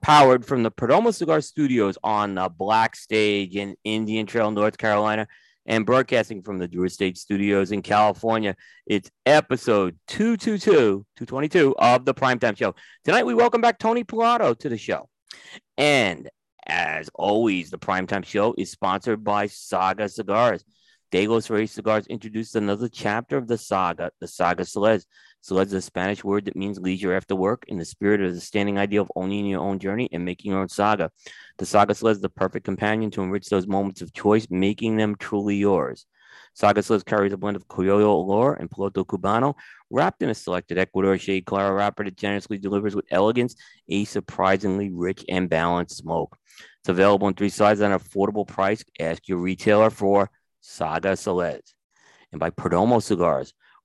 powered from the Perdomo Cigar Studios on the Black Stage in Indian Trail, North Carolina, and broadcasting from the Drew Estate Studios in California. It's episode 222, 222 of the Primetime Show. Tonight, we welcome back Tony Bellotto to the show. And as always, the Primetime Show is sponsored by Saga Cigars. De Los Reyes Cigars introduced another chapter of the saga, the Saga Celeste. Celeste is a Spanish word that means leisure after work in the spirit of the standing idea of owning your own journey and making your own saga. The Saga Celeste is the perfect companion to enrich those moments of choice, making them truly yours. Saga Celeste carries a blend of Criollo Olor and Piloto Cubano, wrapped in a selected Ecuador shade Clara wrapper that generously delivers with elegance a surprisingly rich and balanced smoke. It's available in three sizes at an affordable price. Ask your retailer for Saga Celeste. And by Perdomo Cigars,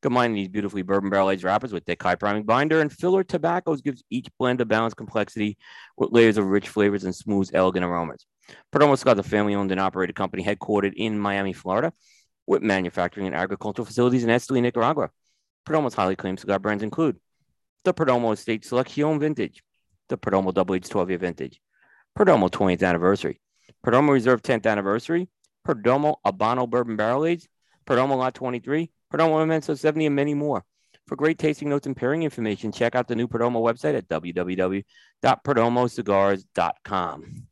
Combining these beautifully bourbon barrel aged wrappers with thick high priming binder and filler tobaccos gives each blend a balanced complexity with layers of rich flavors and smooth, elegant aromas. Perdomo Cigar is a family owned and operated company headquartered in Miami, Florida, with manufacturing and agricultural facilities in Esteli, Nicaragua. Perdomo's highly claimed cigar brands include the Perdomo Estate Selection Vintage, the Perdomo Double H 12 year Vintage, Perdomo 20th Anniversary, Perdomo Reserve 10th Anniversary, Perdomo Habano Bourbon Barrel Aged, Perdomo Lot 23, Perdomo Memento 70, and many more. For great tasting notes and pairing information, check out the new Perdomo website at www.perdomocigars.com.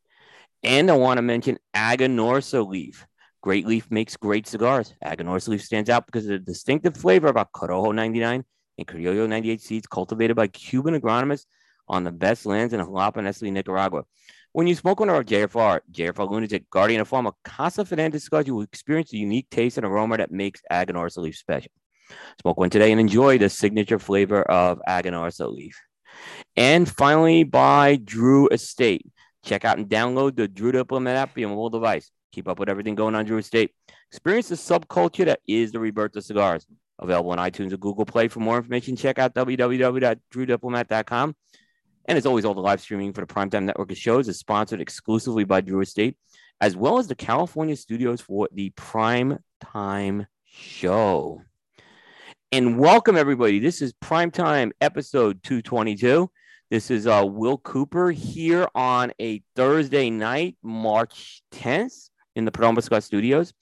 And I want to mention Aganorsa Leaf. Great Leaf makes great cigars. Aganorsa Leaf stands out because of the distinctive flavor of our Corojo 99 and Criollo 98 seeds cultivated by Cuban agronomists on the best lands in Jalapa and Esteli, Nicaragua. When you smoke one of our JFR, JFR Lunatic, Guardian of Farm, Casa Fernandez cigars, you will experience the unique taste and aroma that makes Aganorsa Leaf special. Smoke one today and enjoy the signature flavor of Aganorsa Leaf. And finally, by Drew Estate. Check out and download the Drew Diplomat app for your mobile device. Keep up with everything going on Drew Estate. Experience the subculture that is the rebirth of cigars. Available on iTunes and Google Play. For more information, check out www.drewdiplomat.com. And as always, all the live streaming for the Primetime Network of shows is sponsored exclusively by Drew Estate, as well as the California studios for the Primetime Show. And welcome, everybody. This is Primetime episode 222. This is uh, Will Cooper here on a Thursday night, March 10th, in the Perdomo Cigar Studios.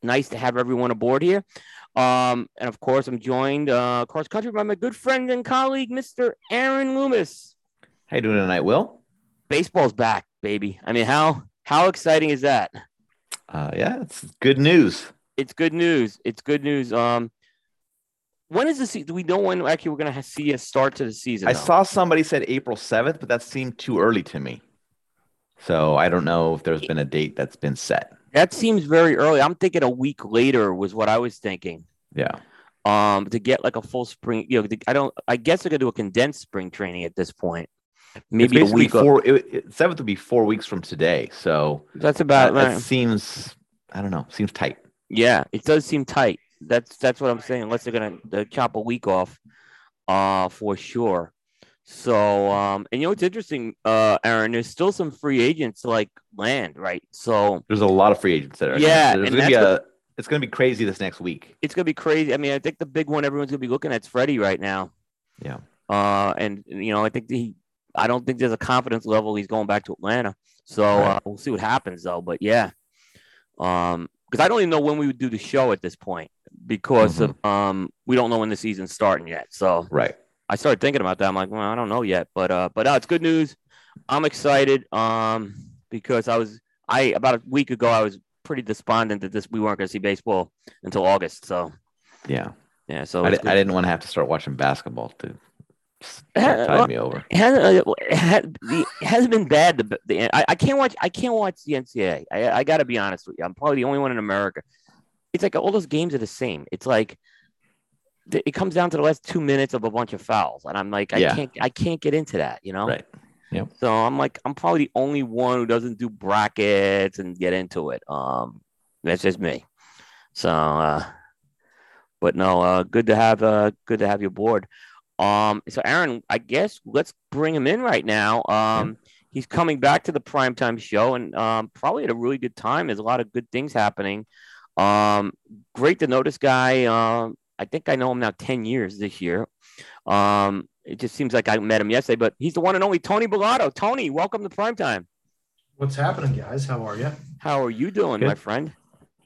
Nice to have everyone aboard here. Um, and of course, I'm joined uh, across country by my good friend and colleague, Mr. Aaron Loomis. How you doing tonight, Will? Baseball's back, baby. I mean, how how exciting is that? Uh, yeah, it's good news. It's good news. It's good news. Um, when is the season? Do we know when actually we're going to see a start to the season? I though? saw somebody said April seventh, but that seemed too early to me. So I don't know if there's been a date that's been set. that seems very early. I'm thinking a week later was what I was thinking. Yeah, Um, to get like a full spring, you know, I don't. I guess they're going to do a condensed spring training at this point. Maybe It's week. Four, it, it, seventh would be four weeks from today. So that's about. that seems, I don't know, seems tight. Yeah, it does seem tight. That's that's what I'm saying. Unless they're gonna uh, chop a week off, uh, for sure. So, um, and you know what's interesting, uh, Aaron? There's still some free agents like land, right? So There's a lot of free agents that are. Yeah, there's and gonna be a. It's gonna be crazy this next week. it's gonna be crazy. I mean, I think the big one everyone's gonna be looking at is Freddie right now. Yeah. Uh, and you know, I think he, I don't think there's a confidence level he's going back to Atlanta. So Right. uh, we'll see what happens though. But yeah, um, because I don't even know when we would do the show at this point because Mm-hmm. of um, we don't know when the season's starting yet. So Right. I started thinking about that. I'm like, well, I don't know yet, but uh, but no, it's good news. I'm excited um because I was I about a week ago I was pretty despondent that this we weren't going to see baseball until August. So Yeah. yeah, so I, good. I didn't want to have to start watching basketball to s- Uh, me over. it hasn't, uh, it ha- the- it hasn't been bad. The, the I, I can't watch. I can't watch the NCAA. I, I got to be honest with you. I'm probably the only one in America. It's like all those games are the same. It's like it comes down to the last two minutes of a bunch of fouls, and I'm like, I Yeah. can't. I can't get into that. You know. Right. Yep. So I'm like, I'm probably the only one who doesn't do brackets and get into it. Um, that's just me. So, uh, but no, uh, good to have, uh, good to have you aboard. Um, so Aaron, I guess let's bring him in right now. Um, he's coming back to the primetime show and um, probably at a really good time. There's a lot of good things happening. Um, great to know this guy. Um, I think I know him now 10 years this year. Um, it just seems like I met him yesterday, but he's the one and only Tony Bellotto. Tony, welcome to primetime. What's happening, guys? How are you? How are you doing, Good. my friend?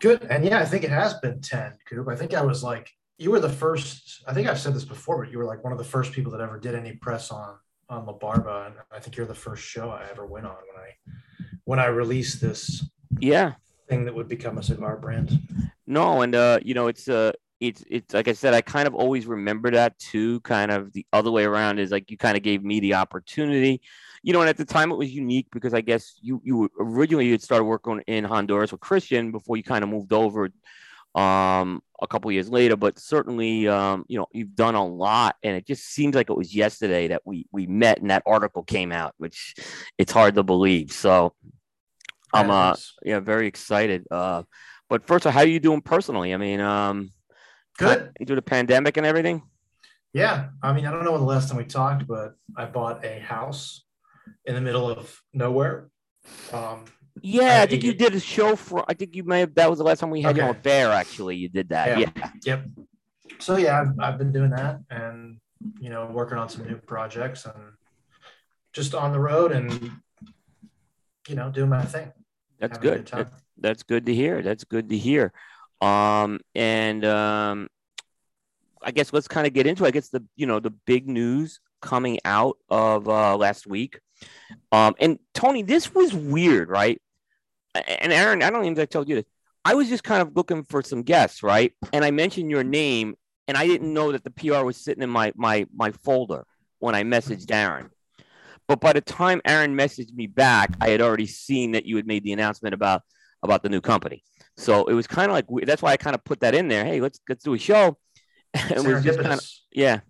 Good. And yeah, I think it has been 10, Coop. I think I was like, you were the first, I think I've said this before, but you were like one of the first people that ever did any press on on La Barba. And I think you're the first show I ever went on when I when I released this Yeah. thing that would become a cigar brand. No, and uh, you know, it's uh it's it's like I said, I kind of always remember that too. Kind of the other way around is like you kind of gave me the opportunity, you know. And at the time, it was unique because I guess you you originally you had started working in Honduras with Christian before you kind of moved over, um, a couple years later. But certainly, um, you know, you've done a lot, and it just seems like it was yesterday that we we met and that article came out, which it's hard to believe. So I'm uh yeah very excited. Uh, but first, how are you doing personally? I mean, um, good. into the pandemic and everything. Yeah. I mean, I don't know when the last time we talked, but I bought a house in the middle of nowhere. Um, Yeah, I Uh, think y- you did a show for. I think you may have. That was the last time we had you on Okay. Bear. Actually, you did that. Yeah. Yeah. Yep. So yeah, I've, I've been doing that and you know working on some new projects and just on the road and you know doing my thing. That's having good. time. That- that's good to hear. That's good to hear. Um, and um, I guess let's kind of get into. it. I guess the you know the big news coming out of uh, last week. Um, and Tony, this was weird, right? And Aaron, I don't even think I told you this. I was just kind of looking for some guests, right? And I mentioned your name, and I didn't know that the PR was sitting in my my my folder when I messaged Aaron. But by the time Aaron messaged me back, I had already seen that you had made the announcement about about the new company. So it was kind of like that's why I kind of put that in there. Hey, let's let's do a show. And it was just kind of yeah.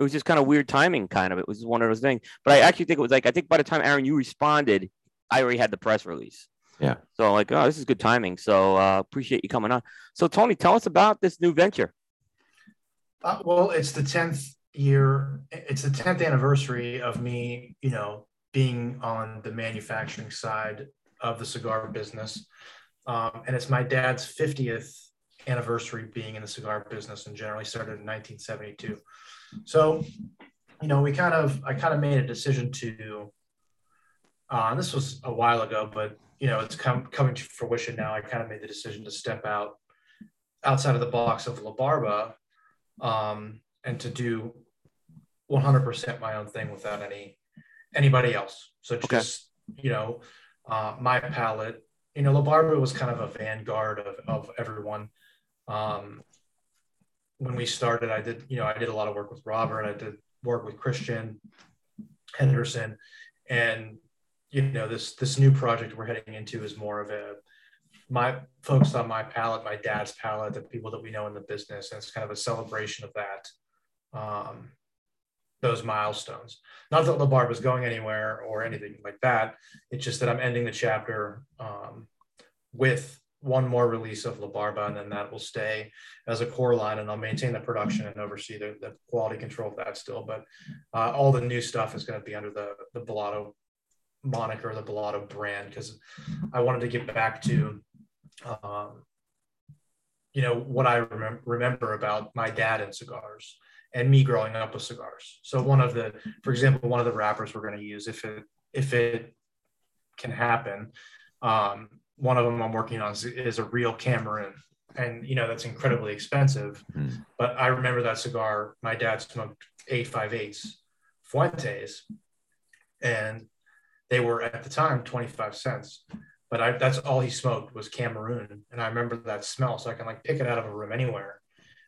It was just kind of weird timing, kind of. It was one of those things. But I actually think it was like I think by the time Aaron you responded, I already had the press release. Yeah. So like, oh, this is good timing. So uh, appreciate you coming on. So Tony, tell us about this new venture. Uh, well, it's the tenth year. It's the tenth anniversary of me, you know, being on the manufacturing side of the cigar business, um, and it's my dad's fiftieth anniversary being in the cigar business, and generally started in 1972. So, you know, we kind of, I kind of made a decision to. Uh, this was a while ago, but you know, it's come coming to fruition now. I kind of made the decision to step out outside of the box of La Barba um, and to do 100% my own thing without any anybody else. So Okay. just you know, uh, my palette. You know, La Barba was kind of a vanguard of, of everyone. Um, when we started, I did you know I did a lot of work with Robert. I did work with Christian Henderson, and you know this this new project we're heading into is more of a my focused on my palette, my dad's palette, the people that we know in the business, and it's kind of a celebration of that, um, those milestones. Not that La Barba is going anywhere or anything like that. It's just that I'm ending the chapter um, with one more release of La Barba, and then that will stay as a core line, and I'll maintain the production and oversee the, the quality control of that still. But uh, all the new stuff is going to be under the the Bellotto moniker, the Bellotto brand, because I wanted to get back to um, you know what I remem- remember about my dad and cigars and me growing up with cigars. So one of the, for example, one of the wrappers we're going to use, if it if it can happen, um, one of them I'm working on is, is a real Cameroon, and you know that's incredibly expensive. Hmm. But I remember that cigar. My dad smoked eight five eights Fuentes, and they were at the time 25 cents but I, that's all he smoked was Cameroon. And I remember that smell. So I can like pick it out of a room anywhere.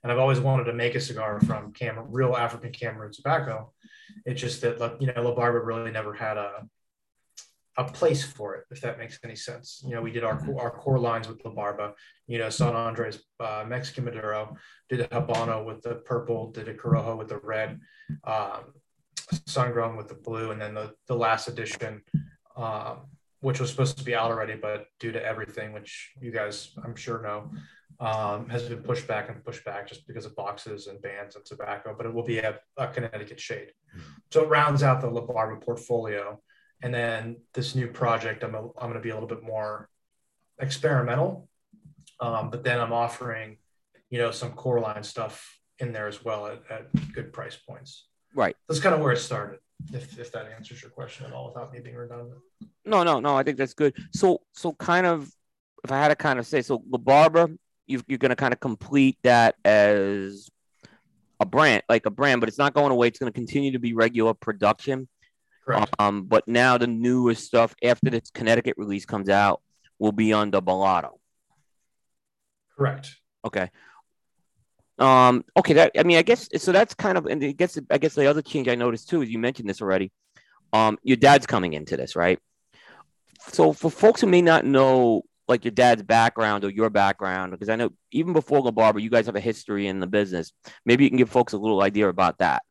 And I've always wanted to make a cigar from Cam- real African Cameroon tobacco. It's just that, like, you know, La Barba really never had a, a place for it, if that makes any sense. You know, we did our, our core lines with La Barba, you know, San Andres uh, Mexican Maduro, did a Habano with the purple, did a Corojo with the red. Um, sun grown with the blue, and then the the last edition, um, which was supposed to be out already, but due to everything, which you guys I'm sure know, um, has been pushed back and pushed back just because of boxes and bands and tobacco. But it will be a, a Connecticut shade, so it rounds out the La Barba portfolio. And then this new project, I'm, a, I'm going to be a little bit more experimental, um, but then I'm offering, you know, some core line stuff in there as well at, at good price points. Right. That's kind of where it started. If, if that answers your question at all without me being redundant. No, no, no. I think that's good. So, so kind of, if I had to kind of say, so La Barba, you you're going to kind of complete that as a brand, like a brand, but it's not going away. It's going to continue to be regular production. Correct. Um, but now the newest stuff after this Connecticut release comes out will be on the Bellotto. Correct. Okay. Um, okay, that I mean, I guess so. That's kind of, and I guess I guess the other change I noticed too is you mentioned this already. Um, your dad's coming into this, right? So for folks who may not know like your dad's background or your background, because I know even before La Barba, you guys have a history in the business. Maybe you can give folks a little idea about that.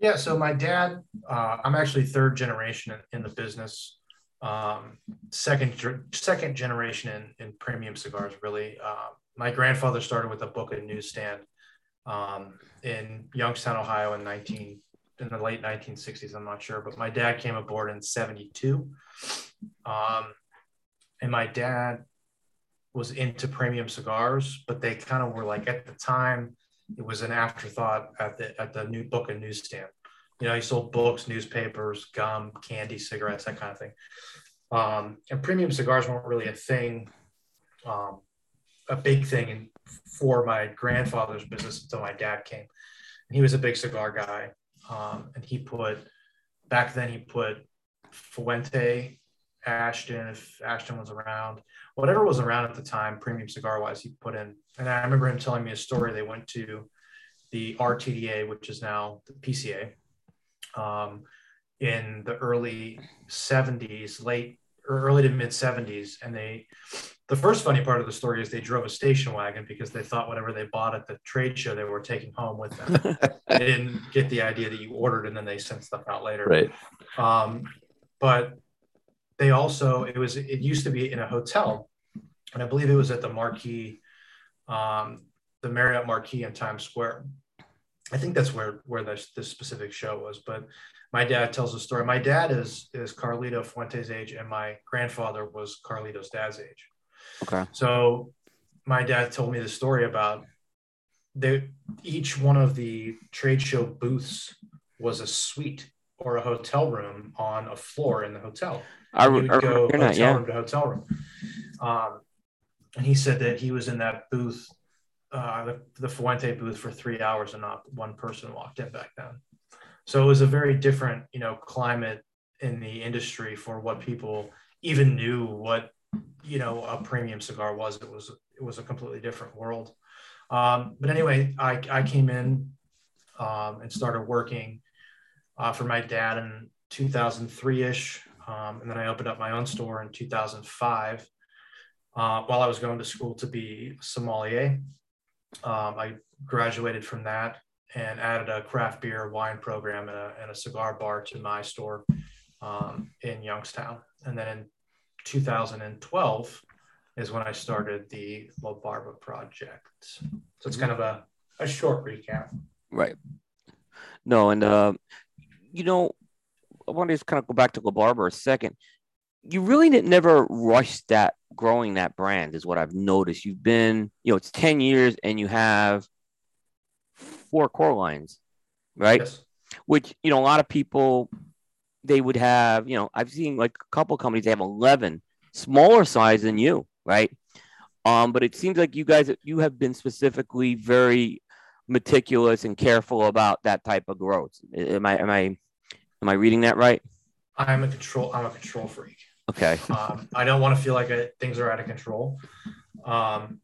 Yeah. So my dad, uh, I'm actually third generation in, in the business. Um, second second generation in, in premium cigars, really. Uh, my grandfather started with a book and newsstand um, in Youngstown, Ohio, in 19 in the late 1960s. I'm not sure, but my dad came aboard in 72, um, and my dad was into premium cigars, but they kind of were like at the time it was an afterthought at the at the new book and newsstand. You know, he sold books, newspapers, gum, candy, cigarettes, that kind of thing. Um, and premium cigars weren't really a thing um, a big thing in, for my grandfather's business until my dad came. And he was a big cigar guy. Um, and he put, back then, he put Fuente, Ashton, if Ashton was around, whatever was around at the time, premium cigar wise, he put in. And I remember him telling me a story. They went to the RTDA, which is now the PCA, um, in the early 70s, late early to mid 70s. And they the first funny part of the story is they drove a station wagon because they thought whatever they bought at the trade show they were taking home with them. they didn't get the idea that you ordered and then they sent stuff out later. Right. Um, but they also it was it used to be in a hotel, and I believe it was at the Marquis, um, the Marriott Marquis in Times Square. I think that's where where this this specific show was. But my dad tells a story. My dad is is Carlito Fuente's age, and my grandfather was Carlito's dad's age. Okay. So my dad told me the story about they each one of the trade show booths was a suite or a hotel room on a floor in the hotel. I You would I go hotel that, yeah. room to hotel room. Um, and he said that he was in that booth, uh, the, the Fuente booth for three hours and not one person walked in back then. So it was a very different, you know, climate in the industry for what people even knew what, you know, a premium cigar was. It was, it was a completely different world. Um, but anyway, I, I came in um, and started working uh, for my dad in 2003 ish. Um, and then I opened up my own store in 2005 uh, while I was going to school to be sommelier. Um, I graduated from that and added a craft beer wine program and a, and a cigar bar to my store um, in Youngstown. And then in 2012 is when I started the La Barba project. So it's kind of a, a short recap. Right. No, and uh, you know, I want to just kind of go back to La Barba a second. You really didn't never rush that growing that brand, is what I've noticed. You've been, you know, it's 10 years and you have four core lines, right? Yes. Which, you know, a lot of people they would have, you know, I've seen like a couple companies they have 11 smaller size than you, right? Um, but it seems like you guys you have been specifically very meticulous and careful about that type of growth. Am I am I am I reading that right? I'm a control. I'm a control freak. Okay. Um, I don't want to feel like I, things are out of control. Um,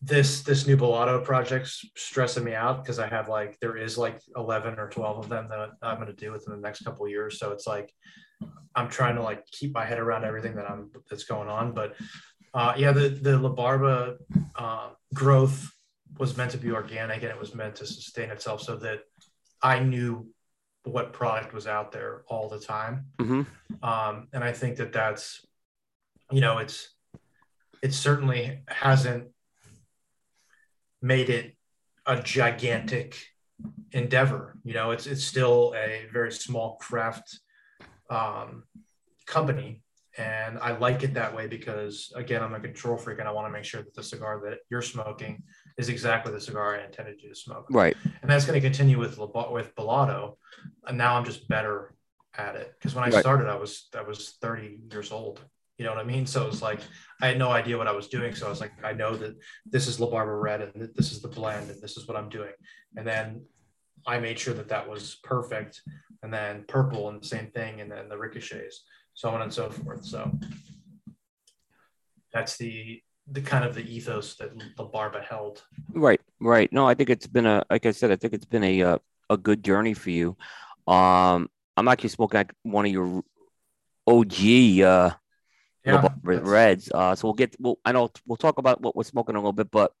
this this new Bellotto project's stressing me out because I have like there is like eleven or twelve of them that I'm going to do within the next couple of years. So it's like I'm trying to like keep my head around everything that I'm that's going on. But uh, yeah, the the La Barba uh, growth was meant to be organic and it was meant to sustain itself so that I knew what product was out there all the time. hmm Um, and I think that that's, you know, it's, it certainly hasn't made it a gigantic endeavor. You know, it's, it's still a very small craft um, company. And I like it that way because, again, I'm a control freak and I want to make sure that the cigar that you're smoking is exactly the cigar I intended you to smoke. Right. And that's going to continue with with Bellotto. And now I'm just better at it because when I Right. started, I was I was 30 years old. You know what I mean? So it's like I had no idea what I was doing. So I was like, I know that this is La Barba Red and this is the blend and this is what I'm doing. And then I made sure that that was perfect. And then purple and the same thing. And then the ricochets, so on and so forth. So that's the the kind of the ethos that La Barba held. Right, right. No, I think it's been a like I said, I think it's been a uh, a good journey for you. Um, I'm actually smoking like one of your OG uh Yeah, Reds. Uh, so we'll get. We'll, I know we'll talk about what we're smoking a little bit, but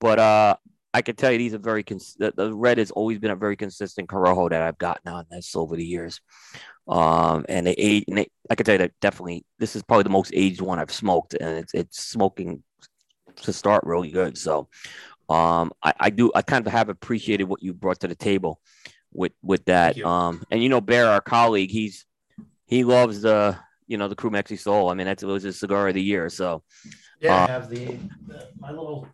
but uh, I can tell you these are very cons- the, the red has always been a very consistent Corojo that I've gotten on this over the years. Um, and they age, and they, I can tell you that definitely this is probably the most aged one I've smoked, and it's it's smoking to start really good. So, um, I, I do I kind of have appreciated what you brought to the table with with that. Um, and you know, Bear, our colleague, he's he loves the you know the Crew Mexi Soul. I mean, that's it was his cigar of the year. So Yeah, Uh, I have the, the my little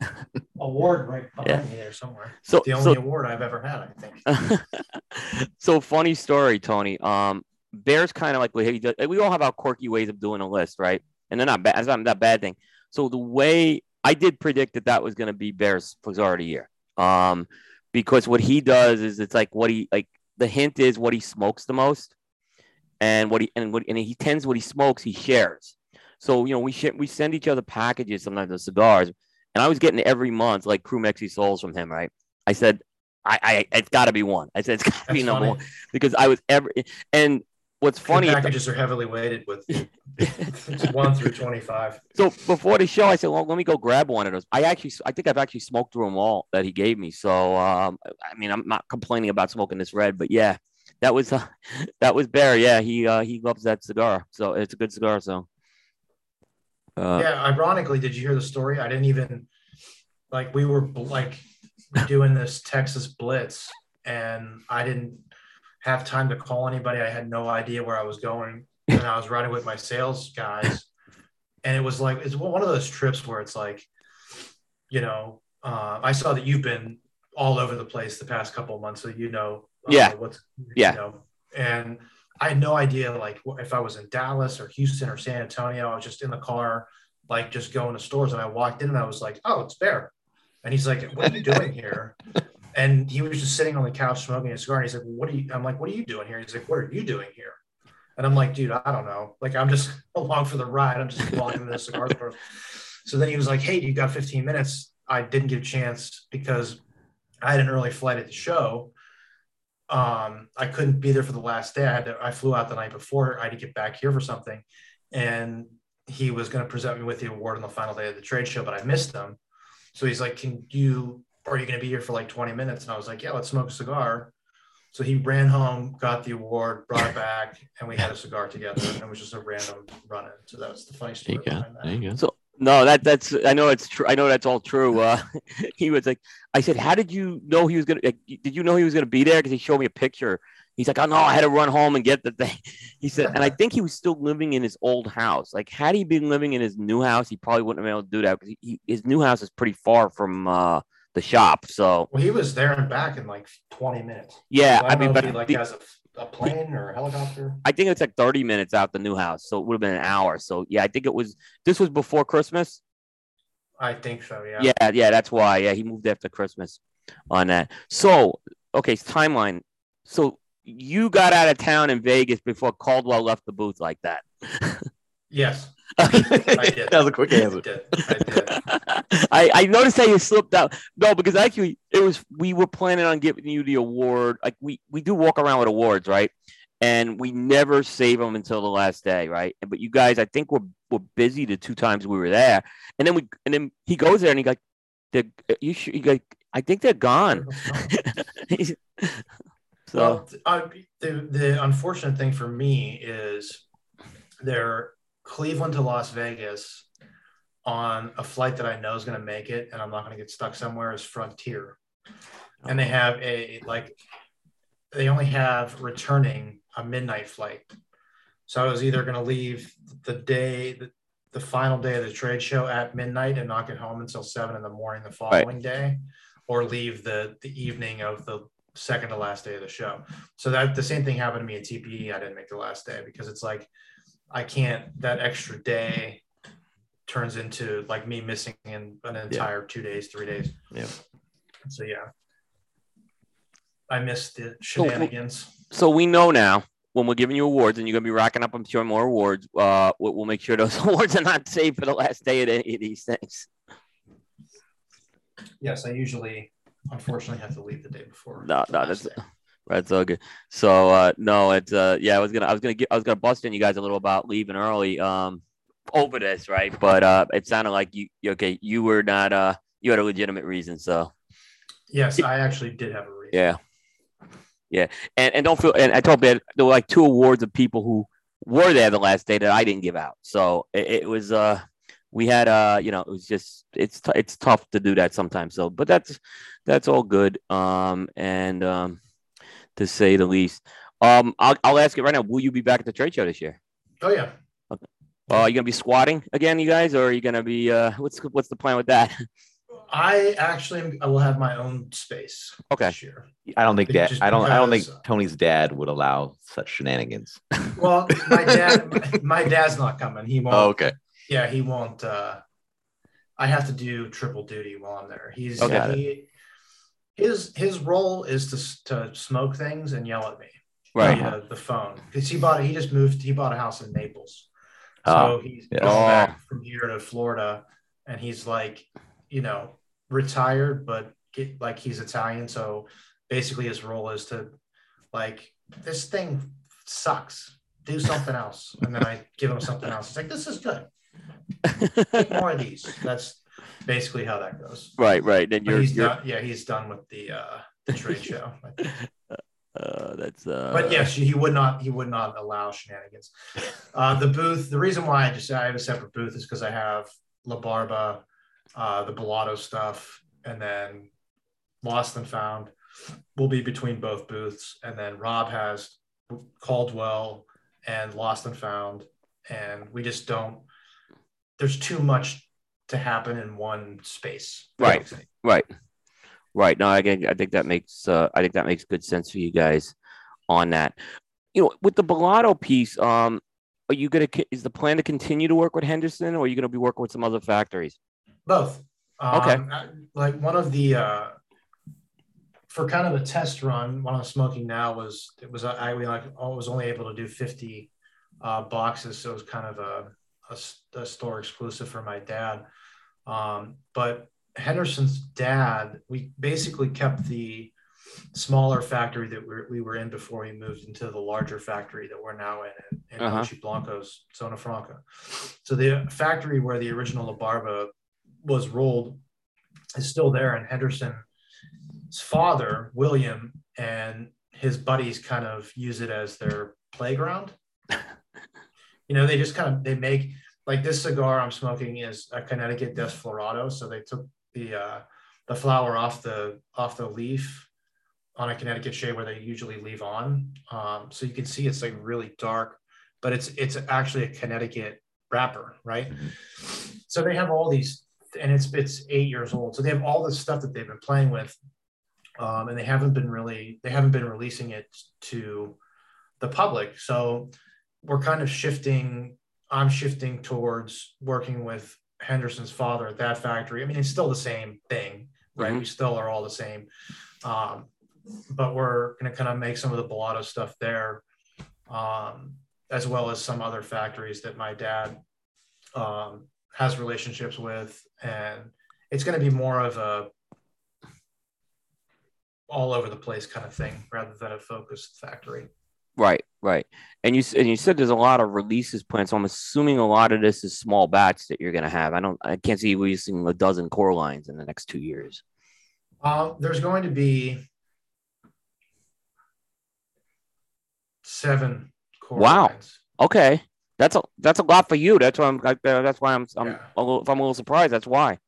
award right behind me there somewhere. so The only award I've ever had, I think. so, so funny story, Tony. Um, Bear's kind of like we we all have our quirky ways of doing a list, right? And they're not bad. That's not that bad thing. So the way I did predict that that was going to be Bear's of year. Um, because what he does is it's like what he like. The hint is what he smokes the most, and what he and what and he tends what he smokes he shares. So you know we share, we send each other packages sometimes of cigars, and I was getting every month like Crew Mexi Souls from him, right? I said, I, I it's got to be one. I said it's got to be number funny. one because I was ever and what's funny. The packages are heavily weighted with one through twenty-five. So before the show, I said, "Well, let me go grab one of those." I actually, I think I've actually smoked through them all that he gave me. So, um, I mean, I'm not complaining about smoking this red, but yeah, that was uh, that was Bear. Yeah, he uh, he loves that cigar, so it's a good cigar. So, uh, yeah, ironically, did you hear the story? I didn't even like we were like doing this Texas Blitz, and I didn't have time to call anybody. I had no idea where I was going, and I was riding with my sales guys, and it was like it's one of those trips where it's like, you know, uh, I saw that you've been all over the place the past couple of months, so you know, uh, Yeah. what's Yeah. you know, and I had no idea like if I was in Dallas or Houston or San Antonio. I was just in the car, like just going to stores, and I walked in and I was like, "Oh, it's Bear," and he's like, "What are you doing here?" And he was just sitting on the couch smoking a cigar. And he's like, "What are you?" I'm like, "What are you doing here?" He's like, "What are you doing here?" And I'm like, "Dude, I don't know. Like, I'm just along for the ride. I'm just walking to the cigar store." So then he was like, "Hey, you got 15 minutes?" I didn't get a chance because I had an early flight at the show um, I couldn't be there for the last day. I had to, I flew out the night before. I had to get back here for something, and he was going to present me with the award on the final day of the trade show, but I missed him. So he's like, "Can you? Are you going to be here for like 20 minutes?" And I was like, "Yeah, let's smoke a cigar." So he ran home, got the award, brought it back, and we had a cigar together. And it was just a random run-in. So that's the funny There story you go. that. There you go. So no, that that's I know it's true. I know that's all true. Uh, he was like, I said, how did you know he was gonna? Like, did you know he was gonna be there? Because he showed me a picture. He's like, oh no, I had to run home and get the thing. He said, and I think he was still living in his old house. Like, had he been living in his new house, he probably wouldn't have been able to do that because he, he, his new house is pretty far from uh, the shop. So Well, he was there and back in like 20 minutes. yeah, So I, don't mean, but he like the- has a, a plane or a helicopter. I think it's like 30 minutes out the new house, so it would have been an hour. So yeah, I think it was. This was before Christmas. I think so. Yeah. Yeah, yeah, that's why. Yeah, he moved after Christmas on that. So, okay, timeline. So you got out of town in Vegas before Caldwell left the booth like that. Yes. I, did. that was a quick I answer. did. I did. I noticed how you slipped out. No, because actually it was we were planning on giving you the award. Like we we do walk around with awards, right? And we never save them until the last day, right? But you guys, I think we're were busy the two times we were there, and then we and then he goes there and he like, "They're you should." He like, I think they're gone. So Well, uh, the the unfortunate thing for me is they're Cleveland to Las Vegas on a flight that I know is going to make it, and I'm not going to get stuck somewhere. Is Frontier, and they have a like they only have returning a midnight flight. So I was either going to leave the day the, the final day of the trade show at midnight and not get home until seven in the morning the following day, or leave the the evening of the second to last day of the show. So that the same thing happened to me at TPE. I didn't make the last day because it's like I can't that extra day turns into like me missing in an entire two days, three days. Yeah. So yeah. I missed the shenanigans. so we know now when we're giving you awards and you're gonna be racking up, I'm sure more awards. Uh, we'll, we'll make sure those awards are not saved for the last day of any of these things. Yes, I usually unfortunately have to leave the day before. No, no, that's day. That's all good. So uh, no, it's uh, yeah, I was gonna, I was gonna get, I was gonna bust in you guys a little about leaving early, um, over this, right? But uh, it sounded like you, you- okay, you were not, uh, you had a legitimate reason, so. yes, I actually did have a reason. Yeah. Yeah. And and don't feel and I told Ben there were like two awards of people who were there the last day that I didn't give out. So it, it was uh we had uh you know it was just it's t- it's tough to do that sometimes so but that's that's all good um and um to say the least um I'll, I'll ask it right now will you be back at the trade show this year Oh yeah. uh are you gonna be squatting again you guys or are you gonna be uh what's what's the plan with that I actually am, I will have my own space okay this year. I don't think that I don't I don't think Tony's dad would allow such shenanigans. Well, my dad, my dad's not coming. He won't. Oh, okay. Yeah, he won't. Uh, I have to do triple duty while I'm there. He's Okay. he, his his role is to to smoke things and yell at me right via the phone because he bought he just moved he bought a house in Naples, ah, so Oh, he's yeah. going back from here to Florida, and he's like, you know, retired, but get, like he's Italian, so basically his role is to like this thing sucks. Do something else, and then I give him something else. It's like this is good. Take more of these. That's basically how that goes. right right then you're, he's you're done. Yeah, he's done with the uh, the trade show. uh that's uh but yes, he would not. He would not allow shenanigans. Uh, the booth. The reason why I just I have a separate booth is because I have La Barba, uh, the Bellotto stuff, and then Lost and Found will be between both booths, and then Rob has Caldwell and Lost and Found, and we just don't. There's too much to happen in one space. Right. Right. Right. No, again, I think that makes uh, I think that makes good sense for you guys on that. You know, with the Bellotto piece, um, are you gonna is the plan to continue to work with Henderson, or are you gonna be working with some other factories? Both. Um, Okay. I- Like one of the uh, for kind of a test run, one I'm smoking now was it was I we like I was only able to do fifty uh, boxes, so it was kind of a, a a store exclusive for my dad. Um, but Henderson's dad, we basically kept the smaller factory that we're, we were in before we moved into the larger factory that we're now in in, in Uh-huh. Blancos, Zona Franca. So the factory where the original La Barba was rolled is still there, and Henderson's father, William, and his buddies kind of use it as their playground. You know, they just kind of they make like this cigar I'm smoking is a Connecticut Desflorado, so they took the uh, the flower off the off the leaf on a Connecticut shade where they usually leave on. Um, so you can see it's like really dark, but it's it's actually a Connecticut wrapper, right? So they have all these, and it's it's eight years old. So they have all this stuff that they've been playing with, um, and they haven't been really they haven't been releasing it to the public. So we're kind of shifting. I'm shifting towards working with Henderson's father at that factory. I mean, it's still the same thing, right? Mhm. We still are all the same. Um, but we're going to kind of make some of the Bellotto stuff there, um, as well as some other factories that my dad um, has relationships with. And it's going to be more of a all over the place kind of thing rather than a focused factory. Right, right. And you and you said there's a lot of releases planned, so I'm assuming a lot of this is small batch that you're gonna have. I don't, I can't see you releasing a dozen core lines in the next two years. Um, there's going to be seven core Wow. lines. Okay, that's a that's a lot for you. That's why I'm like, uh, that's why I'm I'm Yeah. a little, if I'm a little surprised. That's why.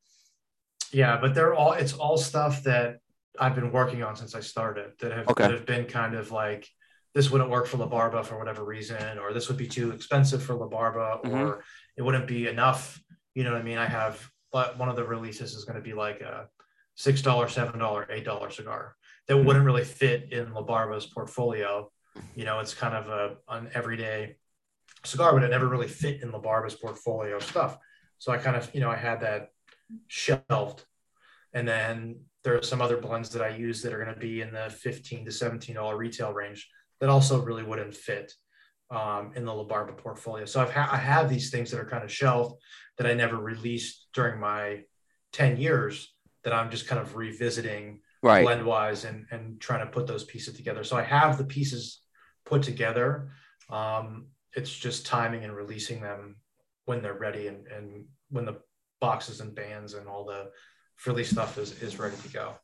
Yeah, but they're all it's all stuff that I've been working on since I started that have Okay. that have been kind of like this wouldn't work for La Barba for whatever reason, or this would be too expensive for La Barba, Mhm. or it wouldn't be enough. You know what I mean? I have but one of the releases is going to be like a six dollar, seven dollar, eight dollar cigar that wouldn't really fit in La Barba's portfolio. You know, it's kind of a an everyday cigar, but it never really fit in La Barba's portfolio of stuff. So I kind of, you know, I had that shelved. And then there are some other blends that I use that are going to be in the 15 to 17 dollar retail range that also really wouldn't fit um, in the La Barba portfolio. So I've ha- I have these things that are kind of shelved that I never released during my 10 years that I'm just kind of revisiting Right. blend wise and, and trying to put those pieces together. So I have the pieces put together. Um, it's just timing and releasing them when they're ready and, and when the boxes and bands and all the frilly stuff is, is ready to go.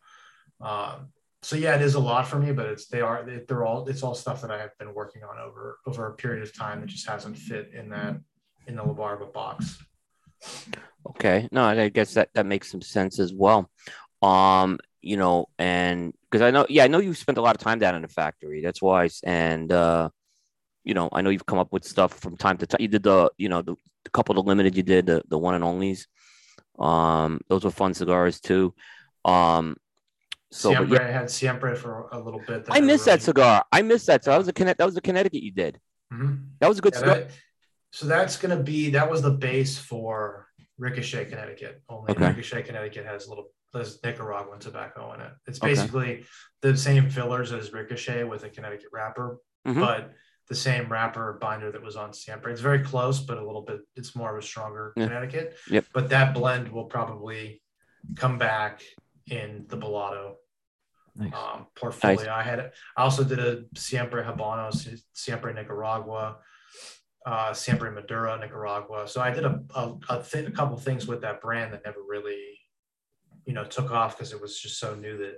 Um, so yeah, it is a lot for me, but it's, they are, they're all, it's all stuff that I have been working on over, over a period of time that just hasn't fit in that, in the La Barba box. Okay. No, I guess that that makes some sense as well. Um, you know, and because I know, yeah, I know you spent a lot of time down in the factory. That's why, and uh, you know, I know you've come up with stuff from time to time. You did the, you know, the, the couple of limited you did, the the one and onlys. Um, those were fun cigars too. Um, so Siempre, yeah, I had Siempre for a little bit. I missed that cigar. I missed that. So that was a Connect. That was the Connecticut you did. Mhm. That was a good Yeah, cigar. that- so that's going to be that was the base for Ricochet, Connecticut. Only Okay. Ricochet, Connecticut has a little there's Nicaraguan tobacco in it. It's Okay. basically the same fillers as Ricochet with a Connecticut wrapper, Mhm. but the same wrapper binder that was on Siempre. It's very close, but a little bit. It's more of a stronger Yeah. Connecticut. Yep. But that blend will probably come back in the Bellotto Nice. um, portfolio. I had I also did a Siempre Habano, Siempre Nicaragua, uh, Siempre Madura Nicaragua. So I did a a, a, th- a couple things with that brand that never really, you know, took off because it was just so new that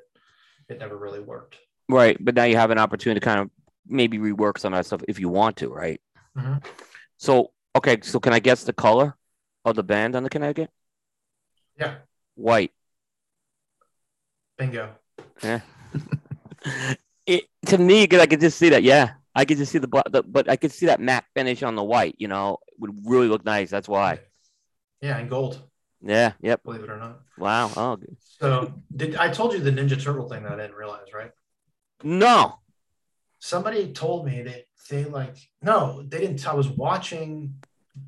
it never really worked. Right, but now you have an opportunity to kind of maybe rework some of that stuff if you want to, right? Mhm. So, okay, so can I guess the color of the band on the Connecticut? Yeah, White. bingo. Yeah. it to me, because I could just see that. Yeah, I could just see the, the, but I could see that matte finish on the white. You know, would really look nice. That's why. Yeah, and gold. Yeah. Yep. Believe it or not. Wow. Oh. good. So did I told you the Ninja Turtle thing that I didn't realize, right? No. Somebody told me that they like no, they didn't. I was watching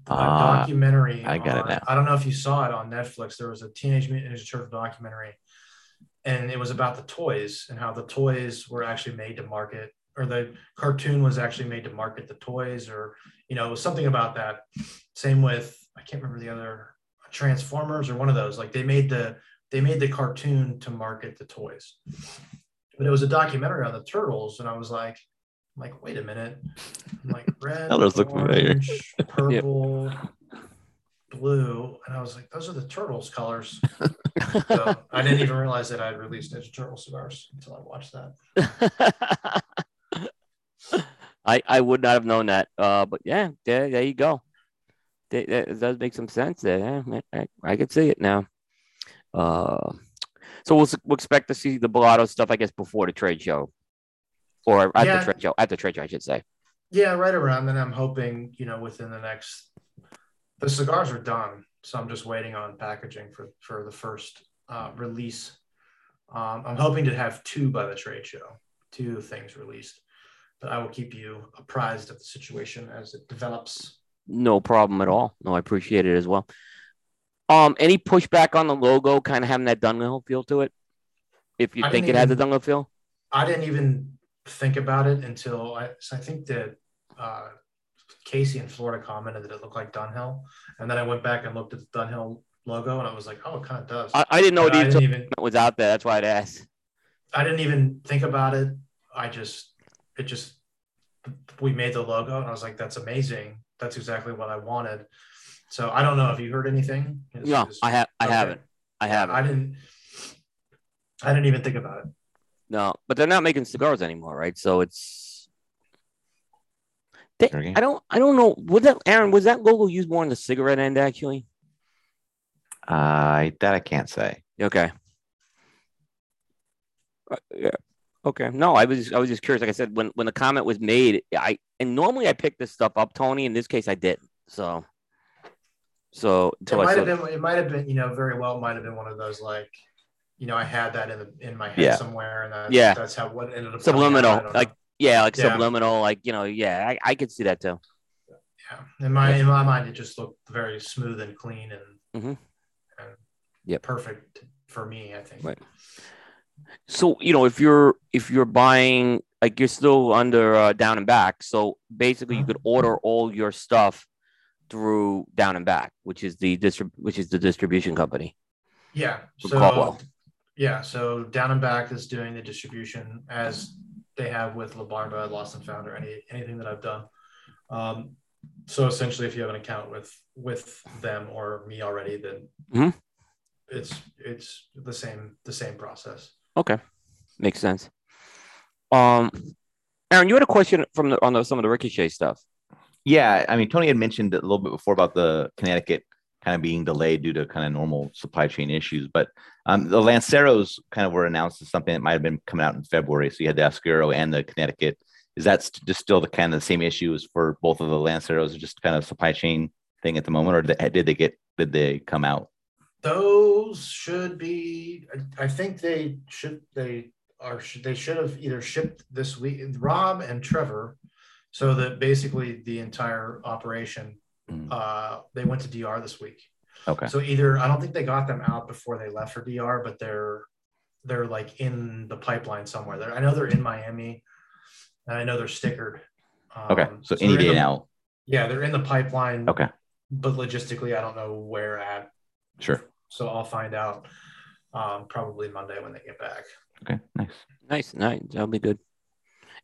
a Ah, documentary. I get it now. I don't know if you saw it on Netflix. There was a Teenage Mutant Ninja Turtle documentary, and it was about the toys and how the toys were actually made to market, or the cartoon was actually made to market the toys, or you know, something about that. Same with I can't remember the other Transformers or one of those. Like they made the they made the cartoon to market the toys, but it was a documentary on the turtles, and I was like. I'm like, wait a minute. I'm like red, That does look familiar. purple, blue, and I was like, those are the turtles colors. so I didn't even realize that I'd released Ninja Turtle cigars until I watched that. I I would not have known that. Uh, but yeah, there there you go. That, that does make some sense there. Yeah, I, I, I can see it now. Uh, so we'll, we'll expect to see the Bellotto stuff, I guess, before the trade show, or at Yeah. the trade show. At the trade show, I should say. Yeah, right around then. I'm hoping, you know, within the next, the cigars are done, so I'm just waiting on packaging for for the first uh, release. Um, I'm hoping to have two by the trade show, two things released, but I will keep you apprised of the situation as it develops. No problem at all. No, I appreciate it as well. Um, any pushback on the logo, kind of having that Dunhill feel to it? If you I think it didn't has a even- Dunhill feel, I didn't even think about it until I, so I think that uh, Casey in Florida commented that it looked like Dunhill, and then I went back and looked at the Dunhill logo, and I was like, oh, it kind of does. I, I didn't know But I it didn't even was out there. That's why I'd asked. I didn't even think about it. I just it just we made the logo, and I was like, that's amazing. That's exactly what I wanted. So I don't know if you heard anything. Is- No, is- I have. I okay. haven't. I haven't. I didn't. I didn't even think about it. No, but they're not making cigars anymore, right? So it's They- I don't. I don't know. Was that Aaron? Was that logo used more on the cigarette end? Actually. Uh, that I can't say. Okay. Uh, yeah. Okay. No, I was I was just curious. Like I said, when when the comment was made, I and normally I pick this stuff up, Tony. In this case, I didn't. So. So It until I might have been. It might have been. You know, very well. Might have been one of those like, you know, I had that in the in my head Yeah. somewhere, and that's, Yeah. that's how what ended up coming out. Subliminal, like- know. Yeah, like Yeah. subliminal, like you know, yeah, I, I could see that too. yeah. In my in my mind, it just looked very smooth and clean and mm-hmm. and Yep. perfect for me. I think. Right. So you know, if you're if you're buying, like you're still under uh, down and back, so basically you Mhm. could order all your stuff through down and back, which is the distrib- which is the distribution company. Yeah. So Caldwell. yeah. So down and back is doing the distribution as they have with La Barba, Lost and Found, or any anything that I've done. Um, so essentially, if you have an account with with them or me already, then Mhm. it's it's the same the same process. Okay, makes sense. Um, Aaron, you had a question from the on the, some of the Ricochet stuff. Yeah, I mean, Tony had mentioned a little bit before about the Connecticut kind of being delayed due to kind of normal supply chain issues, but um, the Lanceros kind of were announced as something that might have been coming out in February. So you had the Oscuro and the Connecticut. Is that st- just still the kind of the same issues for both of the Lanceros, just kind of supply chain thing at the moment, or did they, get did they come out? Those should be. I, think they should. They are. They should have either shipped this week. Rob and Trevor. So that basically the entire operation. Mm. Uh, they went to DR this week. Okay, So either I don't think they got them out before they left for DR, but they're they're like in the pipeline somewhere. They're, I know they're in Miami, and I know they're stickered. Um, okay, so any they're day the- now. Yeah, they're in the pipeline. Okay, But logistically, I don't know where at. sure. So I'll find out um, probably Monday when they get back. Okay, nice. Nice, nice, that'll be good.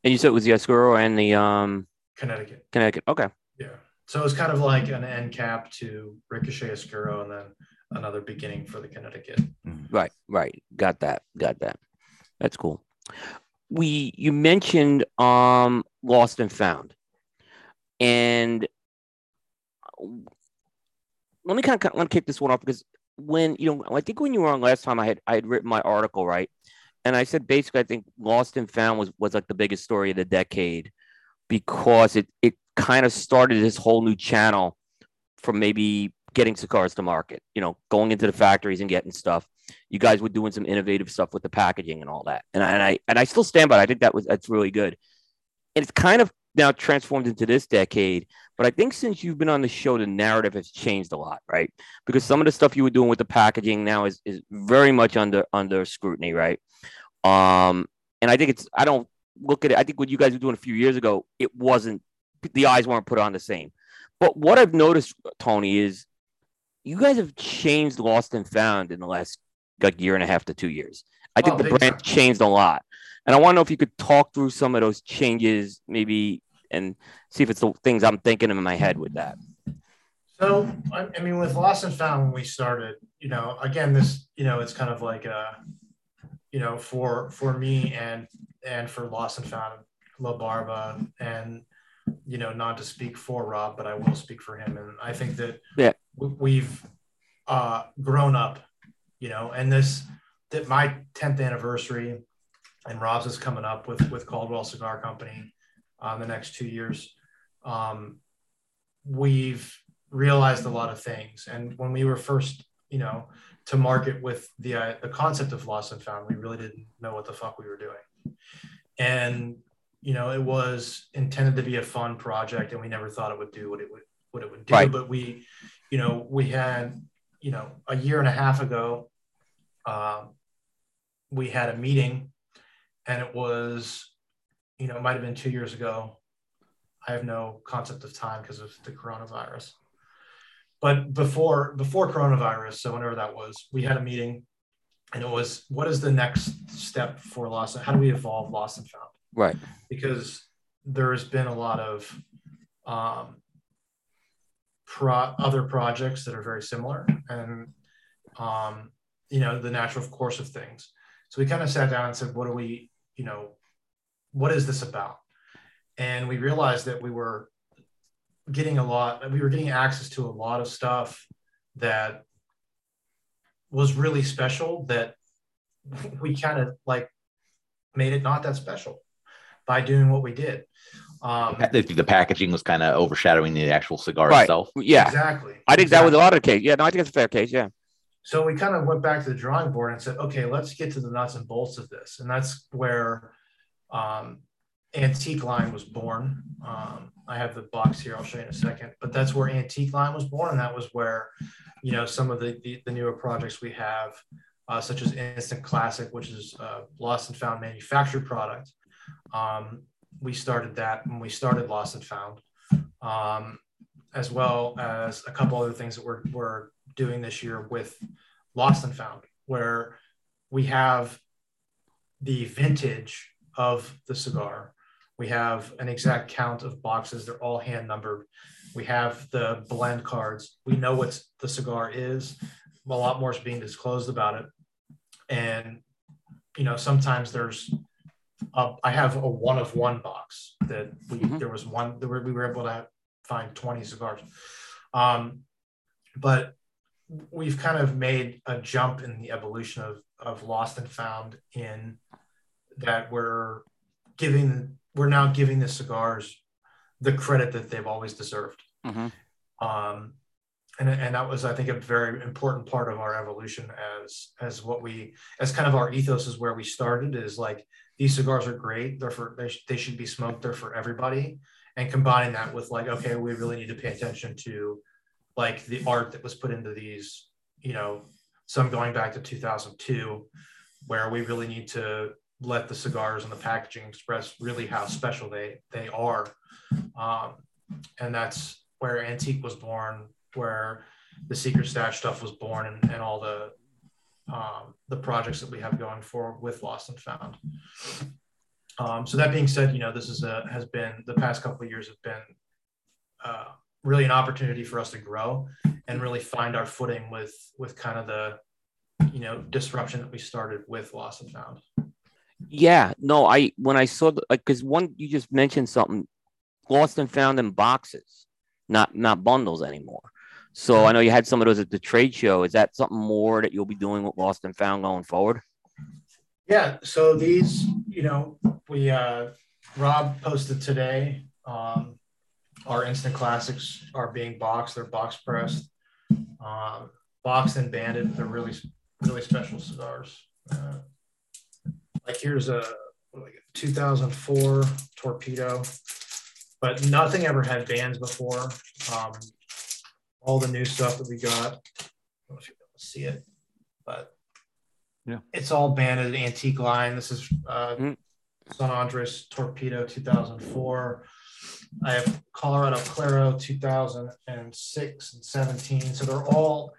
And you said it was the Oscuro and the um Connecticut. Connecticut. Okay, Yeah. So it's kind of like an end cap to Ricochet Escuro and then another beginning for the Connecticut. right, right. Got that. Got that. That's cool. We you mentioned um lost and found, and let me kind of let me kick this one off because when you know I think when you were on last time I had I had written my article right, and I said basically I think lost and found was was like the biggest story of the decade because it it kind of started this whole new channel from maybe getting cigars to market, you know, going into the factories and getting stuff. You guys were doing some innovative stuff with the packaging and all that. And I, and I and I still stand by it. I think that was that's really good. And it's kind of now transformed into this decade. But I think since you've been on the show, the narrative has changed a lot, right? Because some of the stuff you were doing with the packaging now is is very much under under scrutiny, right? Um, and I think it's I don't look at it. I think what you guys were doing a few years ago, it wasn't the eyes weren't put on the same. But what I've noticed, Tony, is you guys have changed Lost and Found in the last like year and a half to two years. I think Oh, the brand changed a lot. And I want to know if you could talk through some of those changes, maybe, and see if it's the things I'm thinking in my head with that. So, I, I mean, with Lost and Found, when we started, you know, again, this, you know, it's kind of like, a, you know, for for me and and for Lost and Found, La Barba, and you know, not to speak for Rob, but I will speak for him, and I think that Yeah. we've uh, grown up, you know, and this that my 10th anniversary and Rob's is coming up with with Caldwell Cigar Company on the next two years. Um, we've realized a lot of things, and when we were first, you know, to market with the uh, the concept of lost and found, we really didn't know what the fuck we were doing, and you know, it was intended to be a fun project, and we never thought it would do what it would what it would do. Right. But we, you know, we had, you know, a year and a half ago, um, we had a meeting, and it was, you know, it might have been two years ago. I have no concept of time because of the coronavirus. But before before coronavirus, so whenever that was, we had a meeting, and it was what is the next step for Lost? How do we evolve Lost and Found? Right. because there has been a lot of um, pro- other projects that are very similar and um, you know the natural course of things so we kind of sat down and said what do we you know what is this about and we realized that we were getting a lot. We were getting access to a lot of stuff that was really special. That we kind of like made it not that special by doing what we did. Um, I think the packaging was kind of overshadowing the actual cigar Right. itself. Yeah. exactly. I think that was a lot of the case. Yeah, no, I think it's a fair case. Yeah. So we kind of went back to the drawing board and said, okay, let's get to the nuts and bolts of this. And that's where um, Antique Line was born. Um, I have the box here, I'll show you in a second, but that's where Antique Line was born. And that was where, you know, some of the, the, the newer projects we have, uh, such as Instant Classic, which is a lost and found manufactured product. Um, we started that when we started Lost and Found, um, as well as a couple other things that we're, we're doing this year with Lost and Found, where we have the vintage of the cigar. We have an exact count of boxes. They're all hand numbered. We have the blend cards. We know what the cigar is. A lot more is being disclosed about it. And, you know, sometimes there's, uh, I have a one of one box that we, Mhm. there was one, were, we were able to find 20 cigars. Um, but we've kind of made a jump in the evolution of, of lost and found in that we're giving we're now giving the cigars the credit that they've always deserved Mhm. um, and, and that was i think a very important part of our evolution as as what we as kind of our ethos is where we started is like these cigars are great. They're for they, sh- they should be smoked. They're for everybody. And combining that with like okay we really need to pay attention to like the art that was put into these you know some going back to 2002 where we really need to let the cigars and the packaging express really how special they they are. Um, and that's where antique was born where the secret stash stuff was born and, and all the um, the projects that we have going for with lost and found um, so that being said you know this is a has been the past couple of years have been uh, really an opportunity for us to grow and really find our footing with with kind of the you know disruption that we started with lost and found Yeah, no, I when I saw the like because one you just mentioned something lost and found in boxes, not not bundles anymore. So I know you had some of those at the trade show. Is that something more that you'll be doing with lost and found going forward? Yeah. So these, you know, we uh, Rob posted today. Um, our instant classics are being boxed. They're box pressed, um, boxed and banded. They're really, really special cigars. Uh, like here's a get, 2004 torpedo, but nothing ever had bands before. Um, all the new stuff that we got. I don't know if you're able to see it, but yeah, it's all banded antique line. This is uh, Mm. San Andres Torpedo 2004. I have Colorado Claro 2006 and 17. So they're all,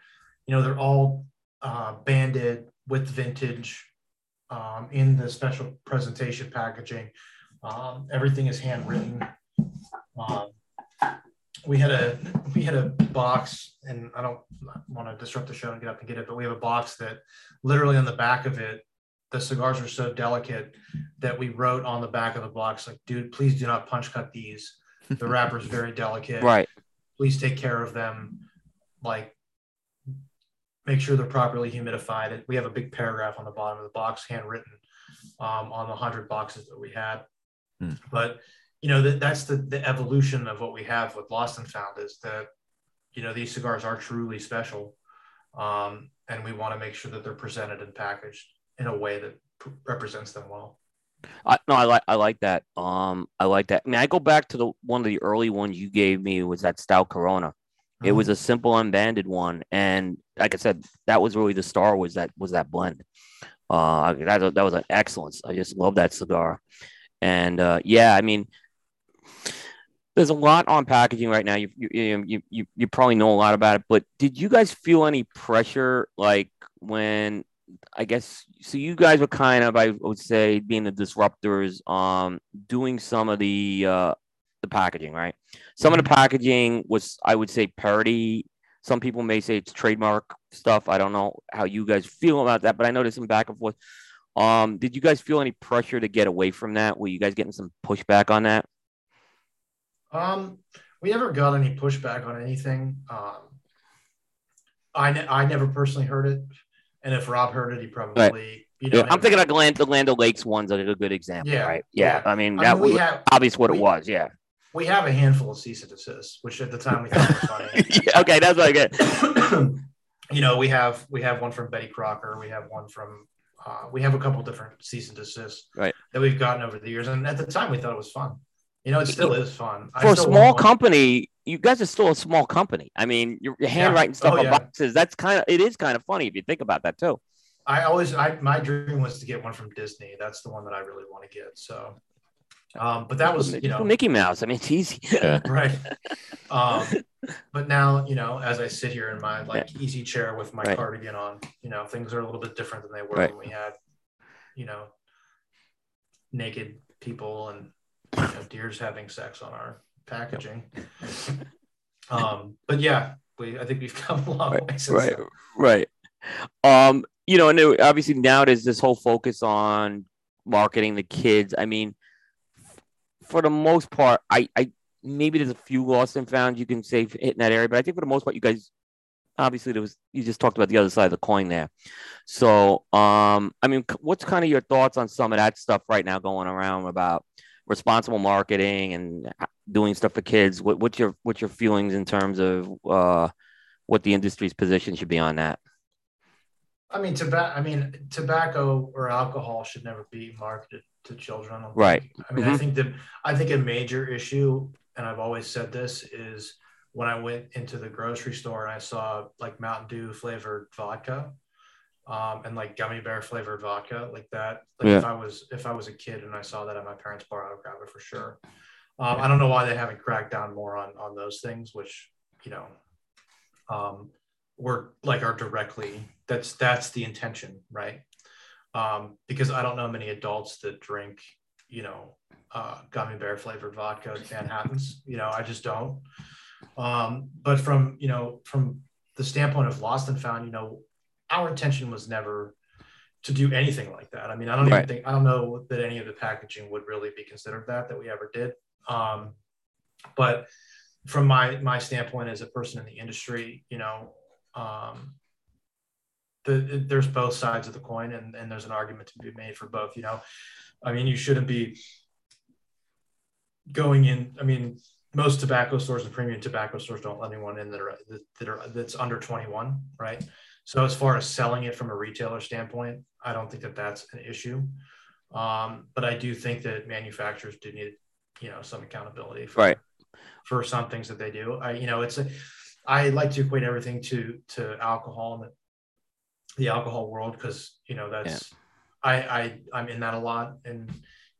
you know, they're all uh, banded with vintage um, in the special presentation packaging. Um, everything is handwritten. Um, we had a we had a box, and I don't want to disrupt the show and get up and get it, but we have a box that literally on the back of it, the cigars are so delicate that we wrote on the back of the box, like, dude, please do not punch cut these. The wrapper's very delicate. Right. Please take care of them. Like, make sure they're properly humidified. We have a big paragraph on the bottom of the box, handwritten um, on the 100 boxes that we had. Hmm. But, you know, that, that's the, the evolution of what we have with Lost and Found is that, you know, these cigars are truly special. Um, and we want to make sure that they're presented and packaged in a way that p- represents them well. I, no, I like I like that. Um, I like that. I mean, I go back to the one of the early ones you gave me was that stout Corona. It was a simple unbanded one, and like I said, that was really the star. Was that was that blend? Uh, that that was an excellence. I just love that cigar, and uh, yeah, I mean, there's a lot on packaging right now. You you you you you probably know a lot about it, but did you guys feel any pressure like when I guess so you guys were kind of I would say being the disruptors um doing some of the uh the packaging, right? Some of the packaging was I would say parody. Some people may say it's trademark stuff. I don't know how you guys feel about that, but I noticed some back and forth. Um, did you guys feel any pressure to get away from that? Were you guys getting some pushback on that? Um, we never got any pushback on anything. Um, I ne- I never personally heard it, and if Rob heard it, he probably Right. you know. Yeah, I'm thinking of Land, the Land O'Lakes one's are a good example, Yeah, right? Yeah, I mean I that mean, we was have obvious what we- it was. Yeah. we have a handful of cease and desist, which at the time we thought was funny. Yeah, okay, that's what I get. you know, we have we have one from Betty Crocker. We have one from uh, we have a couple different cease and desists Right. that we've gotten over the years, and at the time we thought it was fun. You know, it still is fun. For a small company, you guys are still a small company. I mean, you're, you're handwriting stuff Oh, on yeah. boxes. That's kind of it is kind of funny if you think about that too. I always, I my dream was to get one from Disney. That's the one that I really want to get. So, um, but that was you know Mickey Mouse. I mean, it's easy. Right. Um, but now, you know, as I sit here in my like easy chair with my Right. cardigan on, you know, things are a little bit different than they were Right. when we had, you know, naked people and you know, deers having sex on our packaging. Um, but yeah, we I think we've come a long way since right, then. right. Um, you know, and it- obviously now there's this whole focus on marketing the kids. I mean, for the most part, I, I maybe there's a few lost and found you can say hitting that area, but I think for the most part, you guys obviously there was you just talked about the other side of the coin there. So, um, I mean, what's kind of your thoughts on some of that stuff right now going around about responsible marketing and doing stuff for kids? What, what's your what's your feelings in terms of uh, what the industry's position should be on that? I mean, tobacco. I mean, tobacco or alcohol should never be marketed to children. I Right. think. I mean, I Mhm. think that I think a major issue, and I've always said this, is when I went into the grocery store and I saw like Mountain Dew flavored vodka, um, and like gummy bear flavored vodka, like that. Like if I was if I was a kid and I saw that at my parents' bar, I would grab it for sure. Um, I don't know why they haven't cracked down more on on those things, which you know, um, were like are directly that's that's the intention, right? Um, because I don't know many adults that drink, you know, uh, gummy bear flavored vodka Manhattan's. You know, I just don't. Um, but from you know from the standpoint of lost and found, you know, our intention was never to do anything like that. I mean, I don't Right. even think I don't know that any of the packaging would really be considered that that we ever did. Um, but from my my standpoint as a person in the industry, you know, um, the, there's both sides of the coin, and, and there's an argument to be made for both. You know, I mean, you shouldn't be going in. I mean, most tobacco stores and premium tobacco stores don't let anyone in that are that are that's under 21, right? So as far as selling it from a retailer standpoint, I don't think that that's an issue. Um, but I do think that manufacturers do need, you know, some accountability for, Right. for some things that they do. I, you know, it's a, I like to equate everything to to alcohol and the, the alcohol world because you know that's I I I'm in that a lot and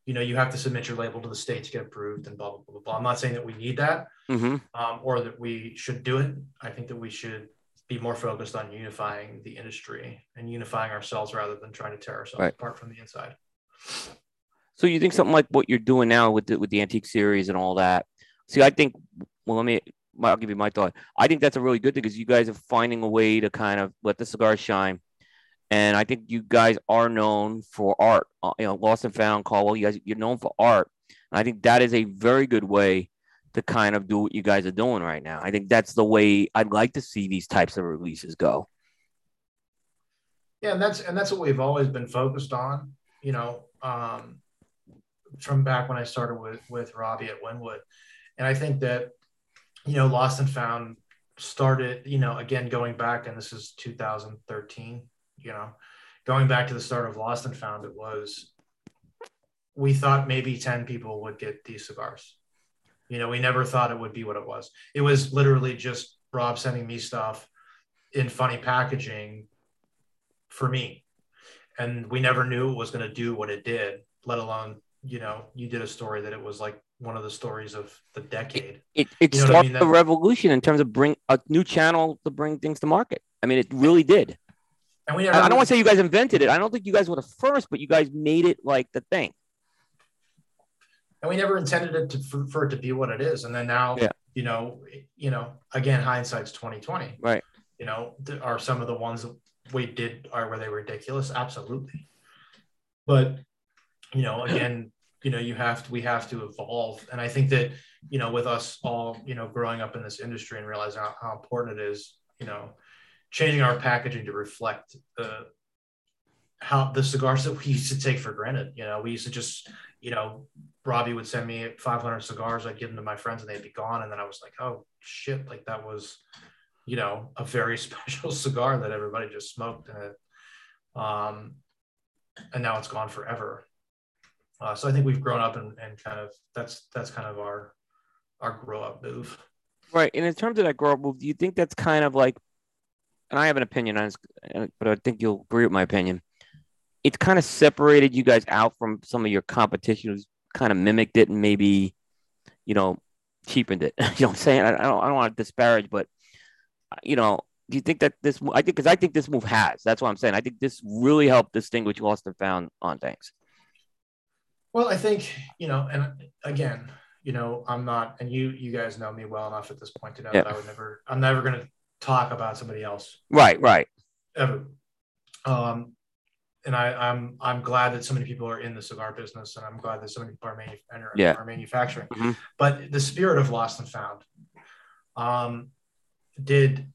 you know you have to submit your label to the state to get approved and blah blah blah blah. I'm not saying that we need that hmm um, or that we should do it. I think that we should be more focused on unifying the industry and unifying ourselves rather than trying to tear ourselves Right. apart from the inside. So you think something like what you're doing now with the, with the antique series and all that? See, I think. Well, let me. I'll give you my thought. I think that's a really good thing because you guys are finding a way to kind of let the cigars shine, and I think you guys are known for art. Uh, you know, Lost and Found, Caldwell. You guys, you're known for art. And I think that is a very good way to kind of do what you guys are doing right now. I think that's the way I'd like to see these types of releases go. Yeah, and that's and that's what we've always been focused on. You know, um, from back when I started with with Robbie at Winwood, and I think that you know, Lost and Found started. You know, again going back, and this is 2013. You know, going back to the start of Lost and Found, it was we thought maybe 10 people would get these cigars. You know, we never thought it would be what it was. It was literally just Rob sending me stuff in funny packaging for me. And we never knew it was going to do what it did, let alone, you know, you did a story that it was like one of the stories of the decade. It it You know what I mean? the revolution in terms of bring a new channel to bring things to market. I mean, it really did. And we never, I don't want to say you guys invented it. I don't think you guys were the first, but you guys made it like the thing. And we never intended it to, for, for it to be what it is. And then now, Yeah. you know, you know, again, hindsight's 2020, Right. you know, th- are some of the ones that we did are were they ridiculous? Absolutely. But, you know, again, you know, you have to, we have to evolve. And I think that, you know, with us all, you know, growing up in this industry and realizing how, how important it is, you know, changing our packaging to reflect the, how the cigars that we used to take for granted. You know, we used to just, you know, Robbie would send me 500 cigars. I'd give them to my friends and they'd be gone. And then I was like, oh shit, like that was, you know, a very special cigar that everybody just smoked. And, um, and now it's gone forever. Uh, so I think we've grown up and, and kind of that's that's kind of our our grow up move. Right. And in terms of that grow up move, do you think that's kind of like, and I have an opinion on this, but I think you'll agree with my opinion. It's kind of separated you guys out from some of your competition kind of mimicked it and maybe, you know, cheapened it. you know what I'm saying? I, I don't, I don't want to disparage, but, you know, do you think that this, I think, because I think this move has, that's what I'm saying. I think this really helped distinguish Lost and Found on things. Well, I think, you know, and again, you know, I'm not, and you, you guys know me well enough at this point to know yeah. that I would never, I'm never going to talk about somebody else. Right, right. Ever. Um, and I, I'm I'm glad that so many people are in the cigar business, and I'm glad that so many people are, manu- yeah. are manufacturing. Mm-hmm. But the spirit of Lost and Found, um, did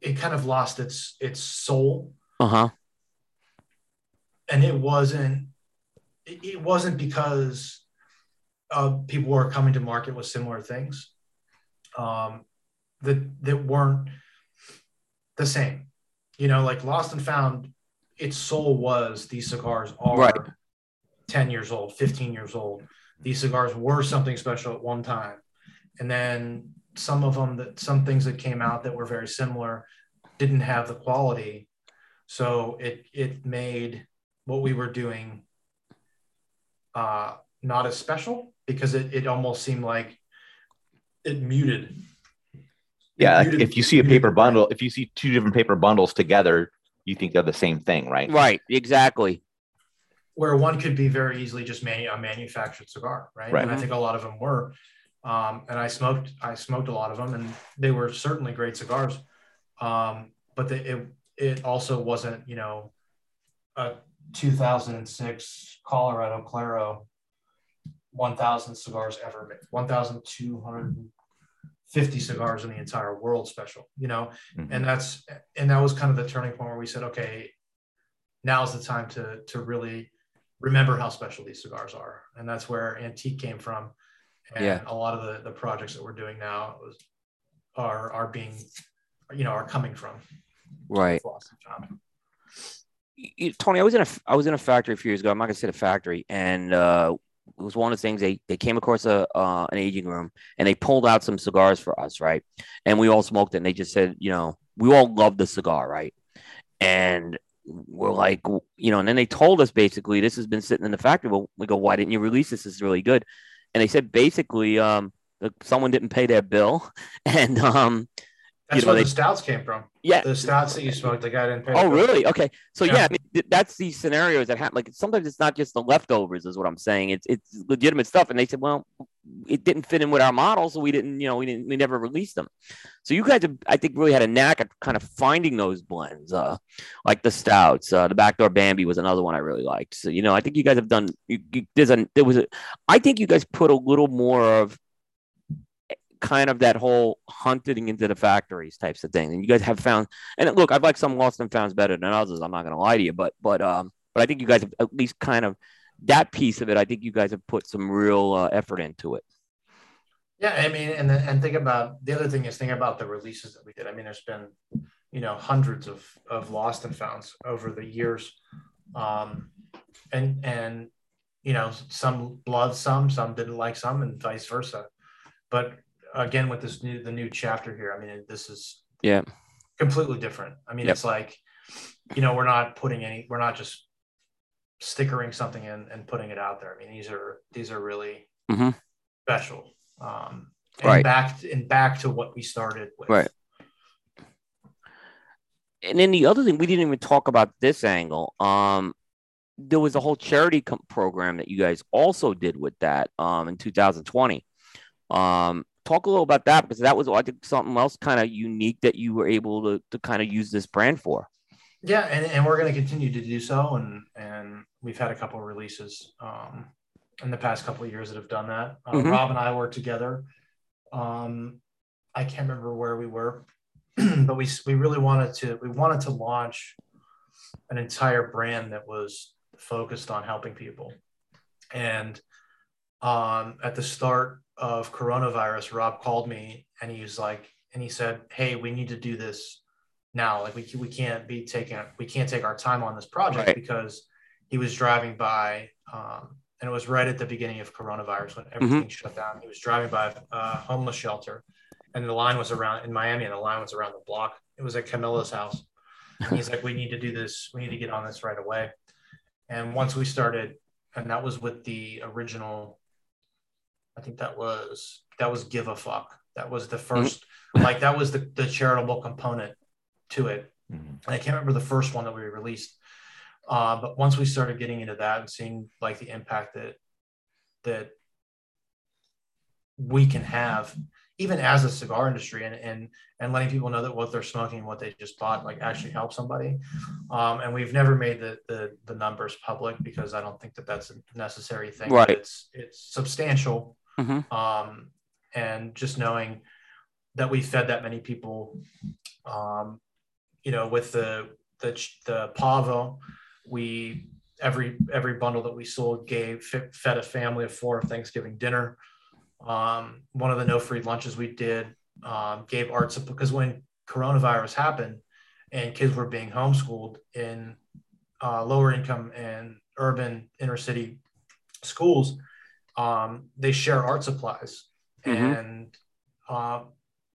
it kind of lost its its soul? Uh huh. And it wasn't it wasn't because uh, people were coming to market with similar things um, that that weren't the same. You know, like Lost and Found, its soul was these cigars are right. 10 years old, 15 years old. These cigars were something special at one time. And then some of them that some things that came out that were very similar didn't have the quality. So it it made what we were doing uh, not as special because it, it almost seemed like it muted. yeah, muted, if you see a paper bundle, if you see two different paper bundles together, you think they're the same thing, right? Right, exactly. Where one could be very easily just manu- a manufactured cigar, right? right? And I think a lot of them were. Um, and I smoked, I smoked a lot of them, and they were certainly great cigars. Um, but the, it it also wasn't, you know, a 2006 Colorado Claro 1,000 cigars ever made, 1,250 cigars in the entire world special, you know? Mm-hmm. And that's, and that was kind of the turning point where we said, okay, now's the time to, to really remember how special these cigars are. And that's where Antique came from. And yeah. a lot of the, the projects that we're doing now was, are, are being, you know, are coming from. Right. Tony, I was in a I was in a factory a few years ago. I'm not gonna say the factory, and uh, it was one of the things they they came across a uh, an aging room and they pulled out some cigars for us, right? And we all smoked it. And they just said, you know, we all love the cigar, right? And we're like, you know, and then they told us basically this has been sitting in the factory. Well, we go, why didn't you release this? This is really good. And they said basically, um, someone didn't pay their bill, and um, that's you know, where they, the stouts came from. Yeah, the stouts that you smoked, the guy didn't pay. Oh, really? Okay, so yeah, yeah I mean, that's these scenarios that happen. Like sometimes it's not just the leftovers, is what I'm saying. It's it's legitimate stuff, and they said, well, it didn't fit in with our model, so we didn't, you know, we didn't, we never released them. So you guys, have, I think, really had a knack at kind of finding those blends, uh, like the stouts. Uh, the backdoor Bambi was another one I really liked. So you know, I think you guys have done. You, you, there's a there was a. I think you guys put a little more of kind of that whole hunting into the factories types of thing. And you guys have found, and look, I've liked some lost and founds better than others. I'm not going to lie to you, but, but, um, but I think you guys have at least kind of that piece of it. I think you guys have put some real uh, effort into it. Yeah. I mean, and, and think about the other thing is think about the releases that we did. I mean, there's been, you know, hundreds of, of lost and founds over the years. Um, and, and, you know, some loved some, some didn't like some and vice versa. But again with this new the new chapter here i mean this is yeah. completely different. I mean yep. it's like you know we're not putting any we're not just stickering something in and putting it out there. I mean these are these are really mm-hmm. special um and right. back and back to what we started with. Right. And then the other thing we didn't even talk about this angle um there was a whole charity com- program that you guys also did with that um in 2020 um talk a little about that because that was I think something else kind of unique that you were able to to kind of use this brand for. Yeah, and, and we're going to continue to do so, and and we've had a couple of releases um, in the past couple of years that have done that. Uh, Mhm. Rob and I worked together. Um, I can't remember where we were, but we we really wanted to we wanted to launch an entire brand that was focused on helping people, and um, at the start of coronavirus, Rob called me and he was like, and he said, "Hey, we need to do this now. Like we we can't be taking we can't take our time on this project Right. because he was driving by, um, and it was right at the beginning of coronavirus when everything shut down. He was driving by a homeless shelter, and the line was around in Miami, and the line was around the block. It was at Camillus House. And he's like, "We need to do this. We need to get on this right away." And once we started, and that was with the original. I think that was that was give a fuck. That was the 1st like that was the, the charitable component to it. Mhm. I can't remember the first one that we released. Uh, but once we started getting into that and seeing like the impact that that we can have even as a cigar industry and and and letting people know that what they're smoking what they just bought like actually helps somebody um, and we've never made the, the the numbers public because i don't think that that's a necessary thing Right. it's it's substantial Mhm. um, and just knowing that we fed that many people um, you know with the the the pavo we every every bundle that we sold gave fed a family of four thanksgiving dinner um, one of the no free lunches we did um, gave arts because when coronavirus happened and kids were being homeschooled in uh, lower income and urban inner city schools um, they share art supplies. Mhm. and uh,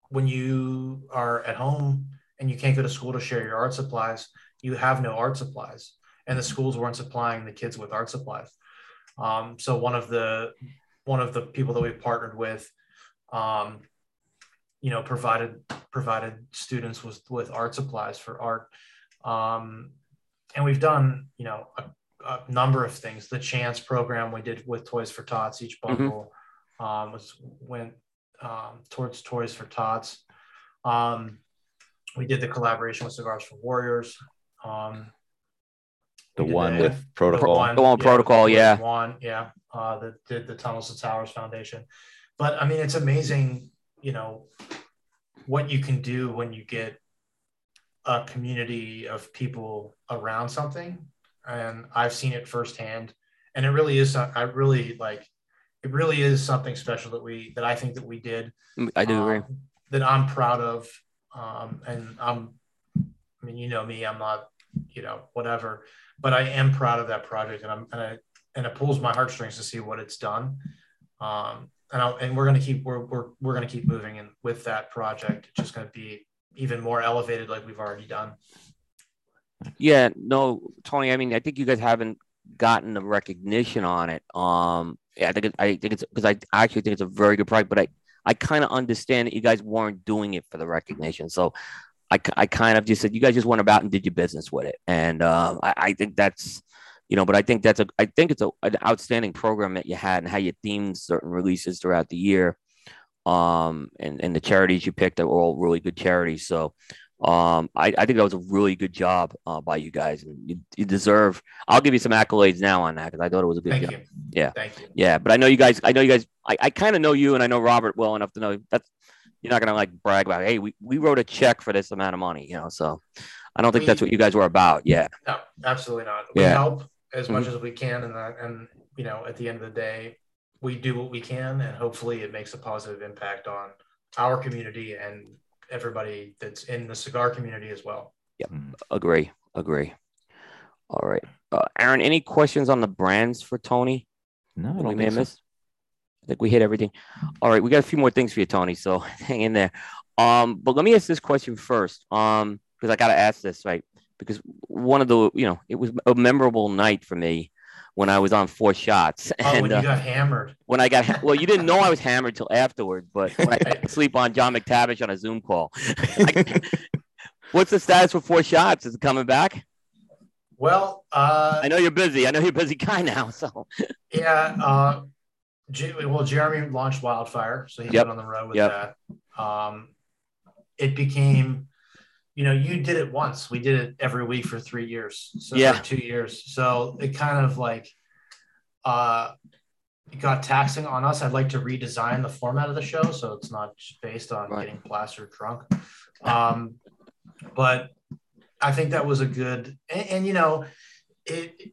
when you are at home and you can't go to school to share your art supplies you have no art supplies. And the schools weren't supplying the kids with art supplies. Um, so one of the one of the people that we partnered with um, you know provided provided students with with art supplies for art. Um, and we've done you know a, a number of things the chance program we did with toys for tots each bundle um, was went um, towards toys for tots um, we did the collaboration with cigars for warriors um, The one the- with protocol. The one protocol, yeah. One, yeah. Uh, that did the Tunnels to Towers Foundation. But I mean, it's amazing, you know, what you can do when you get a community of people around something. And I've seen it firsthand. And it really is, I really like, it really is something special that we, that I think that we did. I do agree. um, that I'm proud of. Um, and I'm, I mean, you know me, I'm not, you know, whatever, but I am proud of that project and I'm, and I, and it pulls my heartstrings to see what it's done. Um, and I'll, and we're going to keep, we're, we're, we're going to keep moving and with that project, it's just going to be even more elevated like we've already done. Yeah, no, Tony. I mean, I think you guys haven't gotten the recognition on it. Um, yeah, I think it, I think it's because I actually think it's a very good product, but I I kind of understand that you guys weren't doing it for the recognition. So I, I kind of just said you guys just went about and did your business with it, and um, I, I think that's you know, but I think that's a I think it's a, an outstanding program that you had and how you themed certain releases throughout the year. Um, and and the charities you picked that were all really good charities. So um, I, I think that was a really good job uh, by you guys, and you, you deserve. I'll give you some accolades now on that because I thought it was a good Thank job. you. Yeah. Thank you. Yeah, but I know you guys. I know you guys. I, I kind of know you, and I know Robert well enough to know that's you're not gonna like brag about. Hey, we, we wrote a check for this amount of money, you know. So I don't think We- that's what you guys were about. Yeah, No, absolutely not. We Yeah. help as much Mhm. as we can, and that, and you know, at the end of the day, we do what we can, and hopefully, it makes a positive impact on our community and everybody that's in the cigar community as well. Mhm. agree, agree. All right, uh, Aaron. Any questions on the brands for Tony? No, I we don't may think so. missed? I think we hit everything. All right, we got a few more things for you, Tony. So hang in there. Um, but let me ask this question first. Um, because I gotta ask this, right? Because one of the, you know, it was a memorable night for me when I was on four shots. Oh, And when you uh, got hammered. when I got, ha- well, you didn't know I was hammered till afterward, but when I got sleep on John McTavish on a Zoom call. What's the status for four shots? Is it coming back? Well, uh, I know you're busy. I know you're a busy guy now. So yeah. Uh, J- well, Jeremy launched Wildfire, so he's Yep. been on the road with Yep. that. Um, it became you know, you did it once. We did it every week for three years. So Yeah. two years. So it kind of like uh it got taxing on us. I'd like to redesign the format of the show so it's not just based on Right. getting plastered drunk. Um but I think that was a good and, and you know, it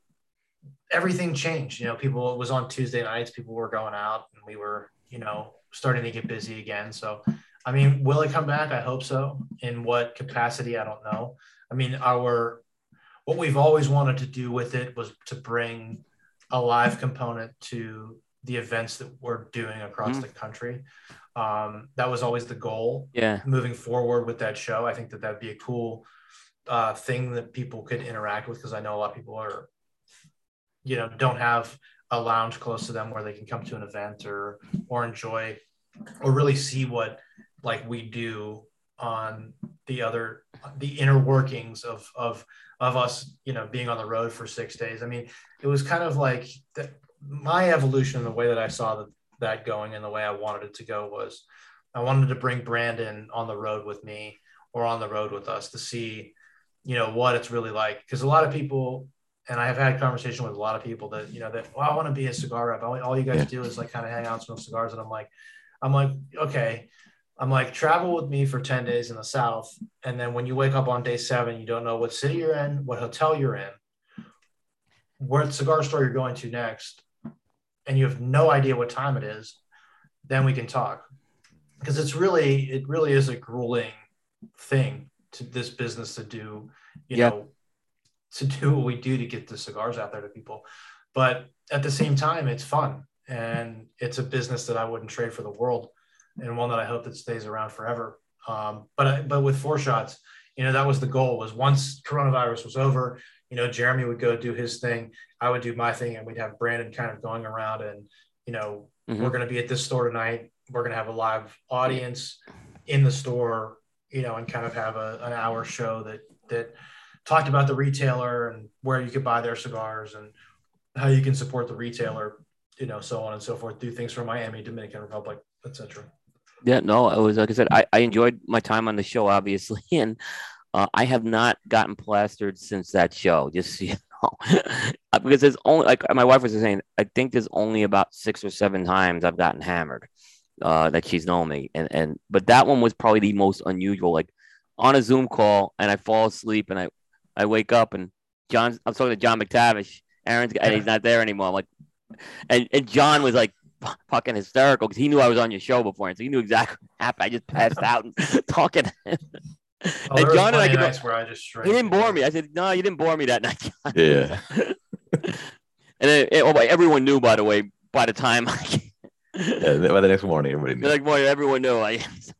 everything changed. You know, people it was on Tuesday nights, people were going out and we were, you know, starting to get busy again. So I mean, will it come back? I hope so. In what capacity? I don't know. I mean, our what we've always wanted to do with it was to bring a live component to the events that we're doing across Mhm. the country. Um, that was always the goal Yeah. moving forward with that show. I think that that'd be a cool uh, thing that people could interact with because I know a lot of people are, you know, don't have a lounge close to them where they can come to an event or or enjoy or really see what like we do on the other the inner workings of of of us you know being on the road for six days. I mean it was kind of like the, my evolution in the way that i saw that that going and the way i wanted it to go was i wanted to bring brandon on the road with me or on the road with us to see you know what it's really like. Because a lot of people and i have had conversation with a lot of people that you know that well, i want to be a cigar rep. All, all you guys Yeah. do is like kind of hang out and smoke cigars. And i'm like i'm like okay I'm like, travel with me for 10 days in the South. And then when you wake up on day seven, you don't know what city you're in, what hotel you're in, what cigar store you're going to next, and you have no idea what time it is, then we can talk. Because it's really, it really is a grueling thing to this business to do, you Yeah. know, to do what we do to get the cigars out there to people. But at the same time, it's fun. And it's a business that I wouldn't trade for the world and one that I hope that stays around forever. Um, but I- but with four shots, you know, that was the goal. Was once coronavirus was over, you know, Jeremy would go do his thing, I would do my thing, and we'd have Brandon kind of going around and you know, Mhm. we're going to be at this store tonight. We're going to have a live audience in the store, you know, and kind of have a, an hour show that that talked about the retailer and where you could buy their cigars and how you can support the retailer, you know, so on and so forth. Do things for Miami, Dominican Republic, etc. Yeah, no, it was like I said, I, I enjoyed my time on the show, obviously, and uh, I have not gotten plastered since that show. Just so you know, Uh, because there's only like my wife was saying, I think there's only about six or seven times I've gotten hammered uh, that she's known me, and and but that one was probably the most unusual. Like on a Zoom call, and I fall asleep, and I I wake up, and John, I'm talking to John McTavish, Aaron's, and he's not there anymore. I'm like, and and John was like fucking hysterical because he knew I was on your show before, and so he knew exactly what happened. I just passed out and talking. to. Oh, And John and I plenty of could- nights where I just He didn't bore me. I said, "No, you didn't bore me that night." John." Yeah. And then, it, oh, everyone knew, by the way. By the time, yeah. By the next morning, everybody knew. They're like, boy, everyone knew. I, so,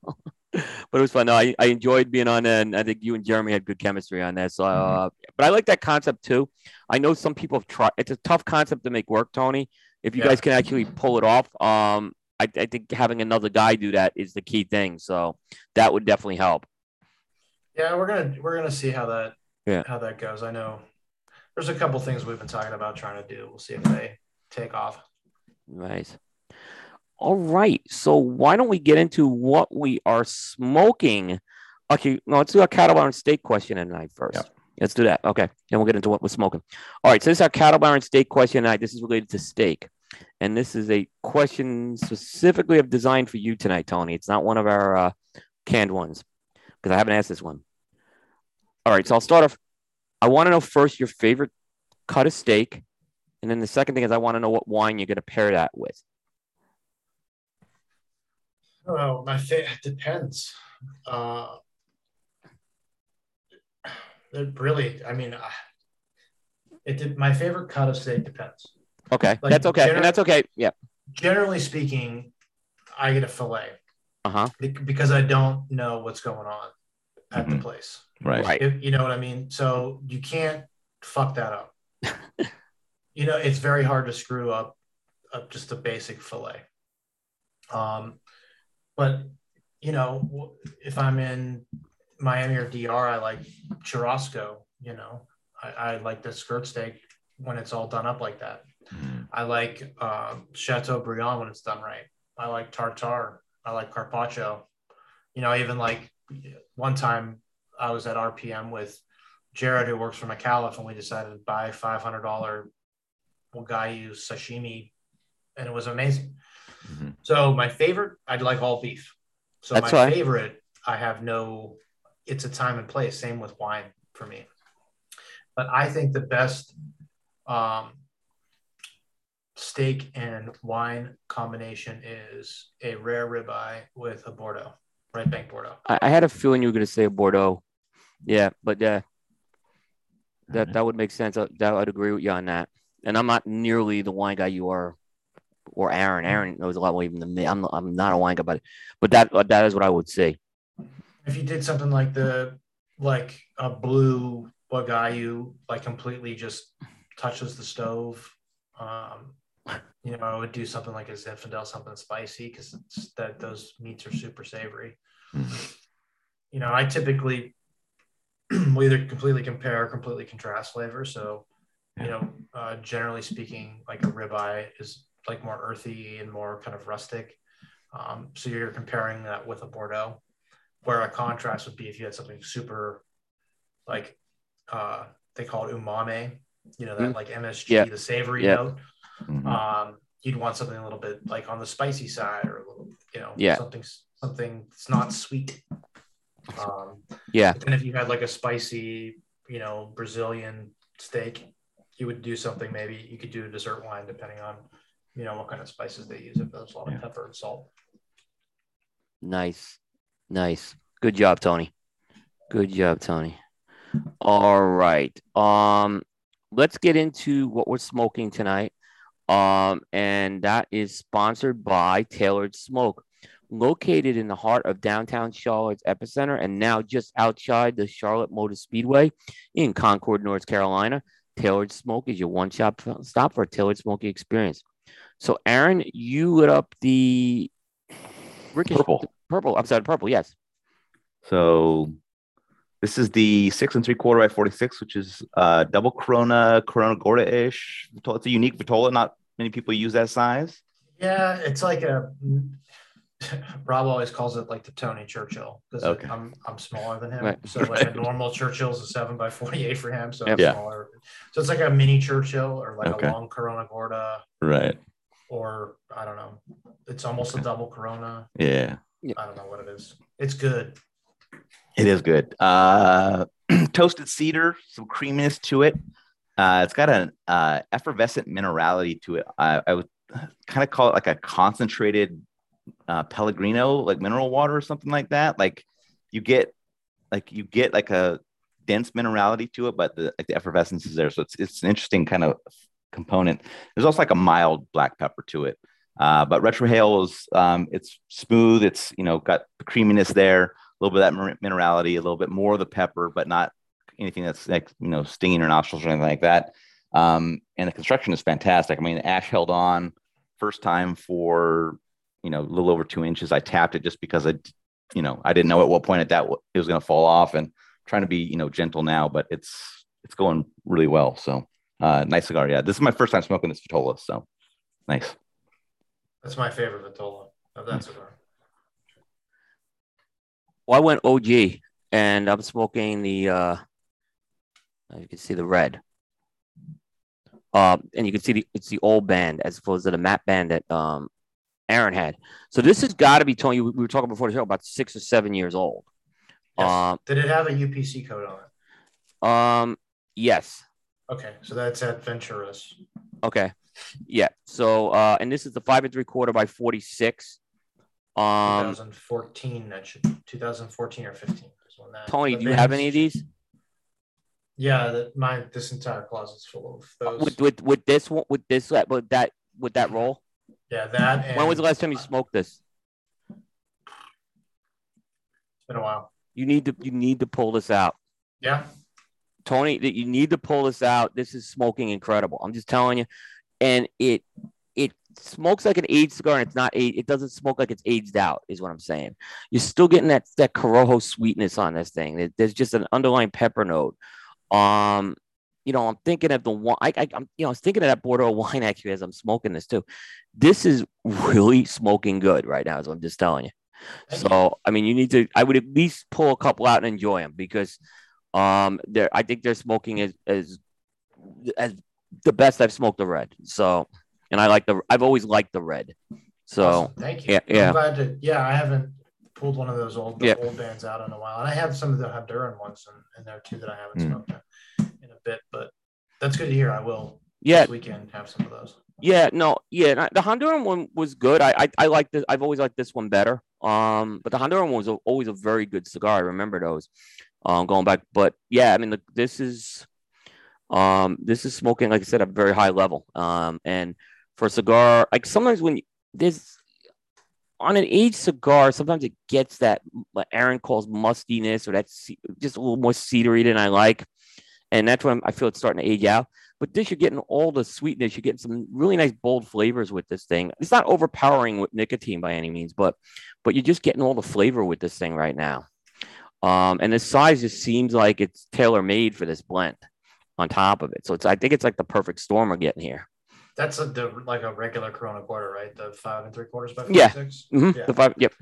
but it was fun. No, I, I enjoyed being on there, and I think you and Jeremy had good chemistry on that. So, uh, but I like that concept too. I know some people have tried. It's a tough concept to make work, Tony. If you Yeah. guys can actually pull it off, um, I, I think having another guy do that is the key thing. So that would definitely help. Yeah, we're gonna we're gonna see how that Yeah. how that goes. I know there's a couple things we've been talking about trying to do. We'll see if they take off. Nice. All right. So why don't we get into what we are smoking? Okay, no, let's do a cattle bar steak question tonight first. Yep. Let's do that. Okay. Then we'll get into what we're smoking. All right. So this is our cattle bar and steak question tonight. This is related to steak. And this is a question specifically of design for you tonight, Tony. It's not one of our uh, canned ones because I haven't asked this one. All right. So I'll start off. I want to know first your favorite cut of steak. And then the second thing is I want to know what wine you're going to pair that with. Oh, my fa- it depends. Uh, really, I mean, uh, it did. My favorite cut of steak depends. Okay, Like, that's okay, gener- and that's okay. Yeah. Generally speaking, I get a fillet Uh huh. because I don't know what's going on at the Mhm. place. Right. Right. If- you know what I mean? So you can't fuck that up. you know, it's very hard to screw up, up just a basic fillet. Um, but you know, if I'm in Miami or DR, I like churrasco. You know, I, I like the skirt steak when it's all done up like that. Mhm. I like um, Chateaubriand when it's done right. I like tartare. I like carpaccio. You know, even like one time I was at RPM with Jared, who works for McAuliffe, and we decided to buy $500 Wagyu sashimi, and it was amazing. Mm-hmm. So my favorite, I'd like all beef. So That's my favorite, I have no. It's a time and place. Same with wine for me. But I think the best um, steak and wine combination is a rare ribeye with a Bordeaux, Right Bank Bordeaux. I, I had a feeling you were going to say a Bordeaux. Yeah, but yeah, that that would make sense. I, that I'd agree with you on that. And I'm not nearly the wine guy you are, or Aaron. Aaron knows a lot more even than me. I'm I'm not a wine guy, but but that that is what I would say. If you did something like the like a blue Wagyu, like completely just touches the stove, um, you know, I would do something like a Zinfandel, something spicy because that those meats are super savory. Mm-hmm. You know, I typically we either completely compare or completely contrast flavor. So, you know, uh, generally speaking, like a ribeye is like more earthy and more kind of rustic. Um, so you're comparing that with a Bordeaux, where a contrast would be if you had something super, like uh, they call it umami, you know, that mm-hmm. like MSG, yeah. the savory yeah. note. Mm-hmm. Um, you'd want something a little bit like on the spicy side or a little, you know, yeah. something something that's not sweet. Um, yeah. And if you had like a spicy, you know, Brazilian steak, you would do something. Maybe you could do a dessert wine depending on, you know, what kind of spices they use. If there's a lot of pepper and salt. Nice, nice. Good job, Tony. Good job, Tony. All right. Um, let's get into what we're smoking tonight. Um, and that is sponsored by Tailored Smoke located in the heart of downtown Charlotte's epicenter and now just outside the Charlotte Motor Speedway in Concord, North Carolina. Tailored Smoke is your one shop stop for a tailored smoking experience. So, Aaron, you lit up the purple. Purple. I'm sorry, purple. Yes. So, this is the six and three quarter by 46, which is uh, double Corona, Corona Gorda ish. It's a unique Vitola. Not many people use that size. Yeah, it's like a Rob always calls it like the Tony Churchill because okay. I'm I'm smaller than him. Right. So like right. a normal Churchill is a seven by forty eight for him. So yep. yeah. smaller. So it's like a mini Churchill or like okay. a long Corona Gorda. Right. Or I don't know. It's almost a double Corona. Yeah. I don't know what it is. It's good. It is good. Uh, toasted cedar, some creaminess to it. Uh, it's got an uh, effervescent minerality to it. I, I would kind of call it like a concentrated uh, Pellegrino, like mineral water or something like that. Like you get, like you get like a dense minerality to it, but the like the effervescence is there. So it's it's an interesting kind of component. There's also like a mild black pepper to it. Uh, but retrohale is um, it's smooth. It's you know got the creaminess there, a little bit of that minerality, a little bit more of the pepper, but not anything that's like you know stinging your nostrils or anything like that. Um, and the construction is fantastic. I mean, ash held on first time for you know, a little over two inches. I tapped it just because I, you know, I didn't know at what point at that it was going to fall off and trying to be, you know, gentle now, but it's, it's going really well. So uh, nice cigar. Yeah. This is my first time smoking this Vitola. So nice. That's my favorite Vitola of that cigar. Well, I went OG and I'm smoking the, uh, you can see the red. Um, and you can see the it's the old band as opposed to the matte band that um Aaron had. So this has got to be Tony. We were talking before the show about six or seven years old. Yes. Um, Did it have a UPC code on it? Um, yes. Okay, so that's at Venturas. Okay, yeah. So, uh, and this is the five and three quarter by forty six. Um, 2014. That should 2014 or 15 that. Tony, do you have any of these? Yeah, that my this entire closet's full of those. With with with this one, with this, with that, with that roll. Yeah, that. And, when was the last time you smoked this? It's been a while. You need to you need to pull this out. Yeah. Tony, that you need to pull this out. This is smoking incredible. I'm just telling you, and it it smokes like an aged cigar, and it's not It doesn't smoke like it's aged out. Is what I'm saying. You're still getting that that Corojo sweetness on this thing. There's just an underlying pepper note. Um, you know, I'm thinking of the one. I, I, am you know, I was thinking of that Bordeaux wine actually as I'm smoking this too. This is really smoking good right now. As I'm just telling you. So. I mean, you need to. I would at least pull a couple out and enjoy them because um, they're. I think they're smoking as as as the best I've smoked the red. So, and I like the. I've always liked the red. So awesome. thank you. Yeah, yeah. I'm glad to. Yeah, I haven't pulled one of those old yeah. old bands out in a while, and I have some of the Honduran ones in, in there too that I haven't mm. smoked in a bit. But that's good to hear. I will. Yeah. This weekend have some of those. Yeah, no, yeah, the Honduran one was good. I, I, I like this. I've always liked this one better. Um, but the Honduran one was always a very good cigar. I remember those, um, going back. But yeah, I mean, the, this is, um, this is smoking, like I said, at a very high level. Um, and for a cigar, like sometimes when you, there's on an aged cigar, sometimes it gets that what Aaron calls mustiness or that's just a little more cedary than I like. And that's when I feel it's starting to age out. But this, you're getting all the sweetness. You're getting some really nice bold flavors with this thing. It's not overpowering with nicotine by any means, but but you're just getting all the flavor with this thing right now. Um, and the size just seems like it's tailor made for this blend on top of it. So it's I think it's like the perfect storm we're getting here. That's a, the, like a regular Corona Gorda, right? The five and three quarters by yeah. Mm-hmm. yeah. The five. Yep.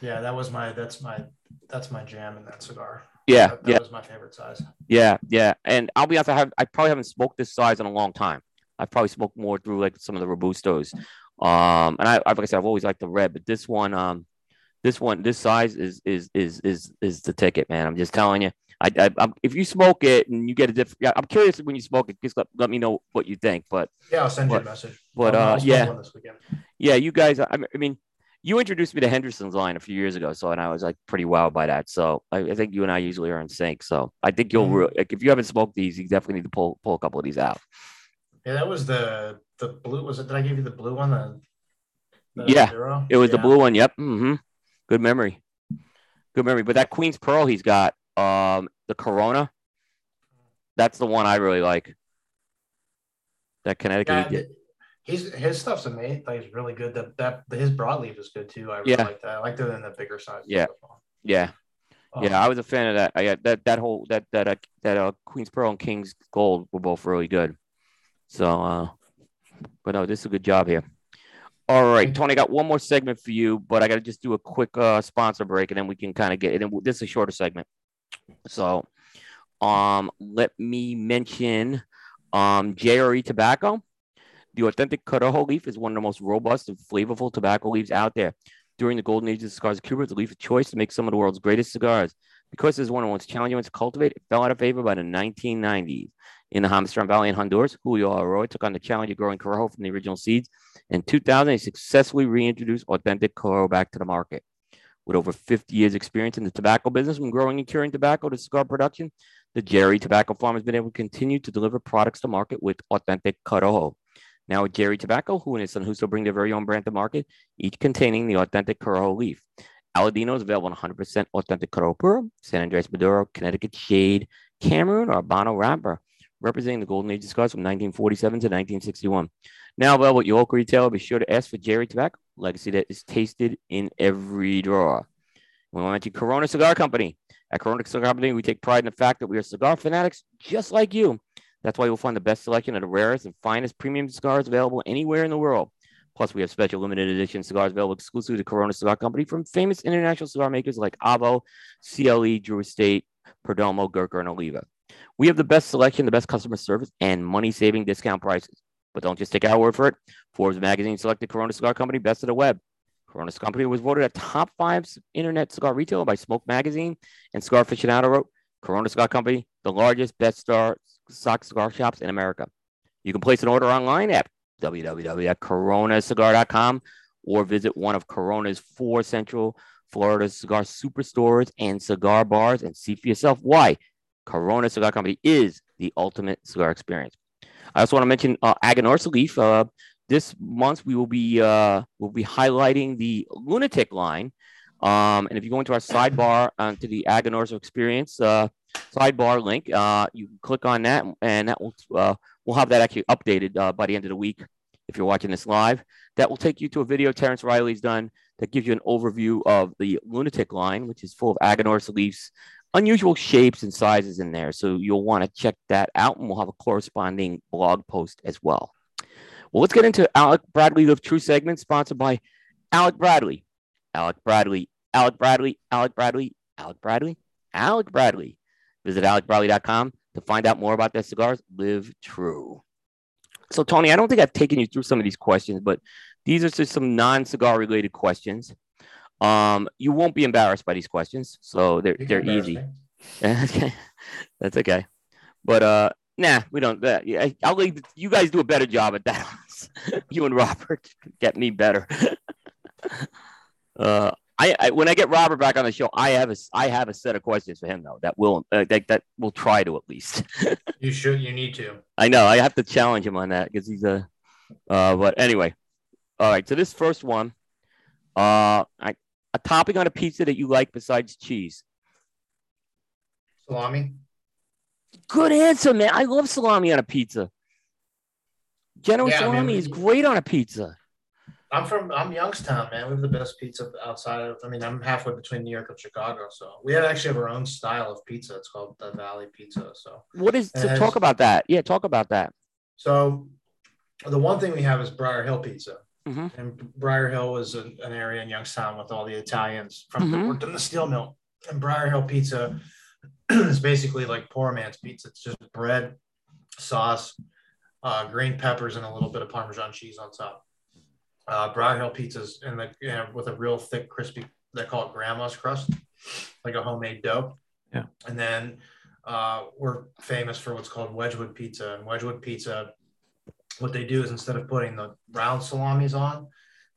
Yeah, that was my that's my that's my jam in that cigar. Yeah, that, that yeah. was my favorite size. Yeah, yeah. And I'll be honest, I have I probably haven't smoked this size in a long time. I've probably smoked more through like some of the robustos. Um, and I, like I said, I've always liked the red, but this one, um, this one, this size is is is is is the ticket, man. I'm just telling you. I, I I'm, if you smoke it and you get a different, yeah, I'm curious when you smoke it. Just let, let me know what you think. But yeah, I'll send but, you a message. But uh, yeah, yeah, you guys. I mean, you introduced me to Henderson's line a few years ago, so and I was like pretty wowed by that. So I, I think you and I usually are in sync. So I think you'll mm-hmm. like if you haven't smoked these, you definitely need to pull pull a couple of these out. Yeah, that was the the blue. Was it? Did I give you the blue one? The, the yeah, zero? it was yeah. the blue one. Yep. Mm-hmm. Good memory. Good memory. But that Queen's Pearl he's got, um, the Corona. That's the one I really like. That Connecticut. Yeah, He's his stuff's amazing. Like he's really good. That that his broadleaf is good too. I really yeah. like that. I like that in the bigger size. Yeah, yeah, um, yeah. I was a fan of that. I got that that whole that that uh, that uh, Queen's Pearl and King's Gold were both really good. So, uh, but no, this is a good job here. All right, Tony, I got one more segment for you, but I got to just do a quick uh, sponsor break, and then we can kind of get it. And this is a shorter segment. So, um, let me mention um JRE Tobacco. The authentic Corojo leaf is one of the most robust and flavorful tobacco leaves out there. During the golden age of cigars of Cuba, the leaf of choice to make some of the world's greatest cigars. Because it's one of the most challenging ones to cultivate, it fell out of favor by the 1990s. In the Jamastran Valley in Honduras, Julio Eiroa took on the challenge of growing Corojo from the original seeds. In 2000, he successfully reintroduced authentic Corojo back to the market. With over 50 years' experience in the tobacco business, from growing and curing tobacco to cigar production, the JRE Tobacco Farm has been able to continue to deliver products to market with authentic Corojo. Now JRE Tobacco, who and his son Justo bring their very own brand to market, each containing the authentic Corojo leaf. Aladino is available in 100% authentic Corojo Puro, San Andres Maduro, Connecticut Shade, Cameroon, or Habano wrapper, representing the golden age of cigars from 1947 to 1961. Now available at your local retailer, be sure to ask for JRE Tobacco, legacy that is tasted in every drawer. We want to Corona Cigar Company. At Corona Cigar Company, we take pride in the fact that we are cigar fanatics just like you. That's why you'll find the best selection of the rarest and finest premium cigars available anywhere in the world. Plus, we have special limited edition cigars available exclusively to Corona Cigar Company from famous international cigar makers like Avo, CLE, Drew Estate, Perdomo, Gurkha, and Oliva. We have the best selection, the best customer service, and money saving discount prices. But don't just take our word for it. Forbes magazine selected Corona Cigar Company best of the web. Corona Cigar Company was voted a top five internet cigar retailer by Smoke Magazine, and Cigar Aficionado wrote Corona Cigar Company, the largest best star stock cigar shops in America. You can place an order online at www.coronacigar.com or visit one of Corona's four Central Florida cigar superstores and cigar bars and see for yourself why Corona Cigar Company is the ultimate cigar experience. I also want to mention uh, Aganorsa Leaf. Uh, this month we will be uh, we'll be highlighting the Lunatic line. Um, and if you go into our sidebar onto the Aganorsa experience, uh, sidebar link. Uh, you can click on that, and that will uh, we'll have that actually updated uh, by the end of the week. If you're watching this live, that will take you to a video Terrence Riley's done that gives you an overview of the lunatic line, which is full of Aganorsa leaves, unusual shapes and sizes in there. So you'll want to check that out, and we'll have a corresponding blog post as well. Well, let's get into Alec Bradley Live True Segment, sponsored by Alec Bradley. Alec Bradley Alec Bradley, Alec Bradley, Alec Bradley, Alec Bradley. Visit alecbradley.com to find out more about their cigars. Live true. So, Tony, I don't think I've taken you through some of these questions, but these are just some non-cigar related questions. Um, you won't be embarrassed by these questions, so they're they're easy. okay, that's okay. But uh, nah, we don't. Uh, I'll leave. You guys do a better job at that. you and Robert get me better. uh, I, I when I get Robert back on the show, I have a I have a set of questions for him though that will uh, that that will try to at least. You should. You need to. I know I have to challenge him on that because he's a. Uh, but anyway, all right. So this first one, uh, I, a topping on a pizza that you like besides cheese. Salami. Good answer, man. I love salami on a pizza. General Yeah, I mean, salami is great on a pizza. I'm from. I'm Youngstown, man. We have the best pizza outside of. I mean, I'm halfway between New York and Chicago, so we have actually have our own style of pizza. It's called the Valley Pizza. So, What is so Yes. talk about that? Yeah, talk about that. so the one thing we have is Briar Hill Pizza. Mhm. And Briar Hill was an, an area in Youngstown with all the Italians from Mhm. that worked in the steel mill. And Briar Hill Pizza is basically like poor man's pizza. It's just bread, sauce, uh, green peppers, and a little bit of Parmesan cheese on top. Uh, Briar Hill pizzas in the you know, with a real thick, crispy. They call it grandma's crust, like a homemade dough. Yeah. And then uh, we're famous for what's called Wedgewood pizza. And Wedgewood pizza, what they do is instead of putting the round salamis on,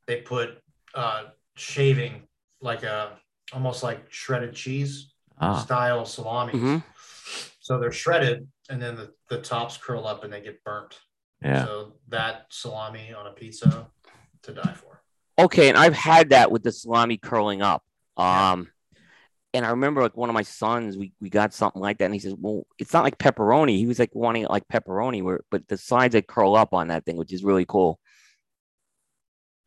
they put uh, shaving like a almost like shredded cheese Ah, style salamis. Mhm. So they're shredded, and then the, the tops curl up and they get burnt. yeah. So that salami on a pizza to die for. Okay, and I've had that with the salami curling up. Yeah. Um, and I remember like one of my sons, we, we got something like that, and he says, "Well, it's not like pepperoni." He was like wanting it like pepperoni, where but the sides that curl up on that thing, which is really cool.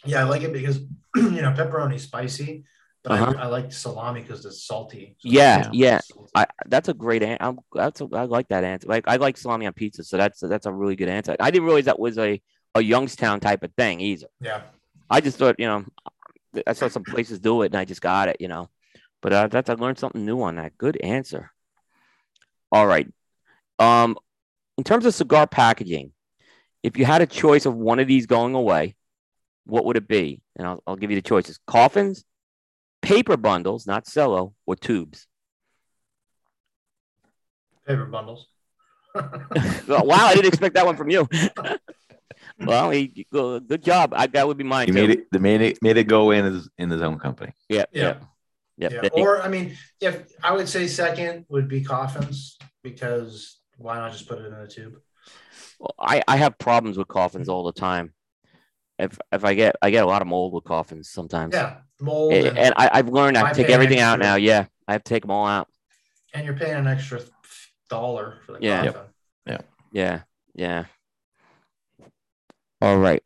Yeah, I like it because you know pepperoni's spicy, but Uh-huh. I, I like salami because it's salty. So Yeah, yeah. salty. I that's a great answer. I'm, that's a, I like that answer. Like I like salami on pizza, so that's that's a really good answer. I didn't realize that was a a Youngstown type of thing either. yeah. I just thought, you know, I saw some places do it, and I just got it, you know. But uh, that's I learned something new on that. Good answer. All right. Um, in terms of cigar packaging, if you had a choice of one of these going away, what would it be? And I'll, I'll give you the choices: coffins, paper bundles, not cello, or tubes. Paper bundles. wow, I didn't expect that one from you. well, he, good good job. I, that would be mine. He too. made it. They made it. Made it go in his in his own company. Yeah, Yeah. yeah, yeah. yeah. Or I mean, if I would say second would be coffins because why not just put it in a tube? Well, I, I have problems with coffins all the time. If if I get I get a lot of mold with coffins sometimes. Yeah, mold A- and, And, I, I've learned I I have to take pay everything out now. Yeah, I have to take them all out. and you're paying an extra dollar for the coffin. Yeah. Yep. coffin. Yeah, yeah. All right.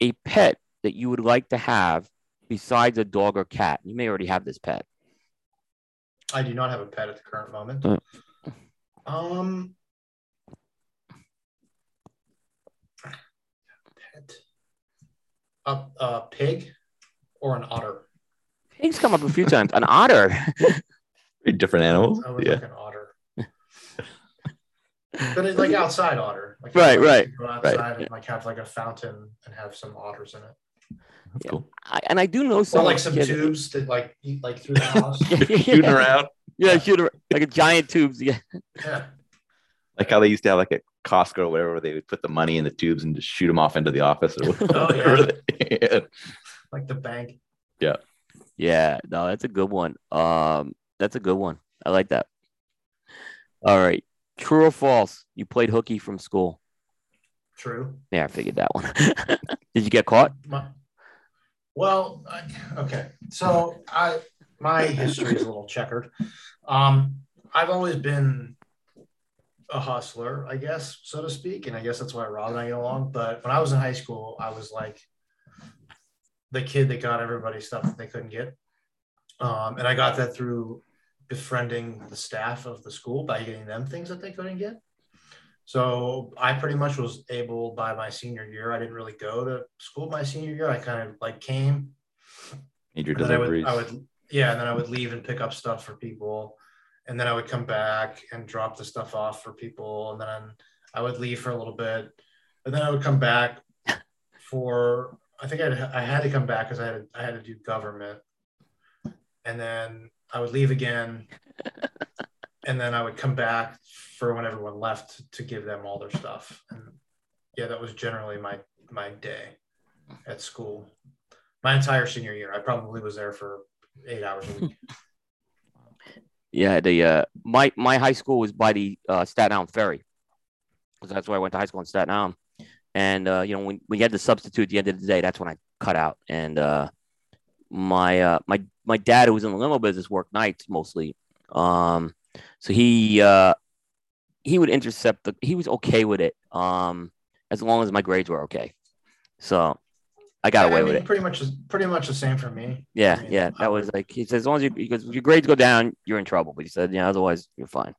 A pet that you would like to have besides a dog or cat. You may already have this pet. I do not have a pet at the current moment. Uh. Um, pet, a, a pig or an otter. Pigs come up a few times. An otter. Very different animals. I would Yeah. like an otter. But it's like outside otter. Like Right, right, Go right, outside yeah. and like have like a fountain and have some otters in it. That's Yeah. cool. I, and I do know Or some like some tubes that like eat like through the house. Shooting around. Yeah, shoot ar- like a giant tubes. Yeah. yeah. Like how they used to have like at Costco or whatever, where they would put the money in the tubes and just shoot them off into the office or Oh, whatever. yeah. Like the bank. Yeah. Yeah, no, that's a good one. Um, that's a good one. I like that. All right. True or false? You played hooky from school. True. Yeah, I figured that one. Did you get caught? My, well, okay. So I my history is a little checkered. Um, I've always been a hustler, I guess, so to speak, and I guess that's why Rob and I get along. But when I was in high school, I was like the kid that got everybody stuff that they couldn't get, um, and I got that through befriending the staff of the school by getting them things that they couldn't get. So I pretty much was able by my senior year. I didn't really go to school my senior year. I kind of like came. Your I would. I would, yeah, and then I would leave and pick up stuff for people, and then I would come back and drop the stuff off for people, and then I would leave for a little bit, and then I would come back for I think I'd, I had to come back because I had to, I had to do government, and then I would leave again, and then I would come back for when everyone left to give them all their stuff, and yeah, that was generally my my day at school. My entire senior year, I probably was there for eight hours a week. Yeah, the uh, my my high school was by the uh, Staten Island Ferry, because that's where I went to high school in Staten Island. And uh, you know, when when you had to substitute at the end of the day, that's when I cut out. And uh, my uh, my my dad, who was in the limo business, worked nights mostly. Um, so he uh, he would intercept the. He was okay with it, um, as long as my grades were okay. So I got Yeah, away I with mean, it. Pretty much, pretty much the same for me. Yeah, I mean, yeah. That was like he said, as long as you because your grades go down, you're in trouble. But he said, yeah, otherwise you're fine.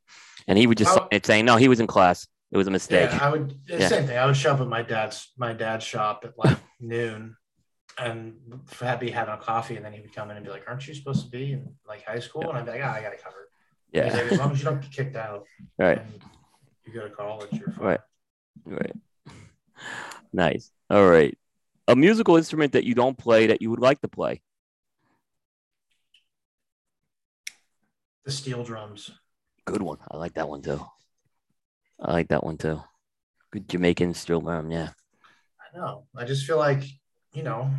And he would just sign it saying, no, he was in class. It was a mistake. Yeah, I would the Yeah. same thing. I would show up at my dad's my dad's shop at like noon, and be having a coffee, and then he would come in and be like, "Aren't you supposed to be in like high school?" And I'd be like, "Ah, I got it covered." Yeah, like, as long as you don't get kicked out, right, you go to college, you're fine. Right. right. Nice. All right. A musical instrument that you don't play that you would like to play. The steel drums. Good one. I like that one too. I like that one too. Good Jamaican steel drum. Yeah. I know. I just feel like you know,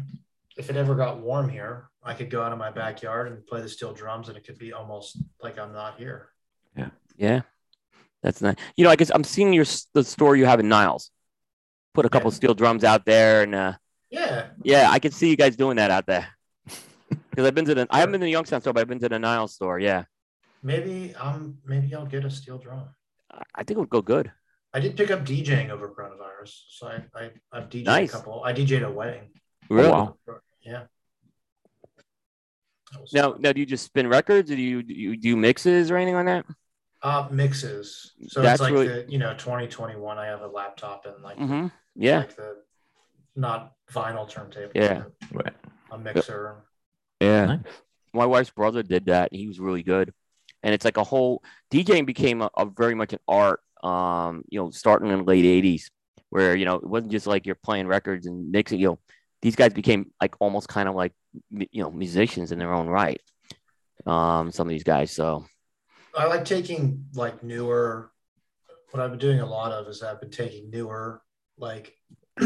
if it ever got warm here, I could go out in my backyard and play the steel drums, and it could be almost like I'm not here. Yeah. Yeah, that's nice. You know, I guess I'm seeing your the store you have in Niles. Put a couple Yeah. steel drums out there and uh Yeah, Yeah, I can see you guys doing that out there. Because I've been to the, I haven't been to the Youngstown store, but I've been to the Niles store. Yeah, maybe um maybe I'll get a steel drum. I- I think it would go good. I did pick up DJing over coronavirus, so I I I've DJed Nice. a couple. I DJed a wedding. Really? wow. Yeah. That was Now, now, do you just spin records, or do you do you do mixes or anything on that? uh, mixes. So That's it's like really- the you know 2021. I have a laptop and like Mm-hmm. Yeah, like the not vinyl turntable. Yeah. Right. A mixer. yeah. Nice. My wife's brother did that. He was really good, and it's like a whole DJing became a, a very much an art. Um, you know, starting in the late '80s, where you know it wasn't just like you're playing records and mixing. You know, these guys became like almost kind of like you know musicians in their own right. Um, some of these guys. So I like taking like newer. What I've been doing a lot of is I've been taking newer like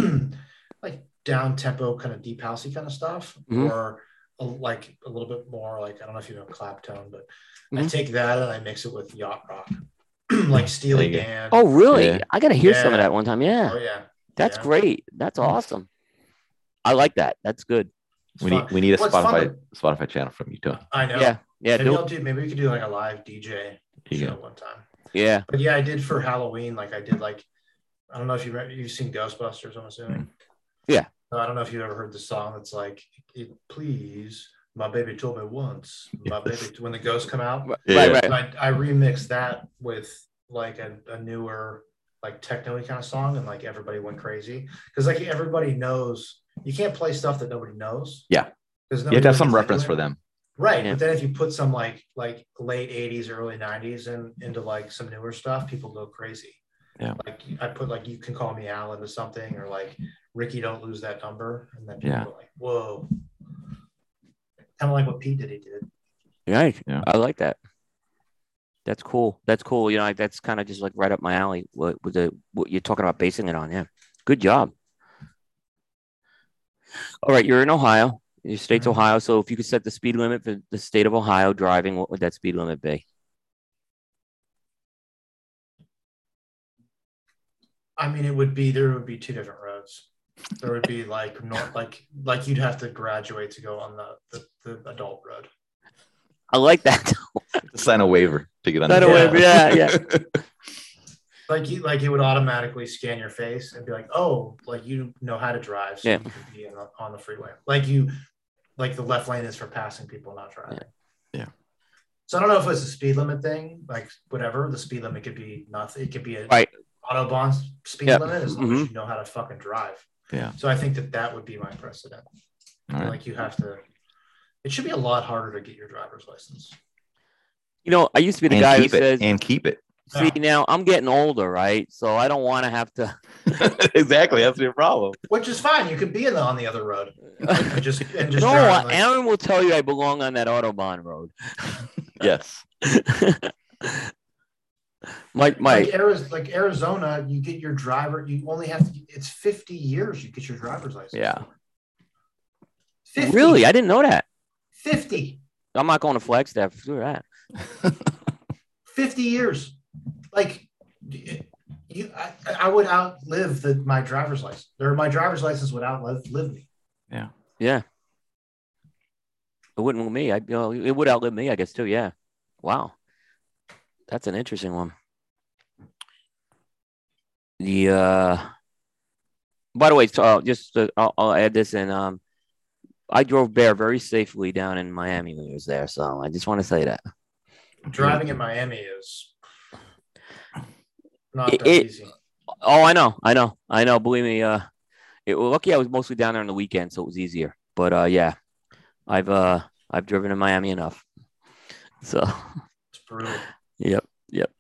like down tempo kind of deep housey kind of stuff, Mhm. or a, like a little bit more like I don't know if you know claptone, but I Mhm. take that and I mix it with yacht rock, like Steely There. Dan. Oh, really? Yeah. I gotta hear some of that one time. Yeah, Oh, yeah, that's yeah. great. That's awesome. I like that. That's good. It's We fun. need we need a Well, it's fun Spotify Spotify channel from you too. I know. Yeah, yeah, maybe do I'll do. Maybe we could do like a live DJ show go. one time. Yeah, But yeah, I did for Halloween. Like I did like I don't know if you re- you've seen Ghostbusters. I'm assuming. Hmm. Yeah. I don't know if you've ever heard the song that's like, it, "Please, my baby told me once, my baby." When the ghosts come out, right, Yeah. right. And I, I remixed that with like a, a newer like techno kind of song, and like everybody went crazy because like everybody knows you can't play stuff that nobody knows. Yeah. Because You have to have some reference for them. Right. Yeah. But then if you put some like like late 80s, early 90s and into like some newer stuff, people go crazy. Yeah. Like I put like you can call me Al into something or like Ricky don't lose that number. And then people Yeah. go like, whoa. Kind of like what Pete did he did. Right. Yeah. I like that. That's cool. That's cool. You know, like, that's kind of just like right up my alley. What with the what you're talking about basing it on? Yeah. Good job. All right, you're in Ohio. Your state's Mhm. Ohio. So if you could set the speed limit for the state of Ohio driving, what would that speed limit be? I mean, it would be there would be two different roads. There would be like north like like you'd have to graduate to go on the the, the adult road. I like that. Sign a waiver to get on Sign a waiver, yeah, yeah. Like you like it would automatically scan your face and be like, oh, like you know how to drive, so Yeah. you could be the, on the freeway. Like you, like the left lane is for passing people, not driving. Yeah. So I don't know if it's a speed limit thing, like whatever. The speed limit could be nothing. It could be a Right. autobahn speed Yeah. limit as long Mhm. as you know how to fucking drive. Yeah. So I think that that would be my precedent. All right. Like you have to, It should be a lot harder to get your driver's license. You know, I used to be the and guy who keep it says, and keep it. "See, now I'm getting older, right? So I don't want to have to." exactly. That's your problem. Which is fine. You could be in the, on the other road and just and just no, drive like- Aaron will tell you I belong on that autobahn road. Yes. my my like, Ariz- like Arizona, you get your driver. You only have to. It's fifty years. You get your driver's license. Yeah. 50, really, I didn't know that. fifty. I'm not going to Flagstaff for that. 50 years. Like you, I, I would outlive the, my driver's license. Or my driver's license would outlive live me. Yeah. Yeah. It wouldn't with me. I you know it would outlive me, I guess too. Yeah. Wow. That's an interesting one. The uh by the way, so, uh, just uh, I'll, I'll add this in. Um, I drove Bear very safely down in Miami when he was there, so I just want to say that. Driving in Miami is not It- it- easy. Oh, I know, I know, I know. Believe me, uh, it well, lucky I was mostly down there on the weekend, so it was easier. But uh, yeah, I've uh, I've driven in Miami enough. So, It's brutal. yep, yep.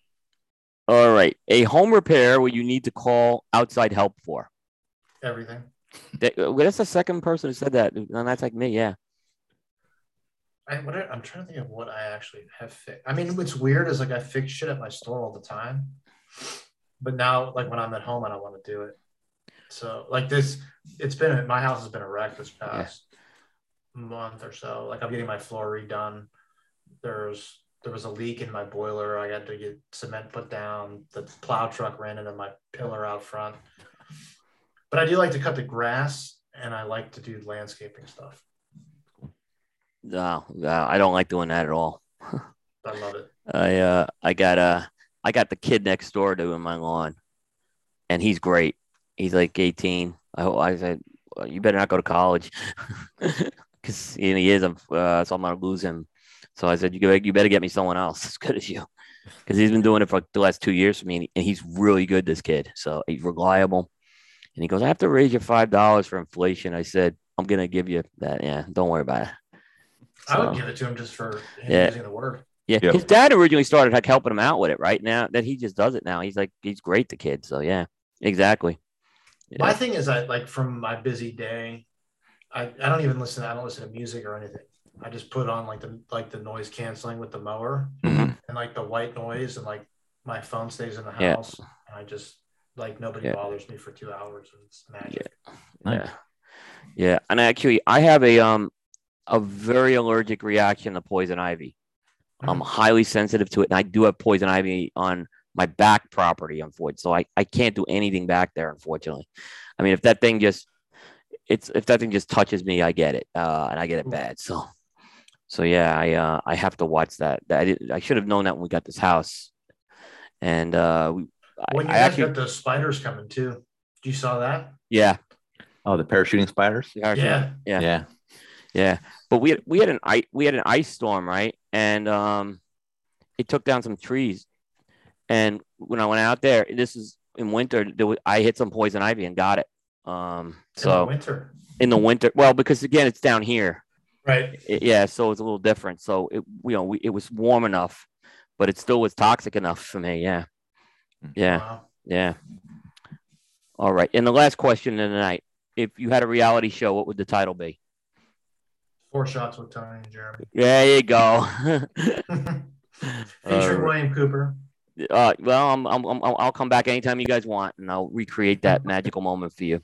All right, a home repair where you need to call outside help for. Everything. That, well, that's the second person who said that, and that's like me. Yeah, I, what I'm trying to think of what I actually have fixed. I mean, what's weird is like I fix shit at my store all the time, but now like when I'm at home, I don't want to do it. So like this, it's been my house has been a wreck this past month or so. Like I'm getting my floor redone. There's there was a leak in my boiler. I had to get cement put down. The plow truck ran into my pillar out front. But I do like to cut the grass and I like to do landscaping stuff. no, no, I don't like doing that at all. I love it. I uh, I got uh, I got the kid next door doing my lawn, and he's great. He's like 18. I I said, well, you better not go to college, because he is. I'm, uh, so I'm gonna lose him. So I said, you better, you better get me someone else as good as you, because he's been doing it for the last two years for me, and he's really good. This kid, so he's reliable. And he goes, I have to raise you five dollars for inflation. I said, I'm gonna give you that. Yeah, don't worry about it. I would give it to him just for Yeah. using the word. Yeah, Yep. his dad originally started like helping him out with it. Right now that he just does it now, he's like he's great. The kid, so yeah, exactly. My thing is that like from my busy day, I, I don't even listen. I don't listen to music or anything. I just put on like the like the noise canceling with the mower Mhm. and like the white noise and like my phone stays in the Yeah. house and I just like nobody Yeah. bothers me for two hours and it's magic. Nice. Yeah, yeah, and actually, I have a um a very allergic reaction to poison ivy. I'm highly sensitive to it, and I do have poison ivy on my back property, unfortunately. So I, I can't do anything back there, unfortunately. I mean, if that thing just it's if that thing just touches me, I get it, uh, and I get it bad. So, so yeah, I uh, I have to watch that. That I, did, I should have known that when we got this house, and uh, we, I, When you I guys actually got the spiders coming too, Do you saw that? yeah Oh, the parachuting spiders. yeah Yeah. Yeah. Yeah. Yeah, but we had we had an ice we had an ice storm, right? And um, it took down some trees. And when I went out there, this is in winter. There was, I hit some poison ivy and got it. Um, In the so winter. in the winter, well, because again, it's down here. Right. It- yeah, so it's a little different. So it you know we, it was warm enough, but it still was toxic enough for me. Yeah, yeah, Wow. yeah. All right, and the last question of the night: If you had a reality show, what would the title be? Four shots with Tony and Jeremy. There you go. Featuring Uh, William Cooper. Uh, well, I'm, I'm, I'm, I'll come back anytime you guys want, and I'll recreate that magical moment for you.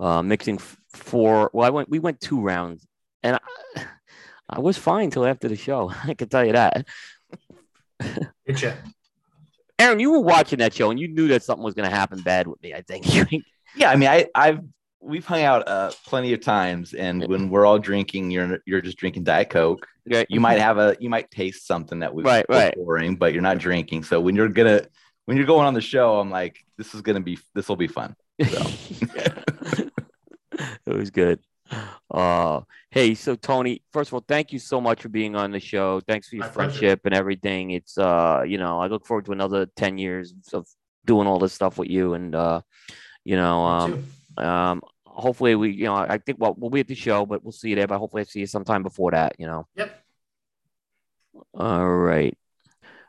Uh, mixing f- four. Well, I went. We went two rounds, and I, I was fine till after the show. I can tell you that. Get you. Aaron, you were watching that show, and you knew that something was going to happen bad with me. I think. Yeah. I mean, I, I've, we've hung out uh, plenty of times, and when we're all drinking, you're you're just drinking Diet Coke. Right. You might have a, you might taste something that was Right, right. boring, but you're not drinking. So when you're gonna, when you're going on the show, I'm like, this is gonna be, this will be fun. So. it was good. Uh, hey, so Tony, first of all, thank you so much for being on the show. Thanks for your My pleasure. friendship and everything. It's uh, you know, I look forward to another ten years of doing all this stuff with you, and uh, you know, um, too. Um, hopefully we, you know, I think well we'll be at the show, but we'll see you there. But hopefully I see you sometime before that. You know. Yep. All right.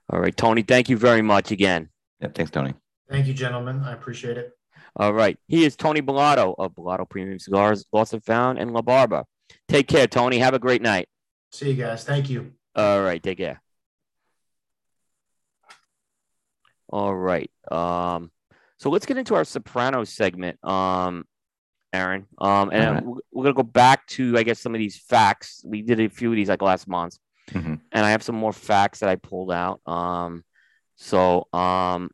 All right, Tony. Thank you very much again. Yep. Thanks, Tony. Thank you, gentlemen. I appreciate it. All right. He is Tony Bellotto of Bellotto Premium Cigars, Lost and Found, and La Barba. Take care, Tony. Have a great night. See you guys. Thank you. All right. Take care. All right. Um, so let's get into our Sopranos segment, um, Aaron. Um, and right. we're, gonna go back to, I guess, some of these facts. We did a few of these like last month, Mhm. and I have some more facts that I pulled out. Um, so um,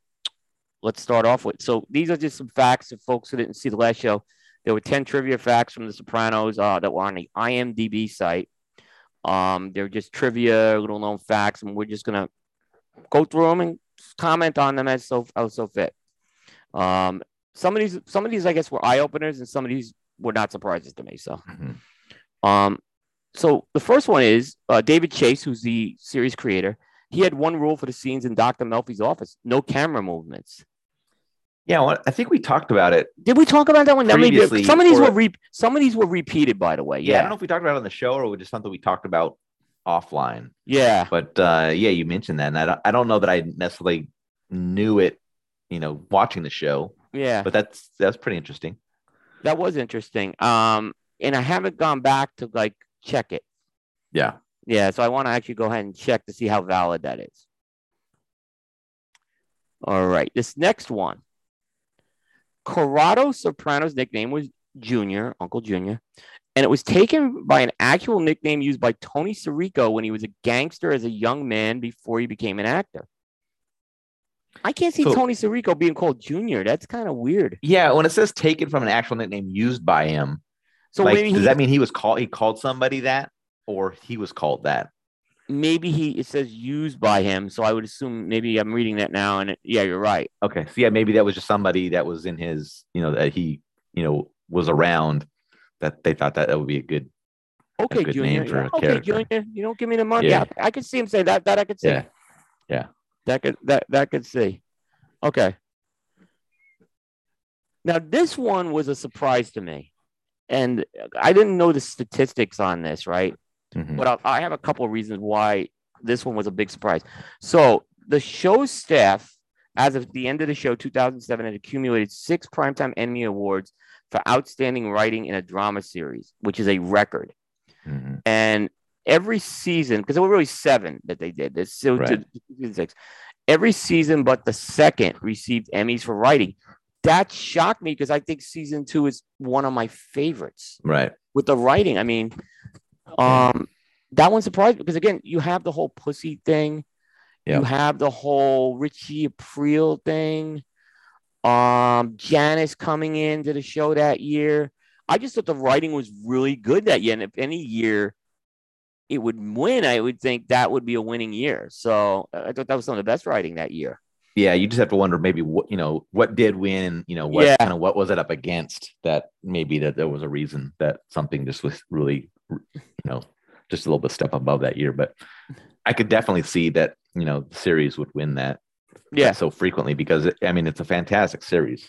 let's start off with. So these are just some facts of folks who didn't see the last show. There were 10 trivia facts from The Sopranos uh, that were on the IMDb site. Um, they're just trivia, little known facts, and we're just gonna go through them and comment on them as so as so fit. Um, some of these, some of these, I guess, were eye openers, and some of these were not surprises to me. So, Mhm. um, so the first one is uh, David Chase, who's the series creator. He had one rule for the scenes in Dr. Melfi's office: no camera movements. Yeah, well, I think we talked about it. Did we talk about that one? That may Previously, some of these or- were re- some of these were repeated, by the way. Yeah, I don't know if we talked about it on the show or just something we talked about offline. yeah, But uh, yeah, you mentioned that, and I don't, I don't know that I necessarily knew it, you know, watching the show. yeah. But that's that's pretty interesting. that was interesting. Um, and I haven't gone back to like check it. Yeah. Yeah, so I want to actually go ahead and check to see how valid that is. All right, this next one. Corrado Soprano's nickname was Junior, Uncle Junior, and it was taken by an actual nickname used by Tony Sirico when he was a gangster as a young man before he became an actor. I can't see So- Tony Sirico being called Junior. That's kind of weird. Yeah, when it says taken from an actual nickname used by him, So like, does he, that mean he was called? He called somebody that, or he was called that? maybe he it says used by him. So I would assume maybe I'm reading that now, and it, yeah, you're right. Okay, so yeah, maybe that was just somebody that was in his, you know, that he, you know, was around. That they thought that that would be a good. Okay, good Junior. name for yeah, a okay, character. Junior. You don't give me the money. Yeah. Yeah, I could see him say that. That I could see. Yeah. Yeah. That could that that could see. Okay. Now this one was a surprise to me, and I didn't know the statistics on this. Right. Mhm. but I, I have a couple of reasons why this one was a big surprise. So the show staff, as of the end of the show, 2007, had accumulated six Primetime Emmy Awards for outstanding writing in a drama series, which is a record. Mhm. And every season, because there were really seven that they did, this so Right. six. Every season but the second received Emmys for writing. That shocked me because I think season two is one of my favorites Right. with the writing. I mean, um, that one surprised me because again, you have the whole pussy thing, Yeah. you have the whole Richie Aprile thing, um, Janice coming into the show that year. I just thought the writing was really good that year, and if any year it would win, I would think that would be a winning year. So uh, I thought that was some of the best writing that year. Yeah, you just have to wonder maybe what you know what did win, you know what Yeah. kind of what was it up against that maybe that there was a reason that something just was really, you know, just a little bit step above that year. But I could definitely see that you know the series would win that Yeah, so frequently because it, I mean it's a fantastic series.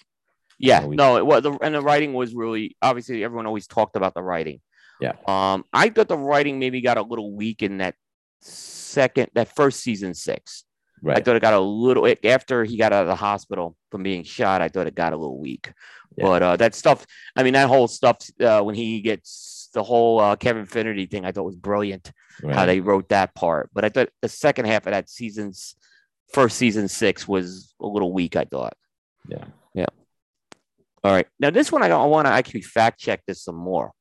Yeah, we- no, it was and the writing was really obviously everyone always talked about the writing. Yeah. Um, I thought the writing maybe got a little weak in that second, that first season six. Right. I thought it got a little it- after he got out of the hospital from being shot. I thought it got a little weak. Yeah. But uh, that stuff, I mean, that whole stuff uh, when he gets the whole uh, Kevin Finnerty thing, I thought was brilliant how they wrote that part. But I thought the second half of that season's first season six was a little weak. I thought. Yeah. Yeah. All right. Now, this one, I, I want to actually fact check this some more.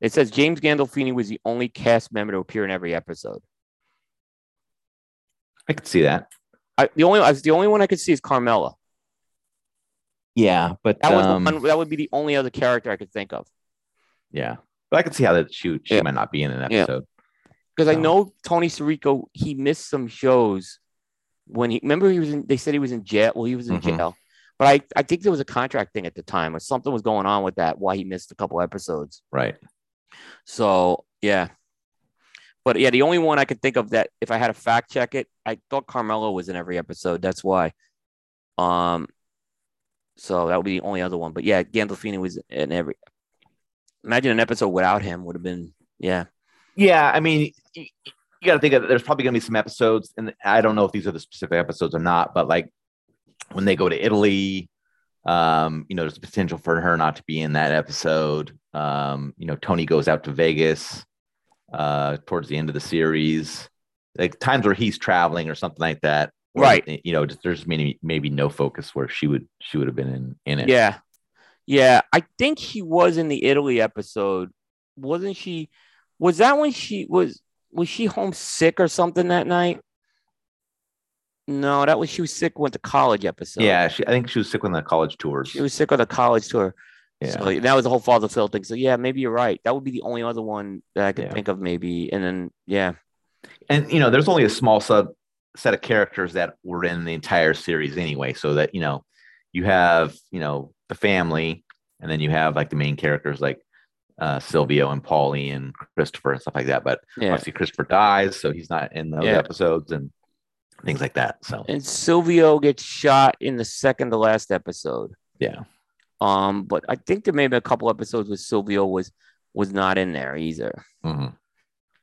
It says James Gandolfini was the only cast member to appear in every episode. I could see that. I, the only I was the only one I could see is Carmela. Yeah, but That was um, one, that would be the only other character I could think of yeah, but I could see how that shoot she Yeah. might not be in an episode. because I Oh. know Tony Sirico. He missed some shows when he remember he was in. They said he was in jail. Well, he was in Mhm. jail, but I I think there was a contract thing at the time or something was going on with that. Why he missed a couple episodes. Right. So yeah. But yeah, the only one I could think of that if I had to fact check it, I thought Carmela was in every episode. That's why. Um So that would be the only other one. But yeah, Gandolfini was in every. Imagine an episode without him would have been yeah. Yeah, I mean, you, got to think of there's probably going to be some episodes, and I don't know if these are the specific episodes or not, but like when they go to Italy, um, you know, there's a potential for her not to be in that episode. Um, you know, Tony goes out to Vegas uh, towards the end of the series, like times where he's traveling or something like that. Right. You know, there's maybe maybe no focus where she would she would have been in in it. Yeah. Yeah. I think she was in the Italy episode. Wasn't she? Was that when she was was she homesick or something that night? No, that was she was sick. Went to college episode. Yeah, she, I think she was sick on the college tours. she was sick on the college tour. Yeah. So that was the whole Father Phil thing. So yeah, maybe you're right. That would be the only other one that I could Yeah. think of, maybe. And then yeah, and you know there's only a small sub set of characters that were in the entire series anyway so that you know you have you know the family and then you have like the main characters like uh silvio and paulie and christopher and stuff like that but yeah. obviously christopher dies so he's not in those Yeah. episodes and things like that so And Silvio gets shot in the second to last episode. yeah Um, but I think there may be a couple episodes where Silvio was was not in there either. Mhm.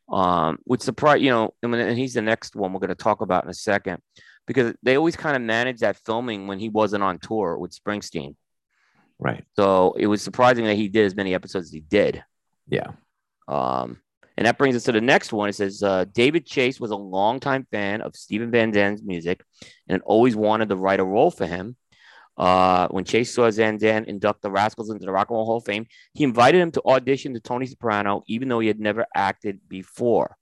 Um, which surprise you know, and, when, and he's the next one we're going to talk about in a second because they always kind of managed that filming when he wasn't on tour with Springsteen. right So it was surprising that he did as many episodes as he did. yeah Um, and that brings us to the next one. It says uh, David Chase was a longtime fan of Steven Van Zandt's music and always wanted to write a role for him. Uh, when Chase saw Zandan induct the Rascals into the Rock and Roll Hall of Fame, he invited him to audition to Tony Soprano, even though he had never acted before.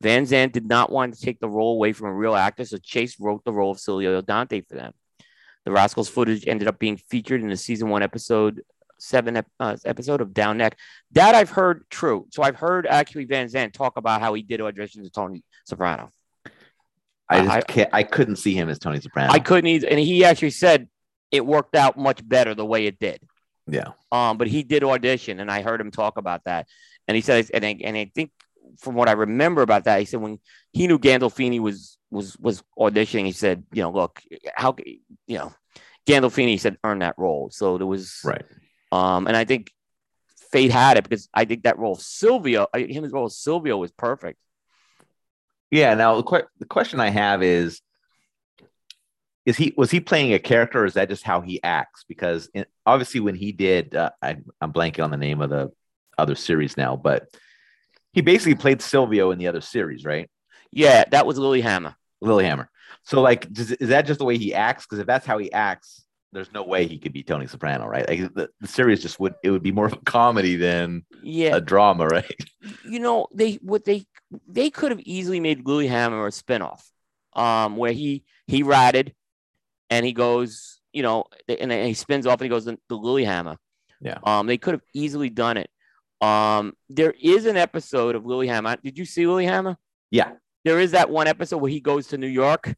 Van Zandt did not want to take the role away from a real actor, so Chase wrote the role of Silvio Dante for them. The Rascals footage ended up being featured in the season one episode seven uh, episode of Down Neck. That I've heard true. So I've heard actually Van Zandt talk about how he did audition to Tony Soprano. i just I- can't i couldn't see him as tony soprano I couldn't either, and he actually said it worked out much better the way it did. yeah Um, but he did audition, and I heard him talk about that. And he said, and I, and I think from what I remember about that, he said when he knew Gandolfini was was was auditioning, he said, you know, look, how you know, Gandolfini said earn that role. So there was right Um, and I think Fate had it because I think that role of Silvio, him as role of Silvio was perfect. Yeah. Now the, que- the question I have is, is he was he playing a character, or is that just how he acts? Because in, obviously, when he did, uh, I, I'm blanking on the name of the other series now, but he basically played Silvio in the other series, right? Yeah, that was Lilyhammer. Lilyhammer. So, like, does, is that just the way he acts? Because if that's how he acts, there's no way he could be Tony Soprano, right? Like the, the series just would it would be more of a comedy than Yeah, a drama, right? you know they what they they could have easily made Lilyhammer a spinoff, um, where he he ratted, and he goes, you know, and he spins off and he goes to the Lilyhammer. Yeah. Um, they could have easily done it. Um, there is an episode of Lilyhammer. Did you see Lilyhammer? Yeah, There is that one episode where he goes to New York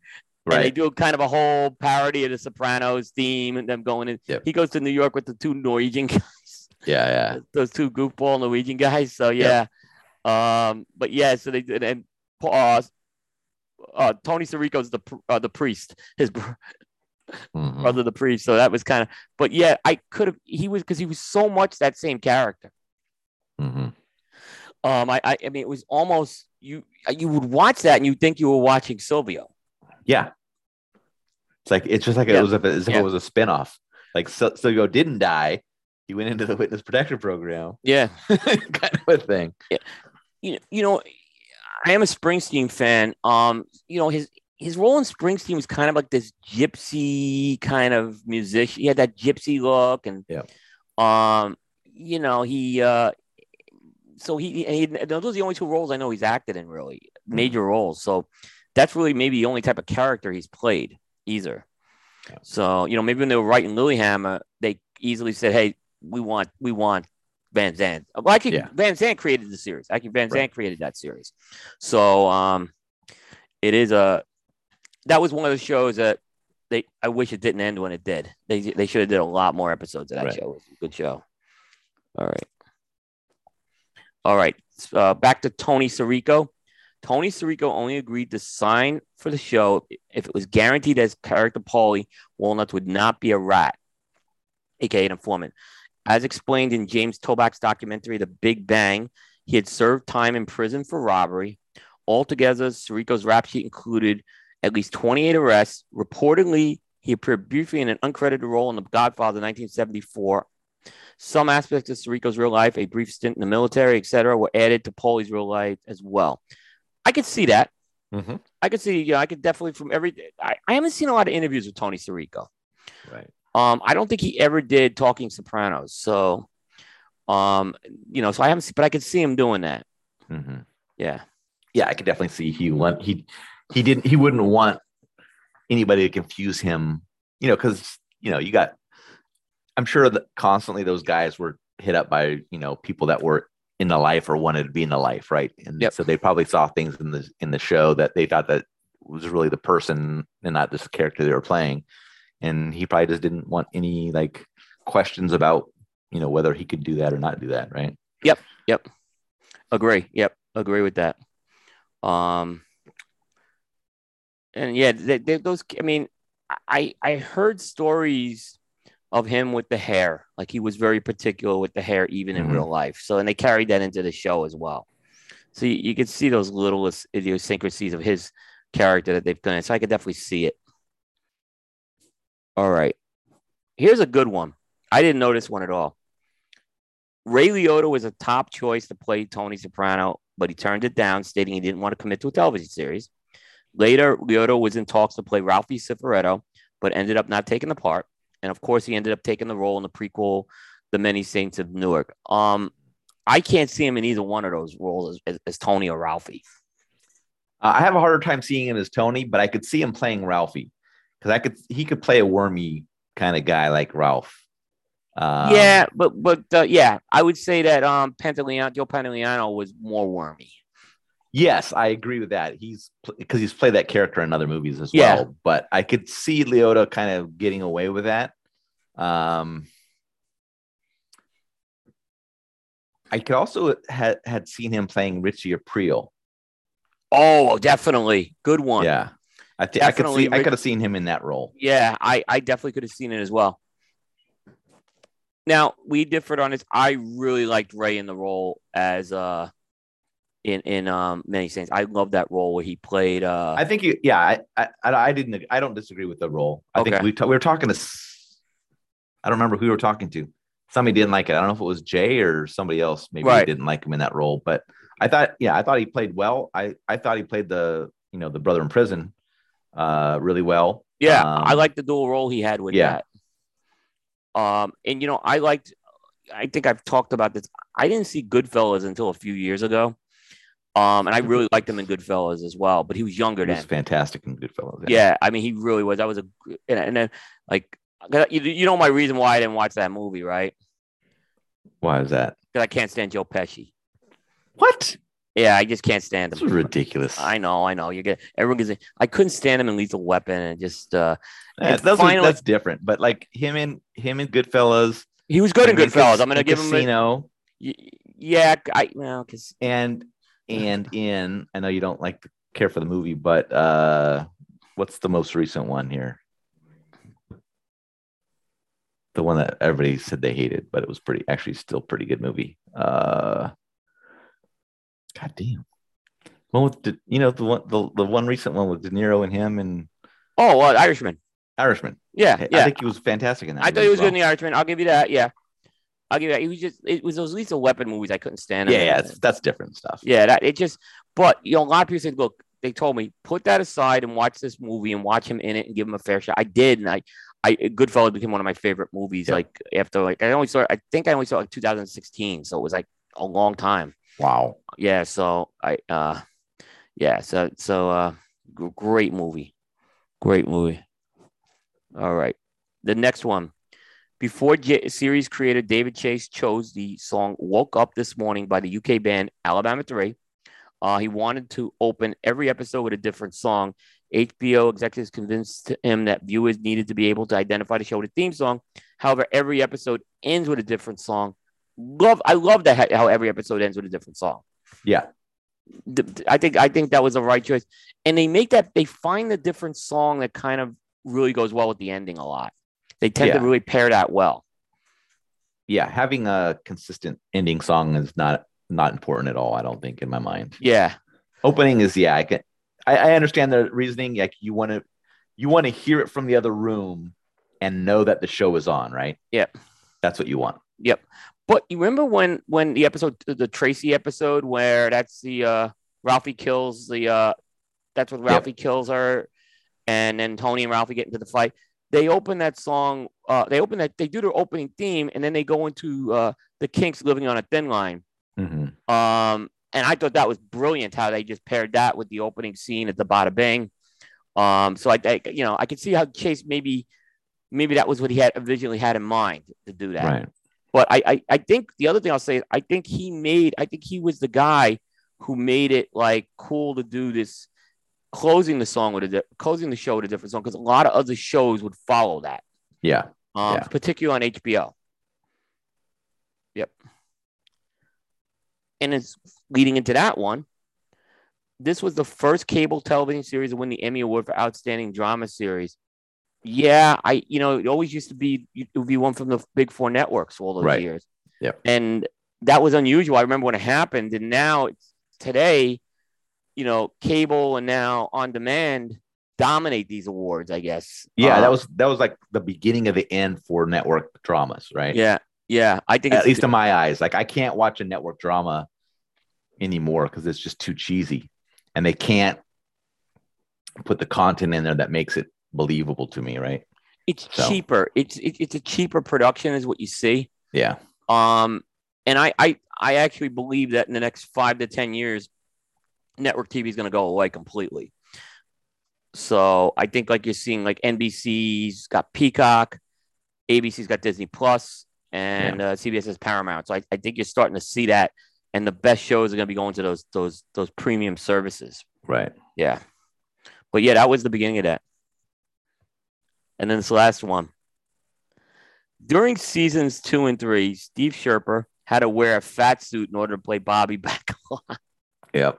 And they do kind of a whole parody of the Sopranos theme and them going in. Yep. He goes to New York with the two Norwegian guys, Yeah, yeah. those two goofball Norwegian guys. So yeah. Um, but yeah, so they did and uh, uh Tony Sirico's the uh, the priest, his Mhm. brother the priest. So that was kind of but yeah, I could have he was because he was so much that same character. Mhm. Um, I, I I mean it was almost you you would watch that and you think you were watching Silvio. Yeah. It's like it's just like Yeah. it was if, as if Yeah. it was a spinoff. Like Sil- Silvio didn't die. He went into the witness protection program, Yeah. kind of a thing. Yeah. you know, you know, I am a Springsteen fan. Um, you know, his his role in Springsteen was kind of like this gypsy kind of musician. He had that gypsy look, and Yeah. um, you know, he uh, so he, he those are the only two roles I know he's acted in, really major roles. So that's really maybe the only type of character he's played either. Yeah. So you know, maybe when they were writing Lilyhammer, they easily said, "Hey, we want we want Van Zandt." Well, actually, Yeah. Van Zandt created the series. Actually, Van Right. Zandt created that series. So um, it is a that was one of the shows that they I wish it didn't end when it did. They they should have did a lot more episodes of that Right. show. It was a good show. All right. All right. Uh, back to Tony Sirico. Tony Sirico only agreed to sign for the show if it was guaranteed as character Paulie Walnuts would not be a rat. aka an informant. As explained in James Toback's documentary, The Big Bang, he had served time in prison for robbery. Altogether, Sirico's rap sheet included at least 28 arrests. Reportedly, he appeared briefly in an uncredited role in The Godfather 1974. Some aspects of Sirico's real life, a brief stint in the military, etc., were added to Paulie's real life as well. I could see that. Mm-hmm. I could see, you know, I could definitely from every. I, I haven't seen a lot of interviews with Tony Sirico. Right. Um, I don't think he ever did Talking Sopranos. So, um, you know, so I haven't seen, but I could see him doing that. Mm-hmm. Yeah. Yeah, I could definitely see he he he didn't he wouldn't want anybody to confuse him, you know, because you know you got. I'm sure that constantly those guys were hit up by you know people that were in the life or wanted to be in the life, right? And Yep. so they probably saw things in the in the show that they thought that was really the person and not just the character they were playing. And he probably just didn't want any like questions about you know whether he could do that or not do that, right? Yep. Yep. Agree. Yep. Agree with that. Um, and yeah, they, they, those, I mean, I, I heard stories of him with the hair. Like he was very particular with the hair, even in Mhm. real life. So, and they carried that into the show as well. So you, you could see those little is- idiosyncrasies of his character that they've done. So I could definitely see it. All right. Here's a good one. I didn't know this one at all. Ray Liotta was a top choice to play Tony Soprano, but he turned it down, stating he didn't want to commit to a television series. Later, Liotta was in talks to play Ralphie Cifaretto, but ended up not taking the part. And of course, he ended up taking the role in the prequel, The Many Saints of Newark. Um, I can't see him in either one of those roles as, as, Tony or Ralphie. Uh, I have a harder time seeing him as Tony, but I could see him playing Ralphie because I could he could play a wormy kind of guy like Ralph. Um, yeah, but but uh, yeah, I would say that um Joe Pantoliano was more wormy. Yes, I agree with that. He's because he's played that character in other movies as Yeah. well. But I could see Liotta kind of getting away with that. Um, I could also had had seen him playing Richie Aprile. Oh, definitely, good one. Yeah, I think I could see I could have seen him in that role. Yeah, I, I definitely could have seen it as well. Now we differed on this. I really liked Ray in the role as uh in in um many saints. I love that role where he played uh I think you, yeah, I, I I didn't I don't disagree with the role. I think we ta- we were talking to s- I don't remember who we were talking to. Somebody didn't like it. I don't know if it was Jay or somebody else. Maybe Right. didn't like him in that role. But I thought, yeah, I thought he played well. I I thought he played the you know the brother in prison uh really well. yeah, um, I like the dual role he had with yeah. that. Um and you know, I liked I think I've talked about this. I didn't see Goodfellas until a few years ago. Um and I really liked him in Goodfellas as well, but he was younger He was then. fantastic in Goodfellas. Yeah, I mean, he really was. I was a and, and then like you, you know my reason why I didn't watch that movie, right? Why is that? Because I can't stand Joe Pesci. What? Yeah, I just can't stand This him. ridiculous. I know, I know. You get everyone gets. I couldn't stand him in Lethal Weapon, and just uh Yeah, and finally- that's different. But like him in him in Goodfellas, he was good in him Goodfellas. I'm gonna give him. Casino. yeah, I well, because and and in I know you don't like to care for the movie, but uh what's the most recent one here? The one that everybody said they hated, but it was pretty actually still pretty good movie. Uh God damn. One with De, you know the one the, the one recent one with De Niro and him and oh, well, Irishman. Irishman. Yeah, I yeah. think he was fantastic in that. I thought he was as good in the Irishman. I'll give you that. Yeah, I'll give you that. He was just. It was those Lethal Weapon movies I couldn't stand. Yeah, yeah, that's, that's different stuff. Yeah, that it just. But you know, a lot of people said, "Look, they told me put that aside and watch this movie and watch him in it and give him a fair shot." I did, and I, I Goodfellas became one of my favorite movies. Yeah. Like after like I only saw, I think I only saw it like 2016, so it was like a long time. Wow. Yeah, so I, uh, yeah, so so uh, great movie, great movie. All right, the next one. Before J- series creator David Chase chose the song "Woke Up This Morning" by the UK band Alabama Three, uh, he wanted to open every episode with a different song. HBO executives convinced him that viewers needed to be able to identify the show with a theme song. However, every episode ends with a different song. Love, I love that how every episode ends with a different song Yeah. I think I think that was the right choice. And they make that they find the different song that kind of really goes well with the ending a lot. They tend to really pair that well. yeah, having a consistent ending song is not not important at all. I don't think in my mind. Yeah. Opening is yeah, I can I, I understand the reasoning. Like you want to you want to hear it from the other room and know that the show is on, right? Yep. That's what you want. Yep. But you remember when when the episode the Tracy episode where that's the uh Ralphie kills the uh that's what Ralphie yep. kills her and then Tony and Ralphie get into the fight. They open that song, uh they open that they do their opening theme and then they go into uh the Kinks living on a thin line. Mm-hmm. Um and I thought that was brilliant how they just paired that with the opening scene at the Bada Bing. Um, so I, I, you know, I could see how Chase maybe, maybe that was what he had originally had in mind to do that. Right. But I, I, I think the other thing I'll say is I think he made, I think he was the guy who made it like cool to do this, closing the song with a closing the show with a different song because a lot of other shows would follow that. Yeah. Um, yeah. particularly on HBO. Yep. And it's leading into that one. This was the first cable television series to win the Emmy Award for Outstanding Drama Series. Yeah, I you know it always used to be it would be one from the big four networks all those right. years. Yeah, and that was unusual. I remember when it happened, and now it's today, you know, cable and now on demand dominate these awards. I guess. Yeah, um, that was that was like the beginning of the end for network dramas, right? Yeah, yeah. I think at least in my eyes, like I can't watch a network drama anymore because it's just too cheesy and they can't put the content in there that makes it believable to me right it's so. cheaper it's it, it's a cheaper production is what you see yeah um and i i i actually believe that in the next five to ten years network tv is going to go away completely so i think like you're seeing like nbc's got peacock abc's got disney plus and yeah. uh, cbs has paramount so I, I think you're starting to see that and the best shows are going to be going to those those those premium services. Right. Yeah. But yeah, that was the beginning of that. And then this last one. During seasons two and three, Steve Schirripa had to wear a fat suit in order to play Bobby back on. Yep.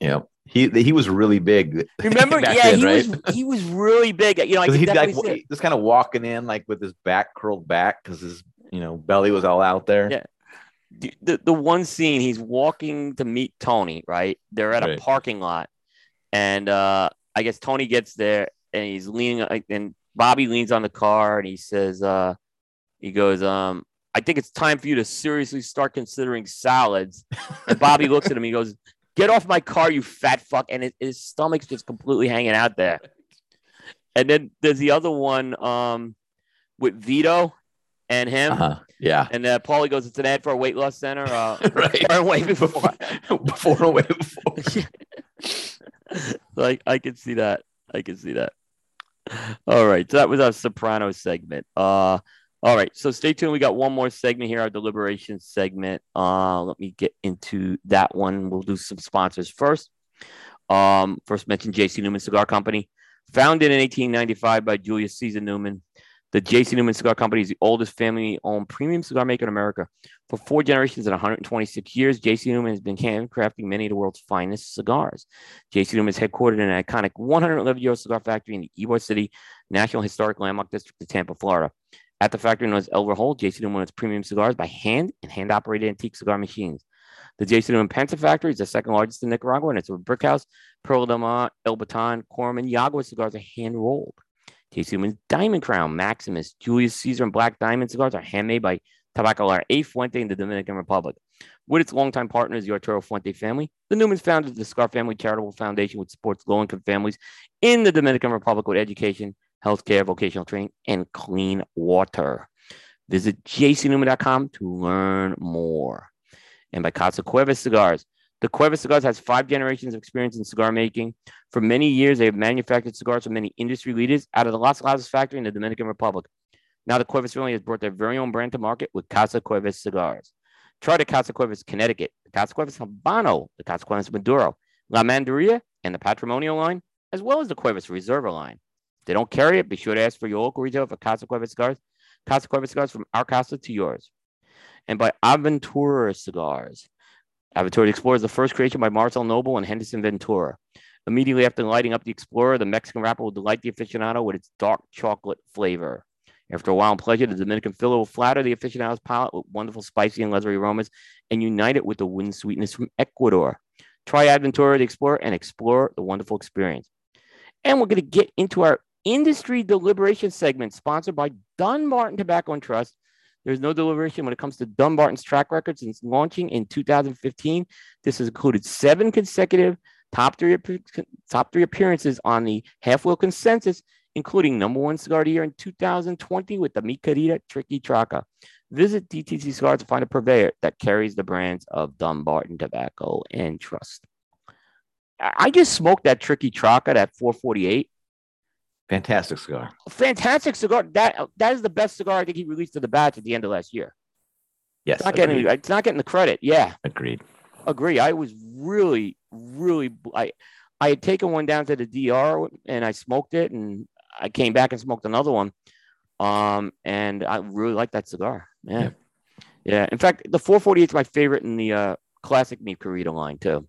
Yep. He he was really big. Remember? yeah, then, he right? was he was really big. You know, I he'd like just kind of walking in like with his back curled back because his you know belly was all out there. Yeah the, the one scene he's walking to meet Tony, right? They're at right. a parking lot, and uh, I guess Tony gets there and he's leaning, and Bobby leans on the car and he says, uh, he goes, um, I think it's time for you to seriously start considering salads. And Bobby looks at him, he goes, Get off my car, you fat fuck. And it, his stomach's just completely hanging out there. And then there's the other one um, with Vito and him. Uh-huh. Yeah. And uh, Paulie goes, it's an ad for a weight loss center. Uh, right. Or way before. before and way before. like, I can see that. I can see that. All right. So that was our Soprano segment. Uh, all right. So stay tuned. We got one more segment here, our deliberation segment. Uh, let me get into that one. We'll do some sponsors first. Um, first mention JC Newman Cigar Company, founded in 1895 by Julius Caesar Newman. The J.C. Newman Cigar Company is the oldest family-owned premium cigar maker in America. For four generations and 126 years, J.C. Newman has been handcrafting many of the world's finest cigars. J.C. Newman is headquartered in an iconic 111-year-old cigar factory in the Ybor City National Historic Landmark District of Tampa, Florida. At the factory known as El Reloj, J.C. Newman makes premium cigars by hand and hand-operated antique cigar machines. The J.C. Newman PENSA factory is the second largest in Nicaragua, and it's a brick house. Perla del Mar, El Baton, Quorum, and Yagua cigars are hand-rolled. Tasty Newman's Diamond Crown, Maximus, Julius Caesar, and Black Diamond cigars are handmade by Tabacalera A. Fuente in the Dominican Republic. With its longtime partners, the Arturo Fuente family, the Newmans founded the Cigar Family Charitable Foundation, which supports low income families in the Dominican Republic with education, healthcare, vocational training, and clean water. Visit jcnewman.com to learn more. And by Casa Cuevas Cigars, the Cuevas Cigars has five generations of experience in cigar making. For many years, they have manufactured cigars for many industry leaders out of the Las Casas factory in the Dominican Republic. Now, the Cuevas family has brought their very own brand to market with Casa Cuevas cigars. Try the Casa Cuevas Connecticut, the Casa Cuevas Habano, the Casa Cuevas Maduro, La Mandaria, and the Patrimonial line, as well as the Cuevas Reserva line. They don't carry it, be sure to ask for your local retailer for Casa cigars. Casa cigars from our casa to yours. And by Aventura Cigars. Aventura Explorer is the first creation by Marcel Knobel and Henderson Ventura. Immediately after lighting up the Explorer, the Mexican wrapper will delight the aficionado with its dark chocolate flavor. After a while and pleasure, the Dominican filler will flatter the aficionado's palate with wonderful spicy and leathery aromas and unite it with the wooden sweetness from Ecuador. Try Adventura the Explorer and explore the wonderful experience. And we're going to get into our industry deliberation segment sponsored by Dunbarton Tobacco and Trust. There's no deliberation when it comes to Dunbarton's track record since launching in 2015. This has included seven consecutive top three, top three appearances on the half wheel consensus, including number one cigar of the year in 2020 with the Mi Querida Triqui Traca. Visit DTC Cigars to find a purveyor that carries the brands of Dunbarton Tobacco and Trust. I just smoked that Triqui Traca at 448. Fantastic cigar. Fantastic cigar. That that is the best cigar I think he released to the batch at the end of last year. Yes. It's not getting it's not getting the credit. Yeah. Agreed. Agree. I was really, really I I had taken one down to the DR and I smoked it and I came back and smoked another one. Um, and I really like that cigar. Yeah. yeah. yeah. In fact, the 448 is my favorite in the uh, classic Mi Querida line too.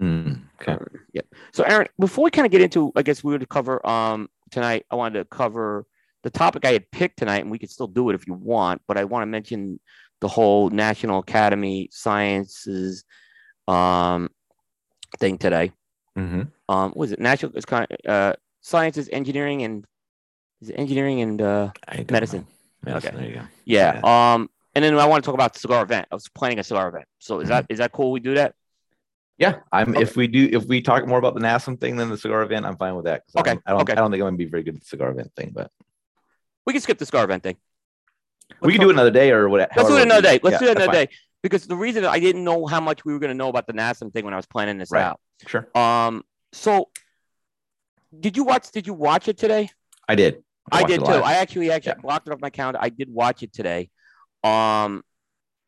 Mm, okay. Uh, yeah. So, Aaron, before we kind of get into, I guess we were to cover um, tonight. I wanted to cover the topic I had picked tonight, and we could still do it if you want. But I want to mention the whole National Academy Sciences um, thing today. Mm-hmm. Um, was it National? It's kind of uh, Sciences, Engineering, and is it Engineering and uh, medicine? medicine? Okay. There you go. Yeah. yeah. Um, and then I want to talk about the cigar event. I was planning a cigar event. So is mm-hmm. that is that cool? We do that. Yeah, I'm. Okay. If we do, if we talk more about the NASM thing than the cigar event, I'm fine with that. Okay. I don't, I don't, okay. I don't think I'm gonna be very good at the cigar event thing, but we can skip the cigar event thing. Let's we can do another day or whatever. Let's do it another day. Let's yeah, do it another day because the reason I didn't know how much we were gonna know about the NASM thing when I was planning this right. out. Sure. Um. So, did you watch? Did you watch it today? I did. I, I did too. I actually actually yeah. blocked it off my calendar. I did watch it today. Um.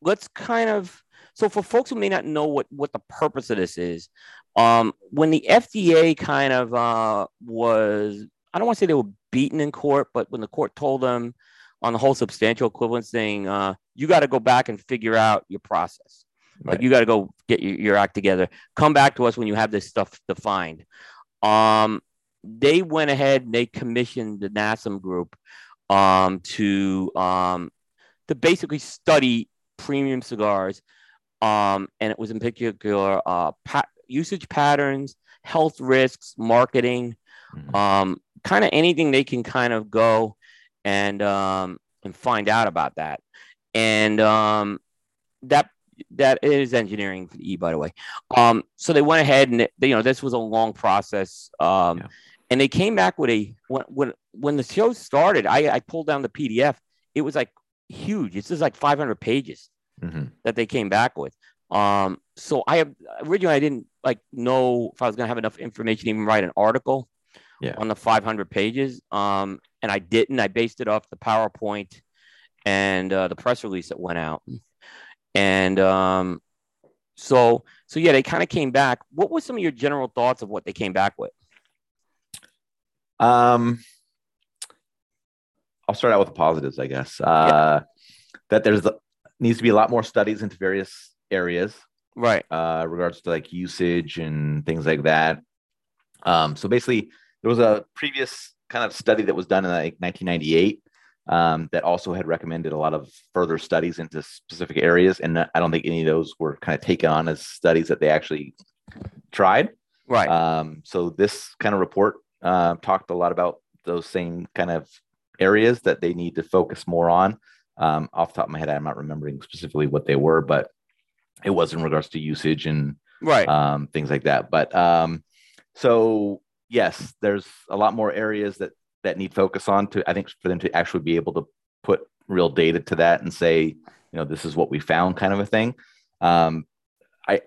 Let's kind of so for folks who may not know what what the purpose of this is, um, when the FDA kind of uh, was, I don't want to say they were beaten in court, but when the court told them on the whole substantial equivalence thing, uh, you got to go back and figure out your process. Right. Like you got to go get your, your act together. Come back to us when you have this stuff defined. Um, they went ahead and they commissioned the NASM group um, to um, to basically study premium cigars um, and it was in particular uh, pa- usage patterns, health risks, marketing, mm-hmm. um, kind of anything they can kind of go and um, and find out about that. And um, that that is engineering for the E, by the way. Um, so they went ahead and they, you know this was a long process. Um, yeah. And they came back with a when when when the show started, I, I pulled down the PDF. It was like huge. This is like 500 pages mm-hmm. that they came back with. Um, so I have originally I didn't like know if I was gonna have enough information to even write an article yeah. on the 500 pages. Um, and I didn't. I based it off the PowerPoint and uh, the press release that went out. And um, so so yeah, they kind of came back. What were some of your general thoughts of what they came back with? Um, I'll start out with the positives, I guess. Uh, yeah. That there's the, needs to be a lot more studies into various areas, right? Uh, regards to like usage and things like that. Um, so basically, there was a previous kind of study that was done in like 1998 um, that also had recommended a lot of further studies into specific areas, and I don't think any of those were kind of taken on as studies that they actually tried. Right. Um, so this kind of report uh, talked a lot about those same kind of areas that they need to focus more on. Um, off the top of my head, I'm not remembering specifically what they were, but it was in regards to usage and right um, things like that. But um, so yes, there's a lot more areas that that need focus on to I think for them to actually be able to put real data to that and say, you know, this is what we found, kind of a thing. Um, I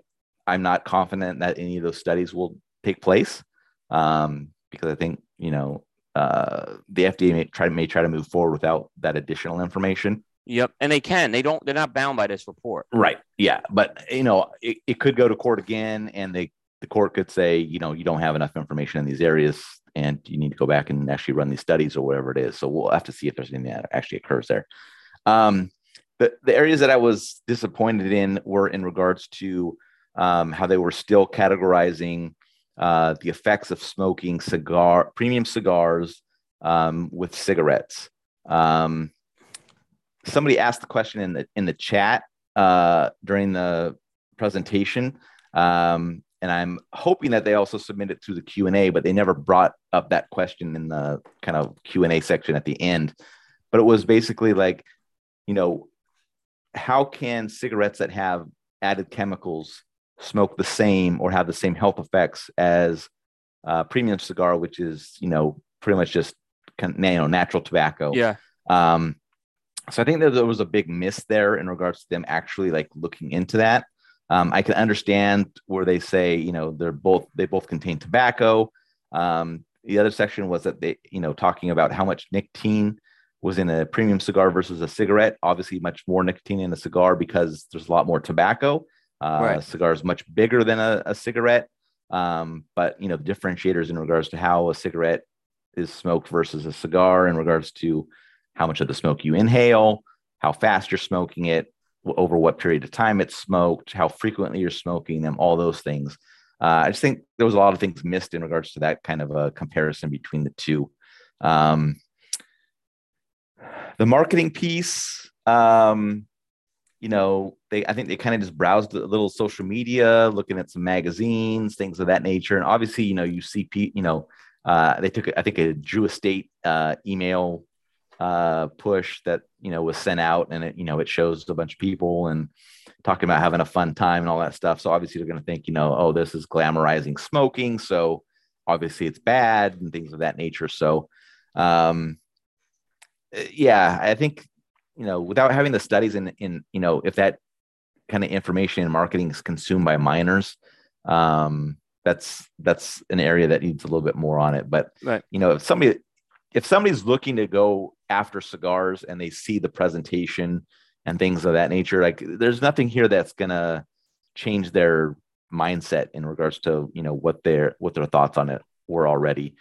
I'm not confident that any of those studies will take place um, because I think you know uh, the FDA may try may try to move forward without that additional information. Yep, and they can. They don't. They're not bound by this report. Right. Yeah, but you know, it, it could go to court again, and they the court could say, you know, you don't have enough information in these areas, and you need to go back and actually run these studies or whatever it is. So we'll have to see if there's anything that actually occurs there. Um, the the areas that I was disappointed in were in regards to um, how they were still categorizing uh, the effects of smoking cigar premium cigars um, with cigarettes. Um, somebody asked the question in the in the chat uh, during the presentation, um, and I'm hoping that they also submit it through the Q and A, but they never brought up that question in the kind of Q and A section at the end. But it was basically like, you know, how can cigarettes that have added chemicals smoke the same or have the same health effects as uh, premium cigar, which is you know pretty much just you know natural tobacco. Yeah. Um, so I think that there was a big miss there in regards to them actually like looking into that. Um, I can understand where they say you know they're both they both contain tobacco. Um, the other section was that they you know talking about how much nicotine was in a premium cigar versus a cigarette. Obviously, much more nicotine in a cigar because there's a lot more tobacco. Uh, right. A cigar is much bigger than a, a cigarette. Um, but you know, the differentiators in regards to how a cigarette is smoked versus a cigar, in regards to how much of the smoke you inhale, how fast you're smoking it, over what period of time it's smoked, how frequently you're smoking them, all those things. Uh, I just think there was a lot of things missed in regards to that kind of a comparison between the two. Um, the marketing piece, um, you know, they I think they kind of just browsed a little social media, looking at some magazines, things of that nature. And obviously, you know, you see, you know, uh, they took I think a Drew Estate uh, email uh, push that you know was sent out, and it you know it shows a bunch of people and talking about having a fun time and all that stuff. So obviously, they're going to think, you know, oh, this is glamorizing smoking, so obviously it's bad and things of that nature. So, um, yeah, I think you know, without having the studies in, in, you know, if that kind of information and marketing is consumed by minors, um, that's, that's an area that needs a little bit more on it. But, right. you know, if somebody, if somebody's looking to go after cigars and they see the presentation and things of that nature, like there's nothing here that's going to change their mindset in regards to, you know, what their, what their thoughts on it were already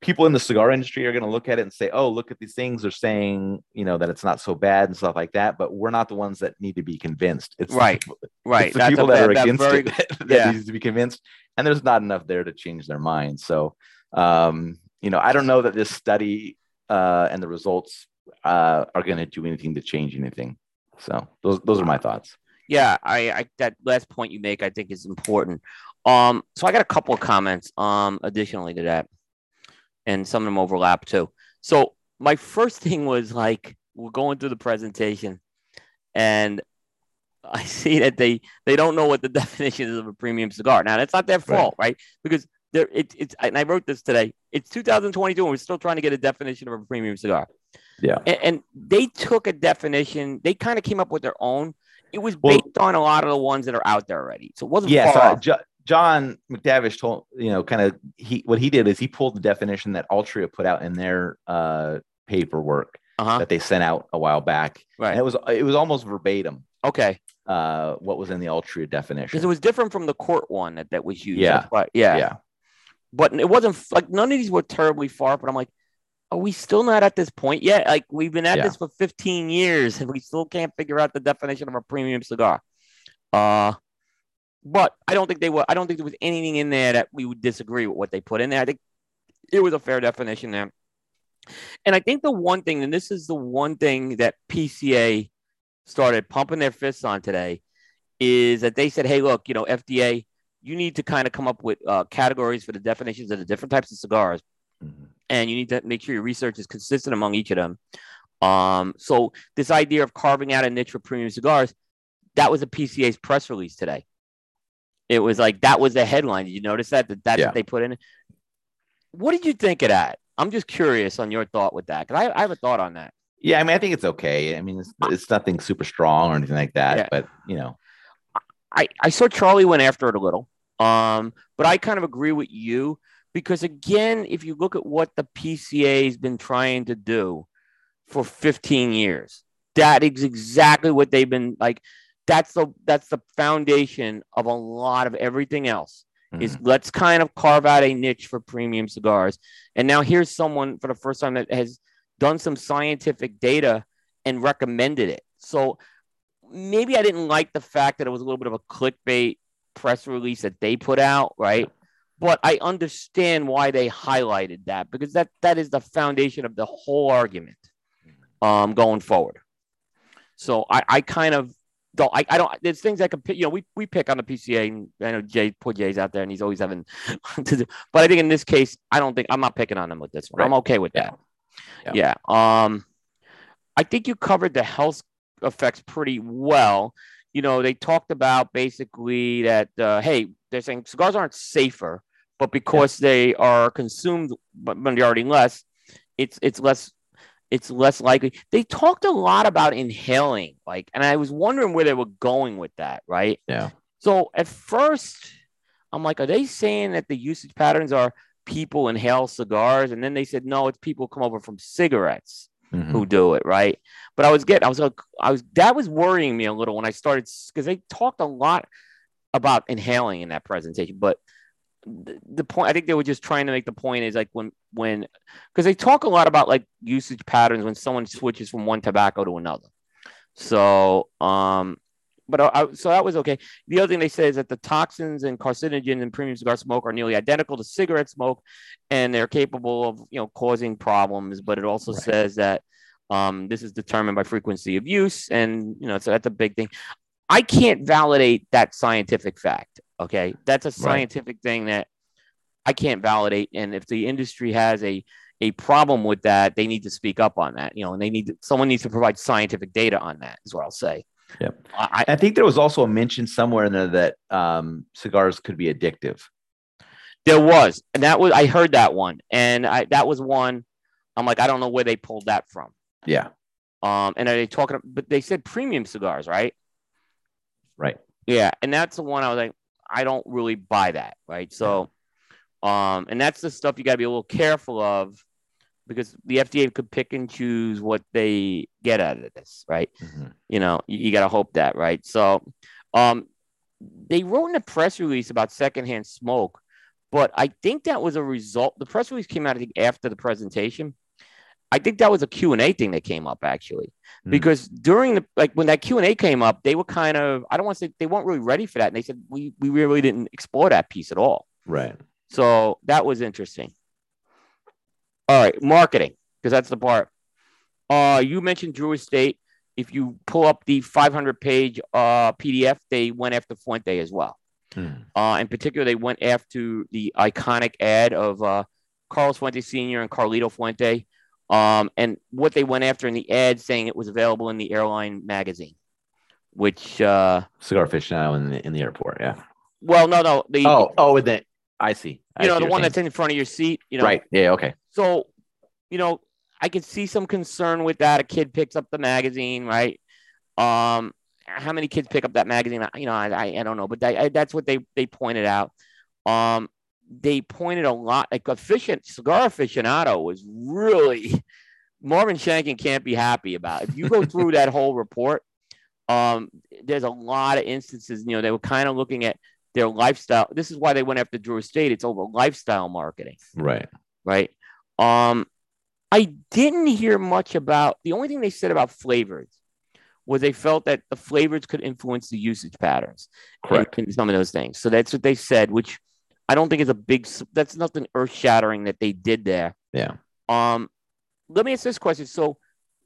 people in the cigar industry are going to look at it and say, "Oh, look at these things. They're saying, you know, that it's not so bad and stuff like that." But we're not the ones that need to be convinced. It's right, the, right. It's the people that are against very, it that, yeah. needs to be convinced, and there's not enough there to change their mind. So, um, you know, I don't know that this study uh, and the results uh, are going to do anything to change anything. So, those those are my thoughts. Yeah, I, I that last point you make I think is important. Um, so I got a couple of comments. Um, additionally to that and some of them overlap too. So my first thing was like we're going through the presentation, and I see that they they don't know what the definition is of a premium cigar. Now that's not their fault, right? right? Because there it, it's and I wrote this today. It's 2022 and we're still trying to get a definition of a premium cigar. Yeah. And, and they took a definition. They kind of came up with their own. It was based well, on a lot of the ones that are out there already. So it wasn't yeah, far. So, John McDavish told you know kind of he what he did is he pulled the definition that Altria put out in their uh, paperwork uh-huh. that they sent out a while back. Right. And it was it was almost verbatim. Okay. Uh, what was in the Altria definition? Because it was different from the court one that, that was used. Yeah. Why, yeah. Yeah. But it wasn't like none of these were terribly far. But I'm like, are we still not at this point yet? Like we've been at yeah. this for 15 years and we still can't figure out the definition of a premium cigar. Uh, but I don't think they were. I don't think there was anything in there that we would disagree with what they put in there. I think it was a fair definition there. And I think the one thing, and this is the one thing that PCA started pumping their fists on today, is that they said, "Hey, look, you know, FDA, you need to kind of come up with uh, categories for the definitions of the different types of cigars, mm-hmm. and you need to make sure your research is consistent among each of them." Um, so this idea of carving out a niche for premium cigars, that was a PCA's press release today. It was like that was the headline. Did you notice that? That that's yeah. what they put in. What did you think of that? I'm just curious on your thought with that because I, I, have a thought on that. Yeah, I mean, I think it's okay. I mean, it's, it's nothing super strong or anything like that, yeah. but you know, I I saw Charlie went after it a little, um, but I kind of agree with you because again, if you look at what the PCA has been trying to do for 15 years, that is exactly what they've been like that's the that's the foundation of a lot of everything else mm-hmm. is let's kind of carve out a niche for premium cigars and now here's someone for the first time that has done some scientific data and recommended it so maybe i didn't like the fact that it was a little bit of a clickbait press release that they put out right but i understand why they highlighted that because that that is the foundation of the whole argument um, going forward. So I, I kind of don't. I, I don't. There's things I can pick. You know, we, we pick on the PCA, and I know Jay poor Jay's out there, and he's always having to do. But I think in this case, I don't think I'm not picking on them with this one. Right. I'm okay with that. Yeah. yeah. Um, I think you covered the health effects pretty well. You know, they talked about basically that uh, hey, they're saying cigars aren't safer, but because they are consumed but majority less, it's it's less it's less likely. They talked a lot about inhaling, like, and I was wondering where they were going with that, right? Yeah. So at first, I'm like, are they saying that the usage patterns are people inhale cigars? And then they said, no, it's people come over from cigarettes Mhm. who do it, right? But I was getting, I was like, I was that was worrying me a little when I started because they talked a lot about inhaling in that presentation, but the, the point I think they were just trying to make the point is like when when because they talk a lot about like usage patterns when someone switches from one tobacco to another. So um but I, I- so that was okay. The other thing they say is that the toxins and carcinogens in premium cigar smoke are nearly identical to cigarette smoke, and they're capable of you know causing problems. But it also Right. says that um, this is determined by frequency of use, and you know so that's a big thing. I can't validate that scientific fact. Okay, that's a scientific thing that I can't validate. And if the industry has a a problem with that, they need to speak up on that. You know, and they need to, someone needs to provide scientific data on that. Is what I'll say. Yep. I, I think there was also a mention somewhere in there that um, cigars could be addictive. There was, and that was I heard that one, and I that was one. I'm like, I don't know where they pulled that from. Yeah. Um, and are they talking? But they said premium cigars, right? Right. Yeah, and that's the one I was like, I don't really buy that, right? So, um, and that's the stuff you got to be a little careful of because the FDA could pick and choose what they get out of this, right? Mhm. you know you, you got to hope that right so um they wrote in a press release about secondhand smoke but i think that was a result the press release came out i think after the presentation i think that was a q&a thing that came up actually Hmm. because during the like when that q&a came up they were kind of i don't want to say they weren't really ready for that and they said we, we really didn't explore that piece at all Right. so that was interesting all right marketing because that's the part uh you mentioned drew estate if you pull up the 500 page uh, PDF, they went after Fuente as well. Hmm. Uh, in particular, they went after the iconic ad of uh, Carlos Fuente Sr. and Carlito Fuente. Um, and what they went after in the ad saying it was available in the airline magazine, which, uh, Cigar aficionado in the in the airport. Yeah. well, no, no, the, Oh, oh, with the I see. I you know, see the one you're that's in front of your seat, you know, right. Yeah. Okay. So, you know, I could see some concern with that. A kid picks up the magazine, right? Um, how many kids pick up that magazine? You know, I, I, I don't know, but that, I, that's what they they pointed out. Um, they pointed a lot like efficient cigar aficionado was really Marvin Shanken can't be happy about. If you go through that whole report, um, there's a lot of instances. You know, they were kind of looking at their lifestyle. This is why they went after Drew Estate. It's over lifestyle marketing Right. right? Um, I didn't hear much about the only thing they said about flavors was they felt that the flavors could influence the usage patterns. in- Correct. Some of those things. So that's what they said, which I don't think it's a big. That's nothing earth shattering that they did there. Yeah. Um, let me ask this question. So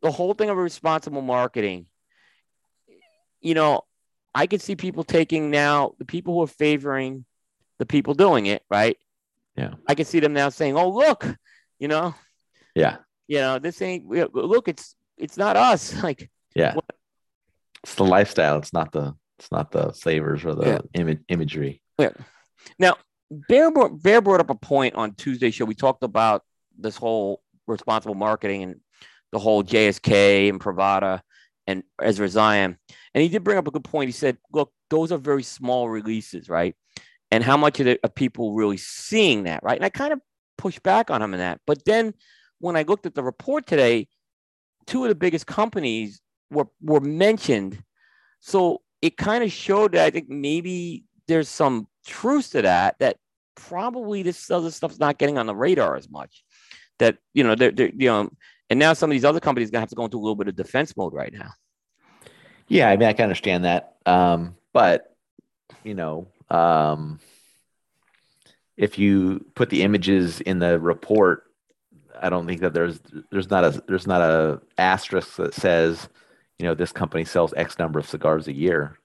the whole thing of responsible marketing, you know, I could see people taking now the people who are favoring the people doing it, right? Yeah. I can see them now saying, "Oh, look, you know, Yeah. you know, this ain't look, it's it's not us." Like, Yeah. What? It's the lifestyle. It's not the. It's not the flavors or the Yeah. ima- imagery. Yeah. Now Bear brought, Bear brought up a point on Tuesday show. We talked about this whole responsible marketing and the whole JSK and Pravada and Ezra Zion. And he did bring up a good point. He said, look, those are very small releases, right? And how much are people really seeing that, right? And I kind of pushed back on him in that. But then when I looked at the report today, two of the biggest companies were, were mentioned. So it kind of showed that I think maybe there's some truth to that, that probably this other stuff's not getting on the radar as much. That, you know, they're, they're you know, and now some of these other companies gonna have to go into a little bit of defense mode right now. Yeah, I mean, I can understand that. Um, but you know, um, if you put the images in the report, I don't think that there's there's not a there's not a asterisk that says, you know, this company sells X number of cigars a year.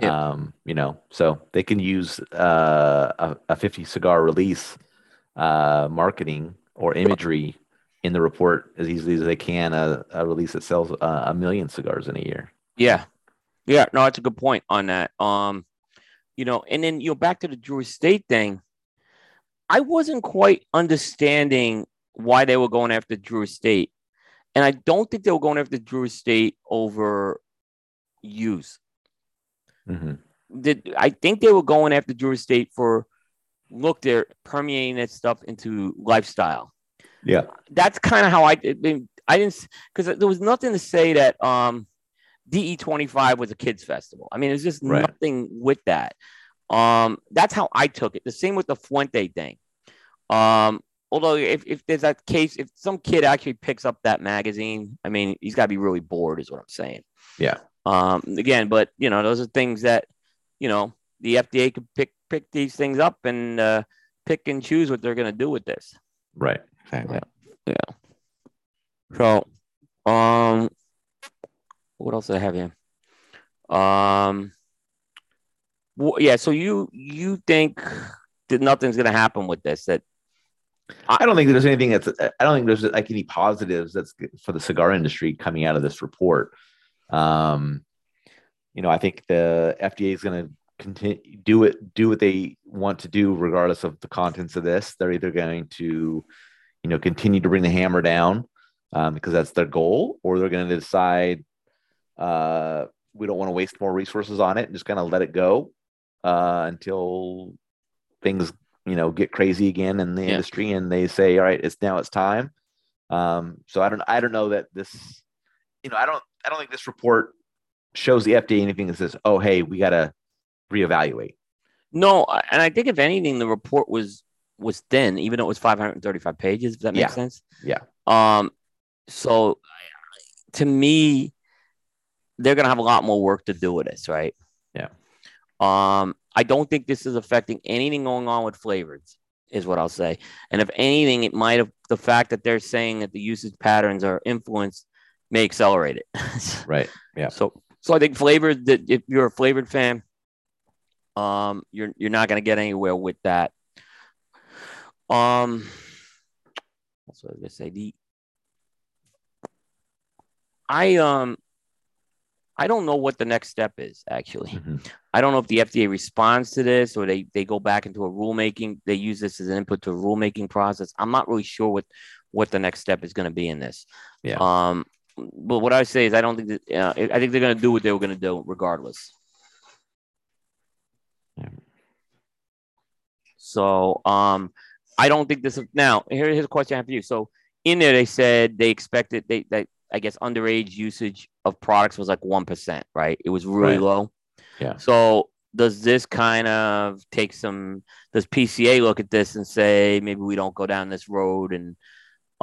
Yeah. Um, you know, so they can use uh, a, a 50 cigar release uh, marketing or imagery in the report as easily as they can a, a release that sells uh, a million cigars in a year. Yeah. Yeah. No, that's a good point on that. Um, you know, and then you know, back to the Drew Estate thing, I wasn't quite understanding why they were going after Drew Estate. And I don't think they were going after Drew Estate over use. Mhm. Did I think they were going after Drew Estate for look, they're permeating that stuff into lifestyle. Yeah. That's kind of how I did. I didn't because there was nothing to say that um DE25 was a kids festival. I mean, there's just Right. nothing with that. Um, that's how I took it. The same with the Fuente thing. Um, although if, if there's that case, if some kid actually picks up that magazine, I mean, he's got to be really bored, is what I'm saying. Yeah. Um, again, but you know, those are things that you know the FDA could pick pick these things up and uh, pick and choose what they're going to do with this. Right. Exactly. Yeah. So, um, what else do I have here? Um, well, yeah. So you you think that nothing's going to happen with this? That I don't think there's anything that's. I don't think there's like any positives that's good for the cigar industry coming out of this report. Um, you know, I think the FDA is going to continue do it, do what they want to do, regardless of the contents of this. They're either going to, you know, continue to bring the hammer down um, because that's their goal, or they're going to decide uh, we don't want to waste more resources on it and just kind of let it go uh, until things you know get crazy again in the Yeah. industry and they say all right it's now it's time um so i don't i don't know that this you know i don't i don't think this report shows the fda anything that says oh hey we got to reevaluate no, and I think if anything, the report was was thin, even though it was 535 pages. If that makes Yeah. sense. Yeah. Um. So, to me, they're gonna have a lot more work to do with this, right? Yeah. Um. I don't think this is affecting anything going on with flavors, is what I'll say. And if anything, it might have the fact that they're saying that the usage patterns are influenced may accelerate it. right yeah So, so I think flavors that if you're a flavored fan, um, you're you're not gonna get anywhere with that. Um, that's what I was gonna say. The I um, I don't know what the next step is actually. Mhm. I don't know if the FDA responds to this or they they go back into a rulemaking. They use this as an input to a rulemaking process. I'm not really sure what what the next step is going to be in this. Yeah. Um, but what I say is I don't think that uh, I think they're going to do what they were going to do regardless. Yeah. So um, I don't think this is now. Here, here's a question I have for you. So in there they said they expected they they I guess underage usage of products was like one percent, right? It was really Right. low. Yeah. So does this kind of take some? Does PCA look at this and say maybe we don't go down this road and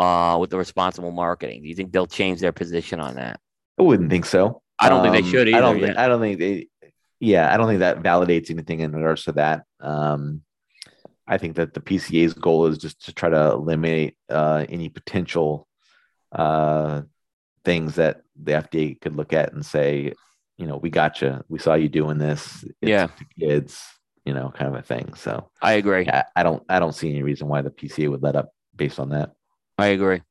uh with the responsible marketing? Do you think they'll change their position on that? i wouldn't think so I don't think they Um, should either. i don't yeah. think i don't think they yeah i don't think that validates anything in regards to that um i think that the pca's goal is just to try to eliminate uh any potential uh things that the fda could look at and say you know we got you we saw you doing this it's Yeah. kids you know kind of a thing so I agree. yeah i don't i don't see any reason why the pca would let up based on that I agree.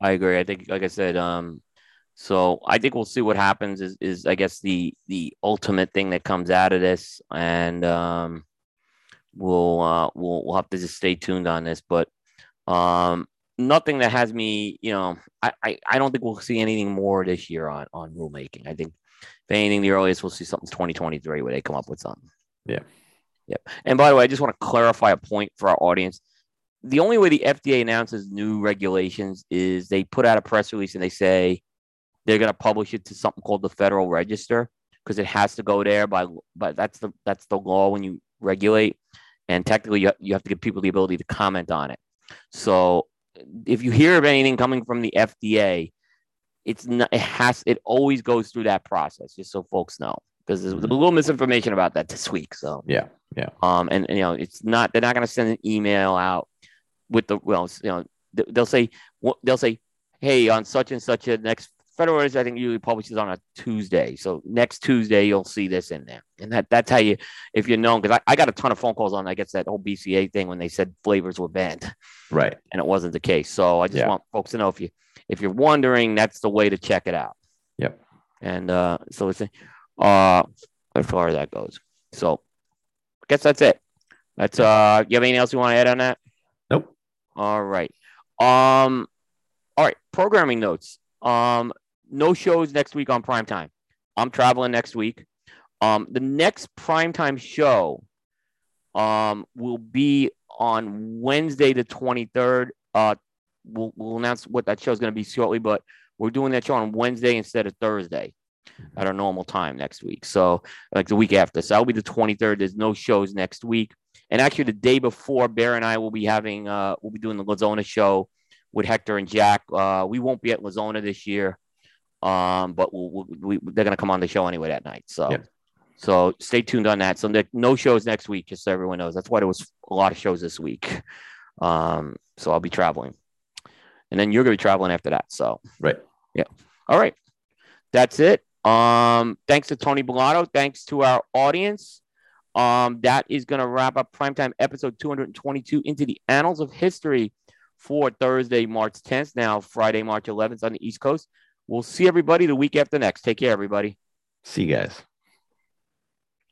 I agree. I think, like I said, um, so I think we'll see what happens. Is is I guess the the ultimate thing that comes out of this, and um, we'll uh, we'll we'll have to just stay tuned on this. But um, nothing that has me, you know, I, I I don't think we'll see anything more this year on on rulemaking. I think if anything, the earliest we'll see something 2023 where they come up with something. Yeah. Yep. And by the way, I just want to clarify a point for our audience the only way the FDA announces new regulations is they put out a press release and they say they're going to publish it to something called the Federal Register because it has to go there by but that's the that's the law when you regulate and technically you, you have to give people the ability to comment on it. So if you hear of anything coming from the FDA, it's not it has it always goes through that process just so folks know because there's a little misinformation about that this week. So yeah yeah um, and, and, you know, it's not they're not going to send an email out with the well, you know, they'll say they'll say, "Hey, on such and such a next Federal I think usually publishes on a Tuesday. So next Tuesday you'll see this in there, and that that's how you if you're known because I, I got a ton of phone calls on I guess that whole PCA thing when they said flavors were banned, right? And it wasn't the case. So I just yeah. want folks to know if you if you're wondering, that's the way to check it out. Yep. And uh, so it's uh as far as that goes. So I guess that's it. That's uh you have anything else you want to add on that? All right. Um all right, programming notes. Um no shows next week on prime time. I'm traveling next week. Um the next prime time show um will be on Wednesday the 23rd. Uh we'll, we'll announce what that show is going to be shortly, but we're doing that show on Wednesday instead of Thursday at our normal time next week. So, like the week after. So, that'll be the 23rd. There's no shows next week. And actually, the day before, Bear and I will be having, uh, we'll be doing the La Zona show with Hector and Jack. Uh, we won't be at La Zona this year, um, but we'll, we'll, we, they're going to come on the show anyway that night. So, yep. so stay tuned on that. So, no shows next week, just so everyone knows. That's why there was a lot of shows this week. Um, so, I'll be traveling. And then you're going to be traveling after that. So, right. Yeah. All right. That's it. Um, thanks to Tony Bellotto. Thanks to our audience. Um, that is going to wrap up primetime episode 222 into the annals of history for Thursday, March 10th. Now, Friday, March 11th on the East Coast. We'll see everybody the week after next. Take care, everybody. See you guys.